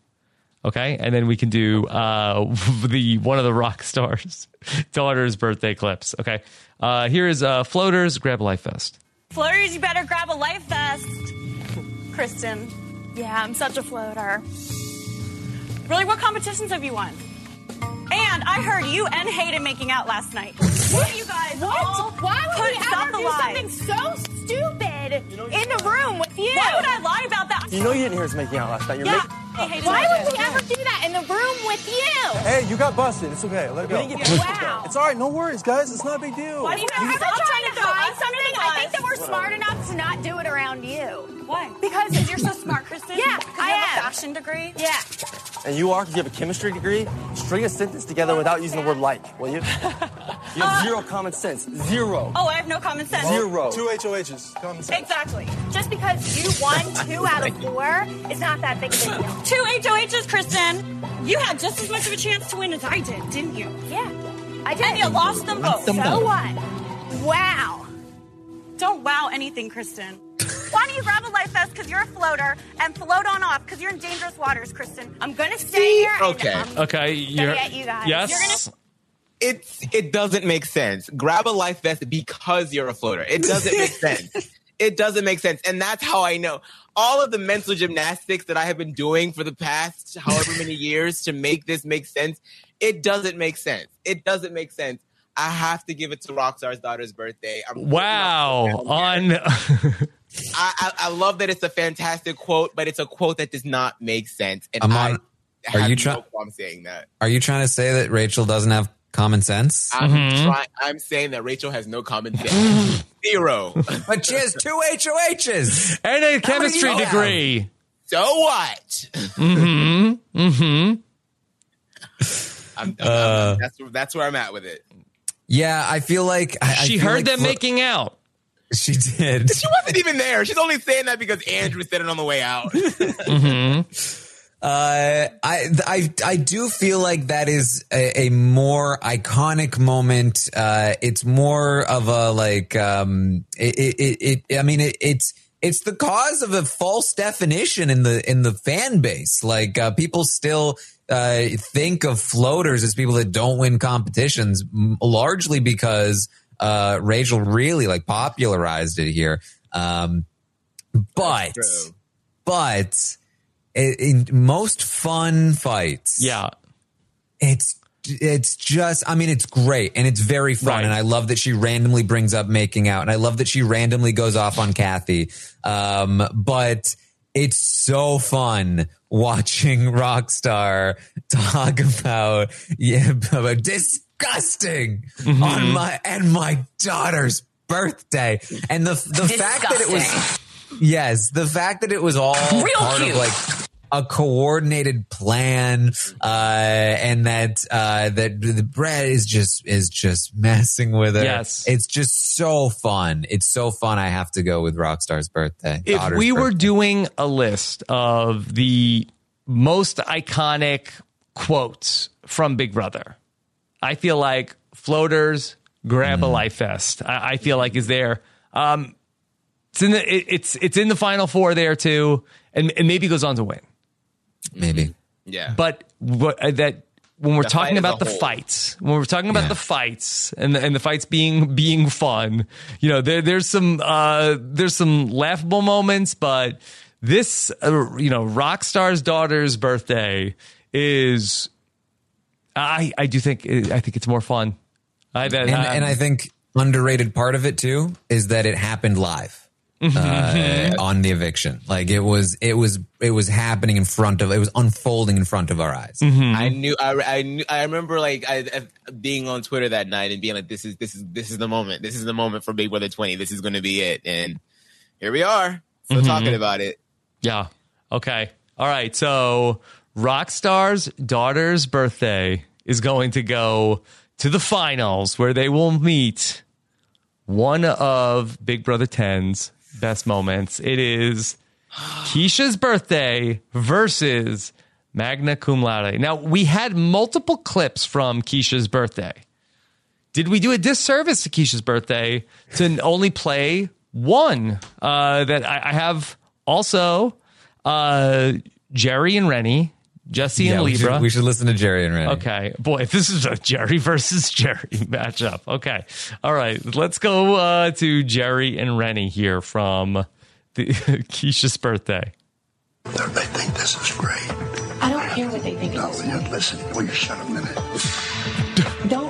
Okay, and then we can do uh, <laughs> the one of the rock stars' <laughs> daughter's birthday clips. Okay, uh, here is uh, floaters grab a life vest. Floaters, you better grab a life vest. Kristen. Yeah, I'm such a floater. Really, what competitions have you won? And I heard you and Hayden making out last night. What you guys all Why would couldn't we ever do lies. something so stupid in the room with you? Why would I lie about that? You know you didn't hear us making out last night. You're Yeah. making. Hey, Why would we ever do that in the room with you? Hey, you got busted. It's okay. Let it go. Wow. It's all right. No worries, guys. It's not a big deal. Why do you If you're ever ever stop trying to throw hide us something, under I think that we're smart enough to not do it around you. Why? Because you're so smart, Kristen. Yeah, I you have am. a fashion degree. Yeah. And you are, because you have a chemistry degree. String a sentence together without using the word like, will you? <laughs> You have uh, zero common sense. Zero. Oh, I have no common sense. Zero. Two HOHs. Common sense. Exactly. Just because you won two out of four is not that big of a deal. <laughs> Two HOHs, Kristen. You had just as much of a chance to win as I did, didn't you? Yeah, I did. And you lost them both. So what? Wow. Don't wow anything, Kristen. Why don't you grab a life vest because you're a floater and float on off because you're in dangerous waters, Kristen? I'm gonna stay here. and Okay. I'm Okay, you're, get you guys. yes. You're gonna- It's it doesn't make sense. Grab a life vest because you're a floater. It doesn't make <laughs> sense. It doesn't make sense. And that's how I know. All of the mental gymnastics that I have been doing for the past however many years to make this make sense, it doesn't make sense. It doesn't make sense. I have to give it to Rockstar's daughter's birthday. I'm Wow. On <laughs> I, I, I love that it's a fantastic quote, but it's a quote that does not make sense. And I'm I on- are have you no try- problem saying that. Are you trying to say that Rachel doesn't have common sense? I'm Mm-hmm. trying. I'm saying that Rachel has no common sense. <laughs> Zero. but she has two HOHs and a chemistry you have? degree. So what? Mm-hmm. Mm-hmm. I'm, I'm- Uh, that's that's where I'm at with it. Yeah, I feel like I, I She feel heard like them Flo- making out. She did. She wasn't even there. She's only saying that because Andrew said it on the way out. <laughs> Uh, I, I, I do feel like that is a, a more iconic moment. Uh, it's more of a like, um, it, it, it I mean, it, it's, it's the cause of a false definition in the, in the fan base. Like, uh, people still, uh, think of floaters as people that don't win competitions largely because, uh, Rachel really like popularized it here. Um, but, but in, in most fun fights, yeah, it's it's just I mean it's great and it's very fun Right. and I love that she randomly brings up making out and I love that she randomly goes off on Kathy. Um, but it's so fun watching <laughs> Rockstar talk about yeah <laughs> about disgusting Mm-hmm. on my and my daughter's birthday and the the fact that it was yes the fact that it was all Real part cute. of like a coordinated plan uh and that uh that the bread is just is just messing with it. Yes. it's just so fun it's so fun i have to go with rockstar's birthday if daughter's we were doing a list of the most iconic quotes from Big Brother, I feel like floaters, grab a Mm. life vest. I, I feel like is there. Um, it's in the it, it's it's in the final four there too, and, and maybe goes on to win. maybe Yeah. But what uh, that when we're The talking about the whole. fights, when we're talking about Yeah. the fights and the, and the fights being being fun, you know, there there's some uh there's some laughable moments, but this uh, you know, Rockstar's daughter's birthday is I I do think I think it's more fun. I that, and, and i think underrated part of it too is that it happened live uh, on the eviction like it was it was it was happening in front of it was unfolding in front of our eyes I knew. I, I knew. I remember like I, I- being on Twitter that night and being like, "This is this is this is the moment. This is the moment for Big Brother 20. This is going to be it." And here we are, still Mhm. talking about it. Yeah. Okay. All right. So Rockstar's daughter's birthday is going to go to the finals where they will meet one of Big Brother 10's best moments. It is Keesha's birthday versus Magna Cum Laude. Now, we had multiple clips from Keesha's birthday. Did we do a disservice to Keesha's birthday to only play one? Uh, that I, I have also uh, Jerry and Renny, Jessie and Yeah, we Libra. should, we should listen to jerry and Renny. Okay. Boy, this is a Jerry versus Jerry <laughs> matchup. Okay. All right. Let's go uh, to Jerry and Renny here from the <laughs> Keesha's birthday. They think this is great. I don't care what they think. No, you listen. Will you shut up a minute? Don't tell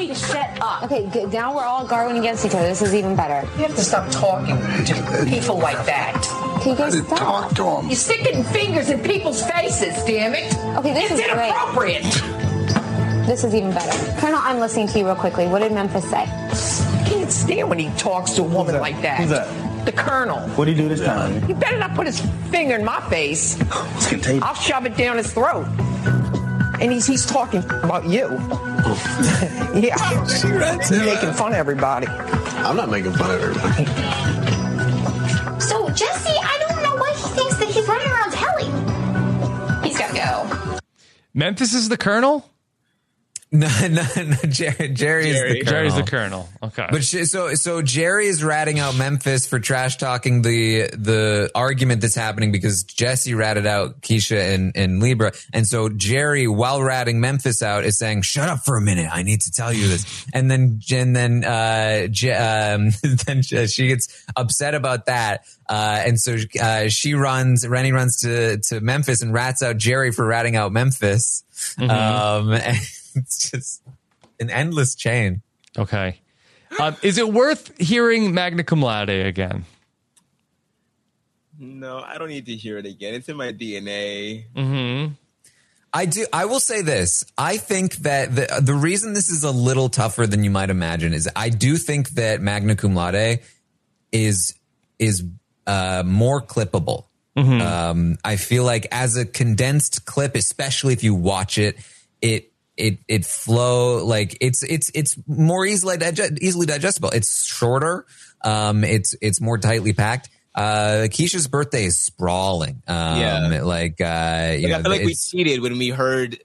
me to shut up. Okay, g- now we're all guarding against each other. This is even better. You have to stop talking to people like that. Can you guys stop? Talk to him. You're sticking fingers in people's faces, damn it. Okay, this it's is great. inappropriate. This is even better. Colonel, I'm listening to you real quickly. What did Memphis say? I can't stand when he talks to a woman like that. Who's that? The colonel. What do you do this time? He better not put his finger in my face. It's contagious. I'll shove it down his throat. And he's he's talking about you. <laughs> yeah. He's making fun of everybody. I'm not making fun of everybody. So, Jessie, I don't know why he thinks that he's running around telling. He's gotta go. Memphis is the Colonel? No, no, no. Jerry, Jerry, is the colonel. Jerry's the Colonel. Okay. But she, so so Jerry is ratting out Memphis for trash talking the the argument that's happening because Jessie ratted out Keesha and, and Libra, and so Jerry, while ratting Memphis out, is saying, "Shut up for a minute, I need to tell you this." And then and then uh, Je- um, <laughs> then she gets upset about that, uh, and so uh, she runs. Renny runs to to Memphis and rats out Jerry for ratting out Memphis. Mhm. Um, and <laughs> <laughs> it's just an endless chain. Okay. Um, is it worth hearing Magna Cum Laude again? No, I don't need to hear it again. It's in my DNA. Mm-hmm. I do. I will say this. I think that the the reason this is a little tougher than you might imagine is I do think that Magna Cum Laude is is uh, more clippable. Um, I feel like as a condensed clip, especially if you watch it, it it it flow like it's it's it's more easily dig- easily digestible. It's shorter. Um, it's it's more tightly packed. Uh, Keesha's birthday is sprawling. Um, Yeah. like uh, you Like, know, I feel like we cheated when we heard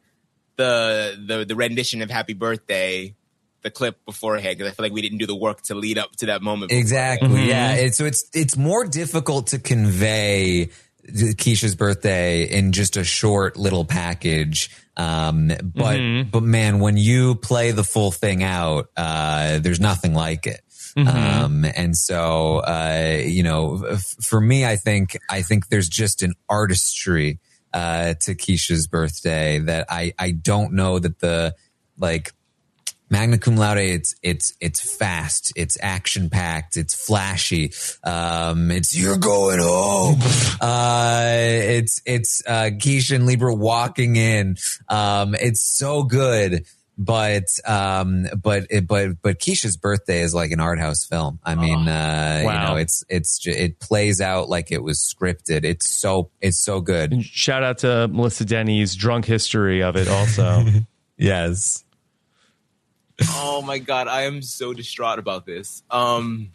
the the the rendition of Happy Birthday, the clip beforehand, because I feel like we didn't do the work to lead up to that moment. Exactly. Yeah. It's, so it's it's more difficult to convey Keesha's birthday in just a short little package. Um, but Mhm. but man, when you play the full thing out, uh, there's nothing like it. Mhm. Um, and so uh, you know, f- for me, I think I think there's just an artistry uh, to Keesha's birthday that I I don't know that the like magna cum laude it's it's it's fast it's action packed it's flashy um it's you're going home. Uh it's it's uh keesha and libra walking in. Um it's so good but um but it, but but keesha's birthday is like an art house film. I mean uh you know it's it's it plays out like it was scripted. It's so it's so good. Shout out to Melissa Denny's drunk history of it also. <laughs> yes Oh my god, I am so distraught about this. Um,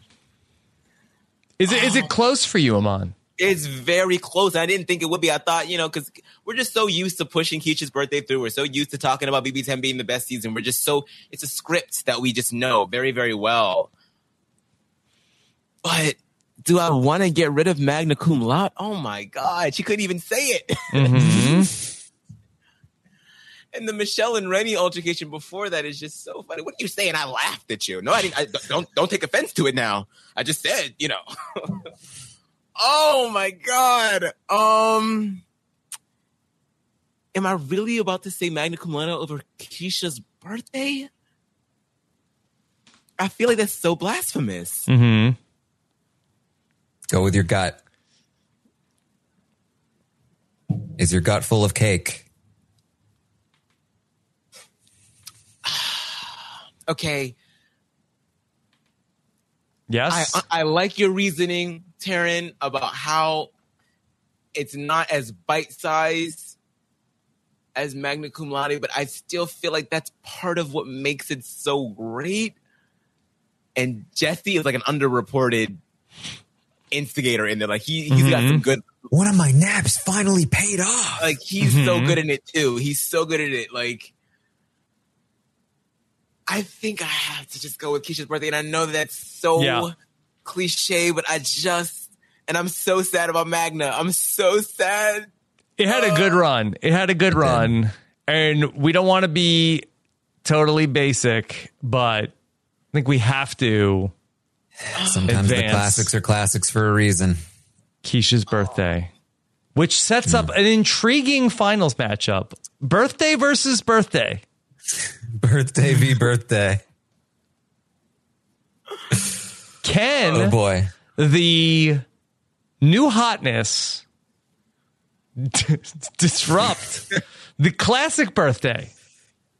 Is it is it close for you, Amon? it's very close. I didn't think it would be. I thought, you know, because we're just so used to pushing Keesha's birthday through. We're so used to talking about BB10 being the best season. We're just so it's a script that we just know very, very well. But do I want to get rid of Magna Cum Laude? Oh my god, she couldn't even say it. Mm-hmm. <laughs> and the Michelle and Renny altercation before that is just so funny. What are you saying? I laughed at you. No, I didn't. I, don't don't take offense to it now. I just said, you know. <laughs> oh my god. Um, am I really about to say Magna Cum Laude over Keesha's birthday? I feel like that's so blasphemous. Mm-hmm. Go with your gut. Is your gut full of cake? Okay. Yes. I, I like your reasoning, Taran, about how it's not as bite sized as Magna Cum Laude, but I still feel like that's part of what makes it so great. And Jessie is like an underreported instigator in there. Like he he's got some good One of my naps finally paid off. like he's so Mhm. good in it too. He's so good at it. Like I think I have to just go with Keesha's birthday, and I know that's so Yeah. cliche, but I just and I'm so sad about Magna. I'm so sad. It had a good run. It had a good run. And we don't want to be totally basic, but I think we have to Sometimes the classics are classics for a reason. Keesha's birthday, which sets up hmm. an intriguing finals matchup. Birthday versus birthday. Birthday v birthday. Can Oh boy. the new hotness d- <laughs> disrupt the classic birthday?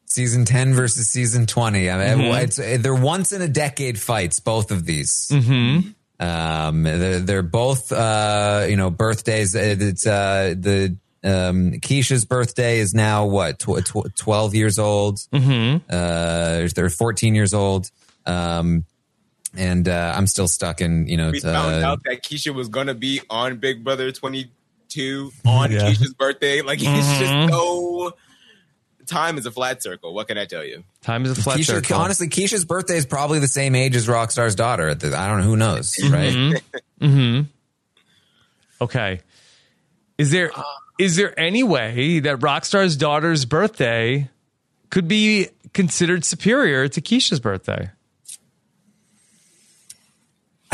Season 10 versus season 20. I mean, Mhm. it's, they're once in a decade fights, both of these. Mm-hmm. Um, they're, they're both, uh, you know, birthdays. It's, uh, the, um, Keesha's birthday is now what, tw- tw- 12 years old. Mm-hmm. Uh, they're 14 years old. Um, and, uh, I'm still stuck in, you know, We uh, found out that Keesha was gonna be on Big Brother 22 on Yeah. Keesha's birthday. Like it's Mhm. just so. Time is a flat circle. What can I tell you? Time is a flat Keesha, circle. honestly, Keesha's birthday is probably the same age as Rockstar's daughter. I don't know. Who knows? Right. Mm-hmm. hmm Okay. Is there is there any way that Rockstar's daughter's birthday could be considered superior to Keesha's birthday?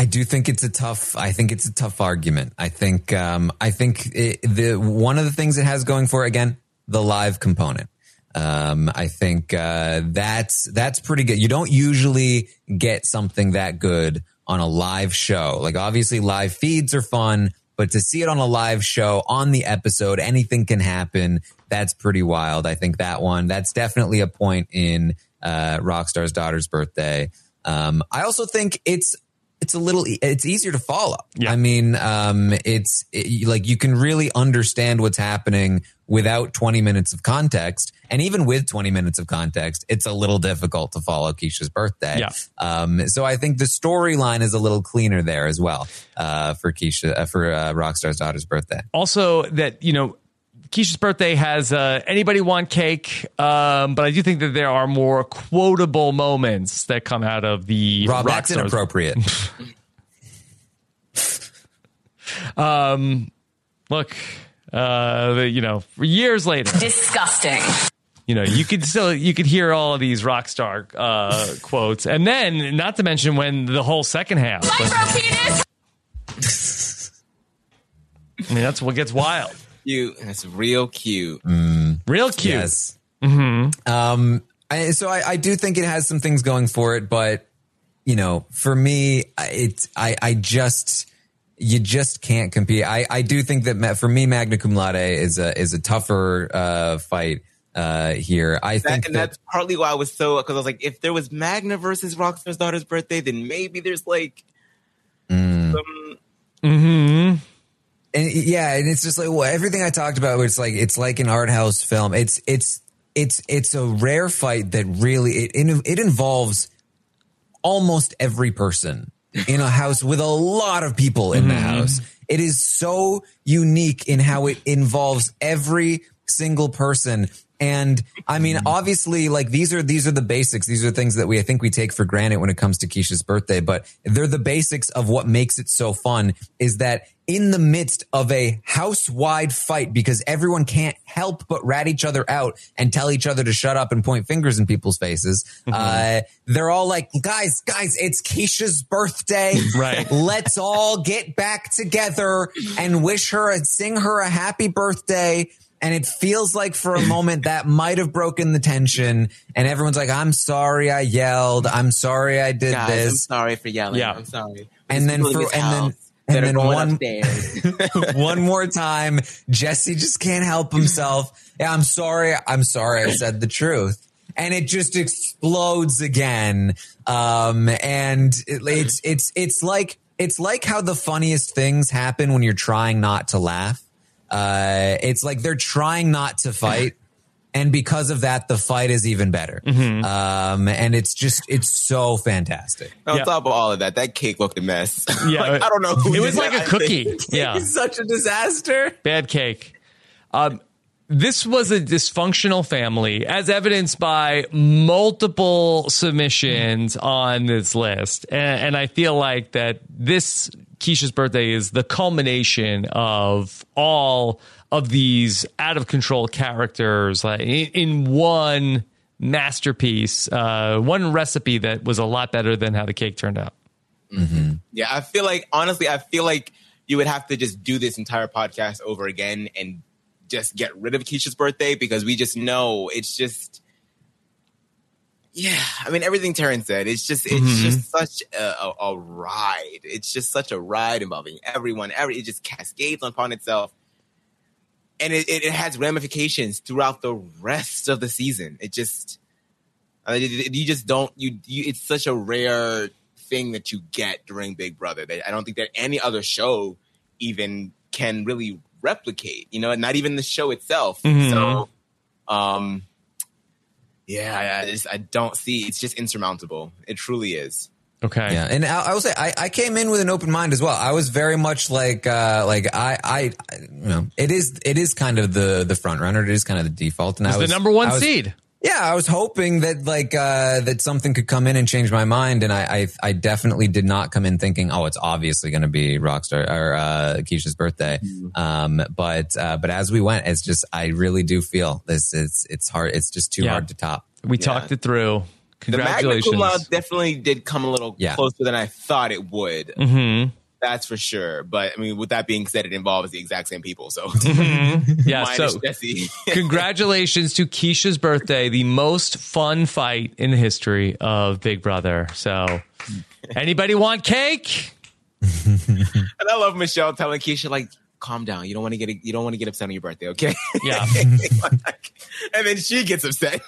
I do think it's a tough. I think it's a tough argument. I think. Um, I think it, the one of the things it has going for it, again the live component. Um, I think uh, that's that's pretty good. You don't usually get something that good on a live show. Like obviously, live feeds are fun, but to see it on a live show on the episode, anything can happen. That's pretty wild. I think that one. That's definitely a point in uh, Rockstar's daughter's birthday. Um, I also think it's it's a little it's easier to follow. Yeah. I mean, um, it's it, like you can really understand what's happening without 20 minutes of context. And even with 20 minutes of context, it's a little difficult to follow Keesha's birthday. Yeah. Um, so I think the storyline is a little cleaner there as well uh, for Keesha, uh, for uh, Rockstar's daughter's birthday. Also, that you know, Keesha's birthday has uh, anybody want cake? Um, but I do think that there are more quotable moments that come out of the Rob, rock that's stars. inappropriate. <laughs> <laughs> Um, look, uh, you know, years later, Disgusting. you know, you could still you could hear all of these rock star uh, quotes, and then not to mention when the whole second half. Micro penis. I mean, that's what gets wild. Cute. That's real cute. Real cute. Yes. Mm-hmm. Um, I, so I, I do think it has some things going for it, but you know, for me, I- it I I just you just can't compete. I I do think that for me, Magna Cum Laude is a is a tougher uh, fight uh, here. I That, think and that, that's partly why I was so because I was like, if there was Magna versus Rockstar's daughter's birthday, then maybe there's like Mm. some Mm-hmm. and yeah, and it's just like well, everything I talked about. Where it's like it's like an art house film. It's it's it's it's a rare fight that really it it, it involves almost every person in a house with a lot of people in the mm-hmm. house. It is so unique in how it involves every single person. And I mean, obviously, like these are these are the basics. These are things that we I think we take for granted when it comes to Keesha's birthday, but they're the basics of what makes it so fun. Is that in the midst of a house wide fight because everyone can't help but rat each other out and tell each other to shut up and point fingers in people's faces. Uh, they're all like, guys, guys, it's Keesha's birthday. Right. <laughs> Let's all get back together and wish her and sing her a happy birthday. And it feels like for a <laughs> moment that might have broken the tension. And everyone's like, I'm sorry I yelled. I'm sorry I did guys. I'm this. sorry for yelling. Yeah. I'm sorry. And then for, and then, and then one, <laughs> <laughs> one more time, Jessie just can't help himself. Yeah, I'm sorry. I'm sorry. I said the truth. And it just explodes again. Um, and it, it's, it's, it's like, it's like how the funniest things happen when you're trying not to laugh. Uh, it's like they're trying not to fight. <laughs> And because of that, the fight is even better. Um, and it's just, it's so fantastic. On Yeah. top of all of that, that cake looked a mess. <laughs> Yeah, like, I don't know. Who It was like that. a I cookie. think- Yeah. <laughs> It's such a disaster. Bad cake. Um, this was a dysfunctional family, as evidenced by multiple submissions on this list. And, and I feel like that this Keesha's birthday is the culmination of all of these out of control characters like, in, one masterpiece, uh, one recipe that was a lot better than how the cake turned out. Yeah, I feel like honestly, I feel like you would have to just do this entire podcast over again and just get rid of Keesha's birthday because we just know it's just. Yeah, I mean everything Taran said. It's just it's Mhm. just such a, a, a ride. It's just such a ride involving everyone. Every it just cascades upon itself, and it, it, it has ramifications throughout the rest of the season. It just I mean, it- you just don't you, you it's such a rare thing that you get during Big Brother that I don't think that any other show even can really replicate. You know, not even the show itself. Mhm. So, um, yeah, I, I just I don't see. It's just insurmountable. It truly is. Okay. Yeah, and I, I will say I, I came in with an open mind as well. I was very much like uh like I I you know it is it is kind of the the front runner. It is kind of the default, and It's I the number one I was- seed. Yeah, I was hoping that like uh that something could come in and change my mind, and I I, I definitely did not come in thinking oh it's obviously going to be Rockstar or uh, Keesha's birthday. Um, but uh, but as we went, it's just I really do feel this it's it's hard. It's just too Yeah. hard to top. We talked it through. Congratulations. The Magna Congratulations. Cum Laude definitely did come a little Yeah. closer than I thought it would. Mhm. That's for sure. But I mean, with that being said, it involves the exact same people. So <laughs> Yeah, so- Jessie. <laughs> Congratulations to Keesha's birthday, the most fun fight in the history of Big Brother. So, anybody want cake? <laughs> And I love Michelle telling Keesha like, "Calm down. You don't want to get you don't want to get upset on your birthday, okay?" Yeah. and then she gets upset.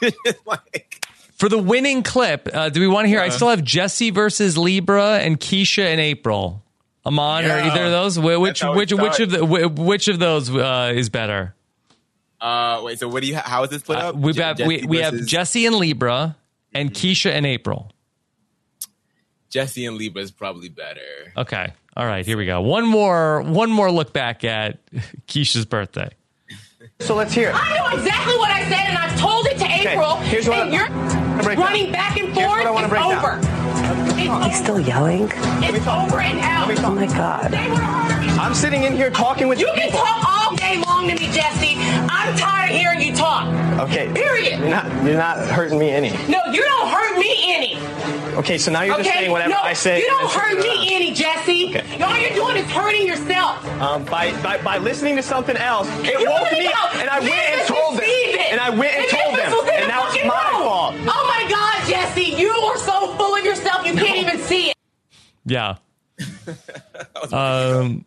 like, For the winning clip, uh, do we want to hear? I Uh. still have Jessie versus Libra and Keesha and April. Amon or either of those? Wh- Which That's how it which which of starts. the which of those uh, is better? Uh, wait. So what do you? How is this split up? we Je- have we, Jessie we have versus- Jessie and Libra and Keesha and April. Jessie and Libra is probably better. Okay. All right, here we go. One more one more look back at <laughs> Keesha's birthday. <laughs> So let's hear it. I know exactly what I said, and I've told it to Okay, April. here's what and I- you're I'm gonna break running down. back and Here's forth. what I wanna break down. over. It's He's still yelling. It's over and out. Oh my god. I'm sitting in here talking with You you can people. talk all day long to me, Jessie. I'm tired of hearing you talk. Okay. Period. You're not you're not hurting me any. No, you don't hurt me any. Okay, so now you're okay? just saying whatever no, I say. You don't hurt me around. any, Jessie. Okay. All you're doing is hurting yourself. Um, by, by by listening to something else, it You woke me, up, and I went and told them, Steven. and I went and told them, and now it's my fault. Oh my God, Jessie, you are so full of yourself you can't even see it. Yeah. <laughs> um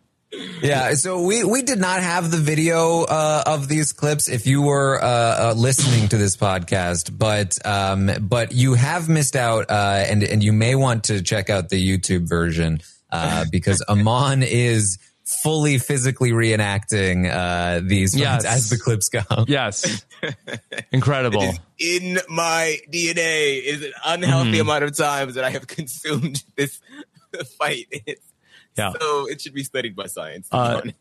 Yeah, so we we did not have the video uh, of these clips if you were uh, uh, listening to this podcast, but um, but you have missed out, uh, and and you may want to check out the YouTube version uh, because <laughs> Amon is fully physically reenacting uh, these Yes. as the clips go. Yes. <laughs> Incredible. in my DNA is an unhealthy Mhm. amount of times that I have <laughs> consumed this fight. It's, Yeah. So it should be studied by science. To Uh, be.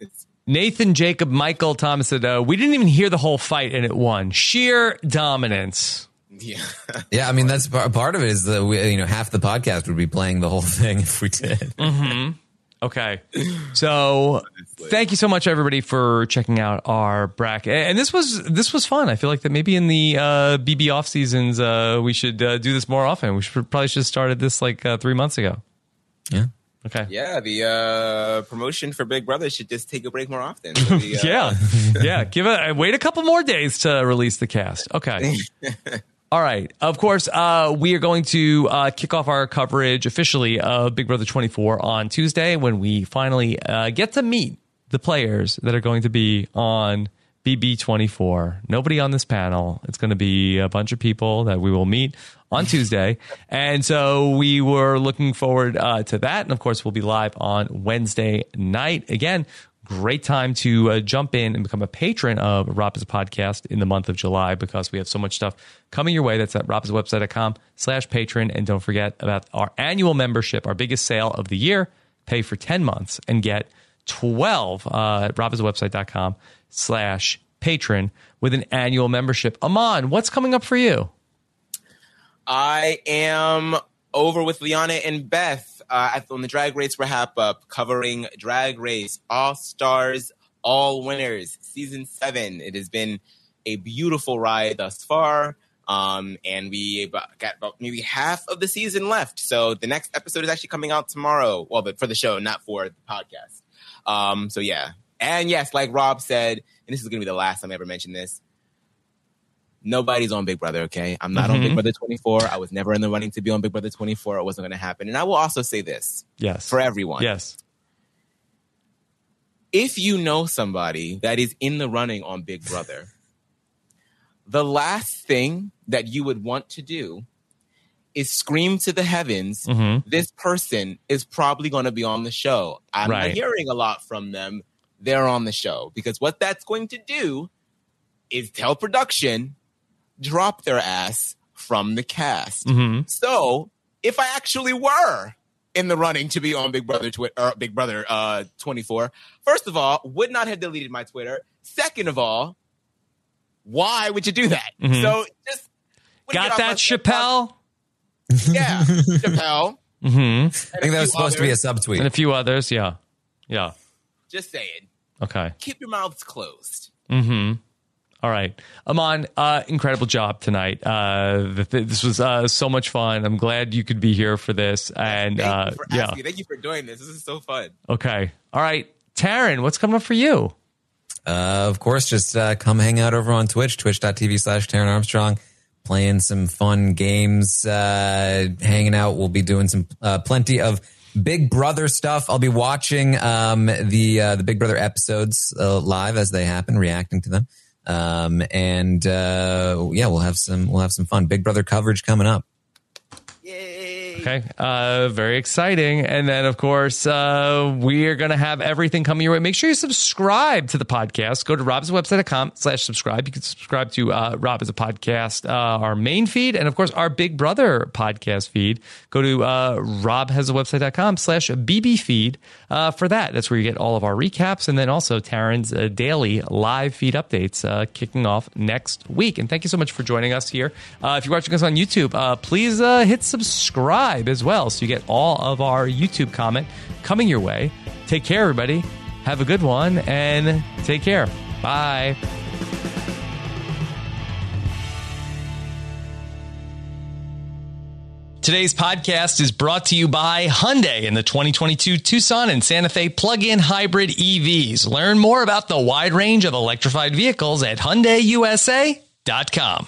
Nathan Jacob Michael Thomas said, uh, we didn't even hear the whole fight and it won. Sheer dominance. Yeah. <laughs> Yeah, I mean that's par- part of it is that we, you know half the podcast would be playing the whole thing if we did. hmm Okay. So thank you so much everybody for checking out our bracket. And this was this was fun. I feel like that maybe in the uh, BB off seasons uh, we should uh, do this more often. We should probably should have started this like uh, 3 months ago. Yeah. Okay. Yeah, the uh, promotion for Big Brother should just take a break more often. <laughs> So the, uh, yeah. yeah, give it wait a couple more days to release the cast. Okay. <laughs> All right. Of course, uh, we are going to uh, kick off our coverage officially of Big Brother 24 on Tuesday when we finally uh, get to meet the players that are going to be on BB24. Nobody on this panel. It's going to be a bunch of people that we will meet on Tuesday. <laughs> And so we were looking forward uh, to that. And of course, we'll be live on Wednesday night. Again, great time to uh, jump in and become a patron of a podcast in the month of July because we have so much stuff coming your way. That's at robhasawebsite.com slash patron. And don't forget about our annual membership, our biggest sale of the year. Pay for 10 months and get 12 uh, at robhasawebsite.com slash patron with an annual membership. Amon, what's coming up for you? I am over with Liana and Beth uh, on the Drag Race Wrap Up, covering Drag Race All Stars, All Winners, Season 7. It has been a beautiful ride thus far. Um, and we got about maybe half of the season left. So the next episode is actually coming out tomorrow. Well, but for the show, not for the podcast. Um, so yeah. And yes, like Rob said, and this is going to be the last time I ever mention this. Nobody's on Big Brother, okay? I'm not on Mhm. Big Brother 24. I was never in the running to be on Big Brother 24. It wasn't going to happen. And I will also say this Yes. for everyone. Yes. If you know somebody that is in the running on Big Brother, the last thing that you would want to do is scream to the heavens, Mhm. this person is probably going to be on the show. I'm Right. hearing a lot from them. They're on the show because what that's going to do is tell production drop their ass from the cast. Mhm. So if I actually were in the running to be on Big Brother Twi- or Big Brother uh, 24, first of all, would not have deleted my Twitter. Second of all, why would you do that? Mhm. So just Got that, my Chappelle? Yeah, Chappelle. <laughs> Mm-hmm. I think that was supposed to be a subtweet. And a few others. Yeah. Yeah. Just saying, Okay. keep your mouths closed. Mm-hmm. All right, Amon, uh, incredible job tonight. Uh, th- th- this was uh, so much fun. I'm glad you could be here for this. And Thank uh, you for yeah, asking. Thank you for doing this. This is so fun. okay. All right, Taran, what's coming up for you? Uh, of course, just uh, come hang out over on Twitch, twitch.tv slash Taran Armstrong, playing some fun games, uh, hanging out. We'll be doing some uh, plenty of Big Brother stuff. I'll be watching um, the uh, the Big Brother episodes uh, live as they happen, reacting to them. Um, and uh, yeah, we'll have some we'll have some fun Big Brother coverage coming up. Okay. Uh, very exciting. And then, of course, uh, we are going to have everything coming your way. Make sure you subscribe to the podcast. Go to robhasawebsite.com slash subscribe. You can subscribe to uh, Rob Has a Podcast, uh, our main feed, and of course, our Big Brother podcast feed. Go to uh, robhasawebsite.com slash BB feed uh, for that. That's where you get all of our recaps and then also Taran's uh, daily live feed updates uh, kicking off next week. And thank you so much for joining us here. Uh, if you're watching us on YouTube, uh, please uh, hit subscribe as well so you get all of our YouTube comment coming your way. Take care, everybody. Have a good one and take care. Bye. Today's podcast is brought to you by Hyundai and the 2022 Tucson and Santa Fe plug-in hybrid EVs. Learn more about the wide range of electrified vehicles at hyundaiusa.com.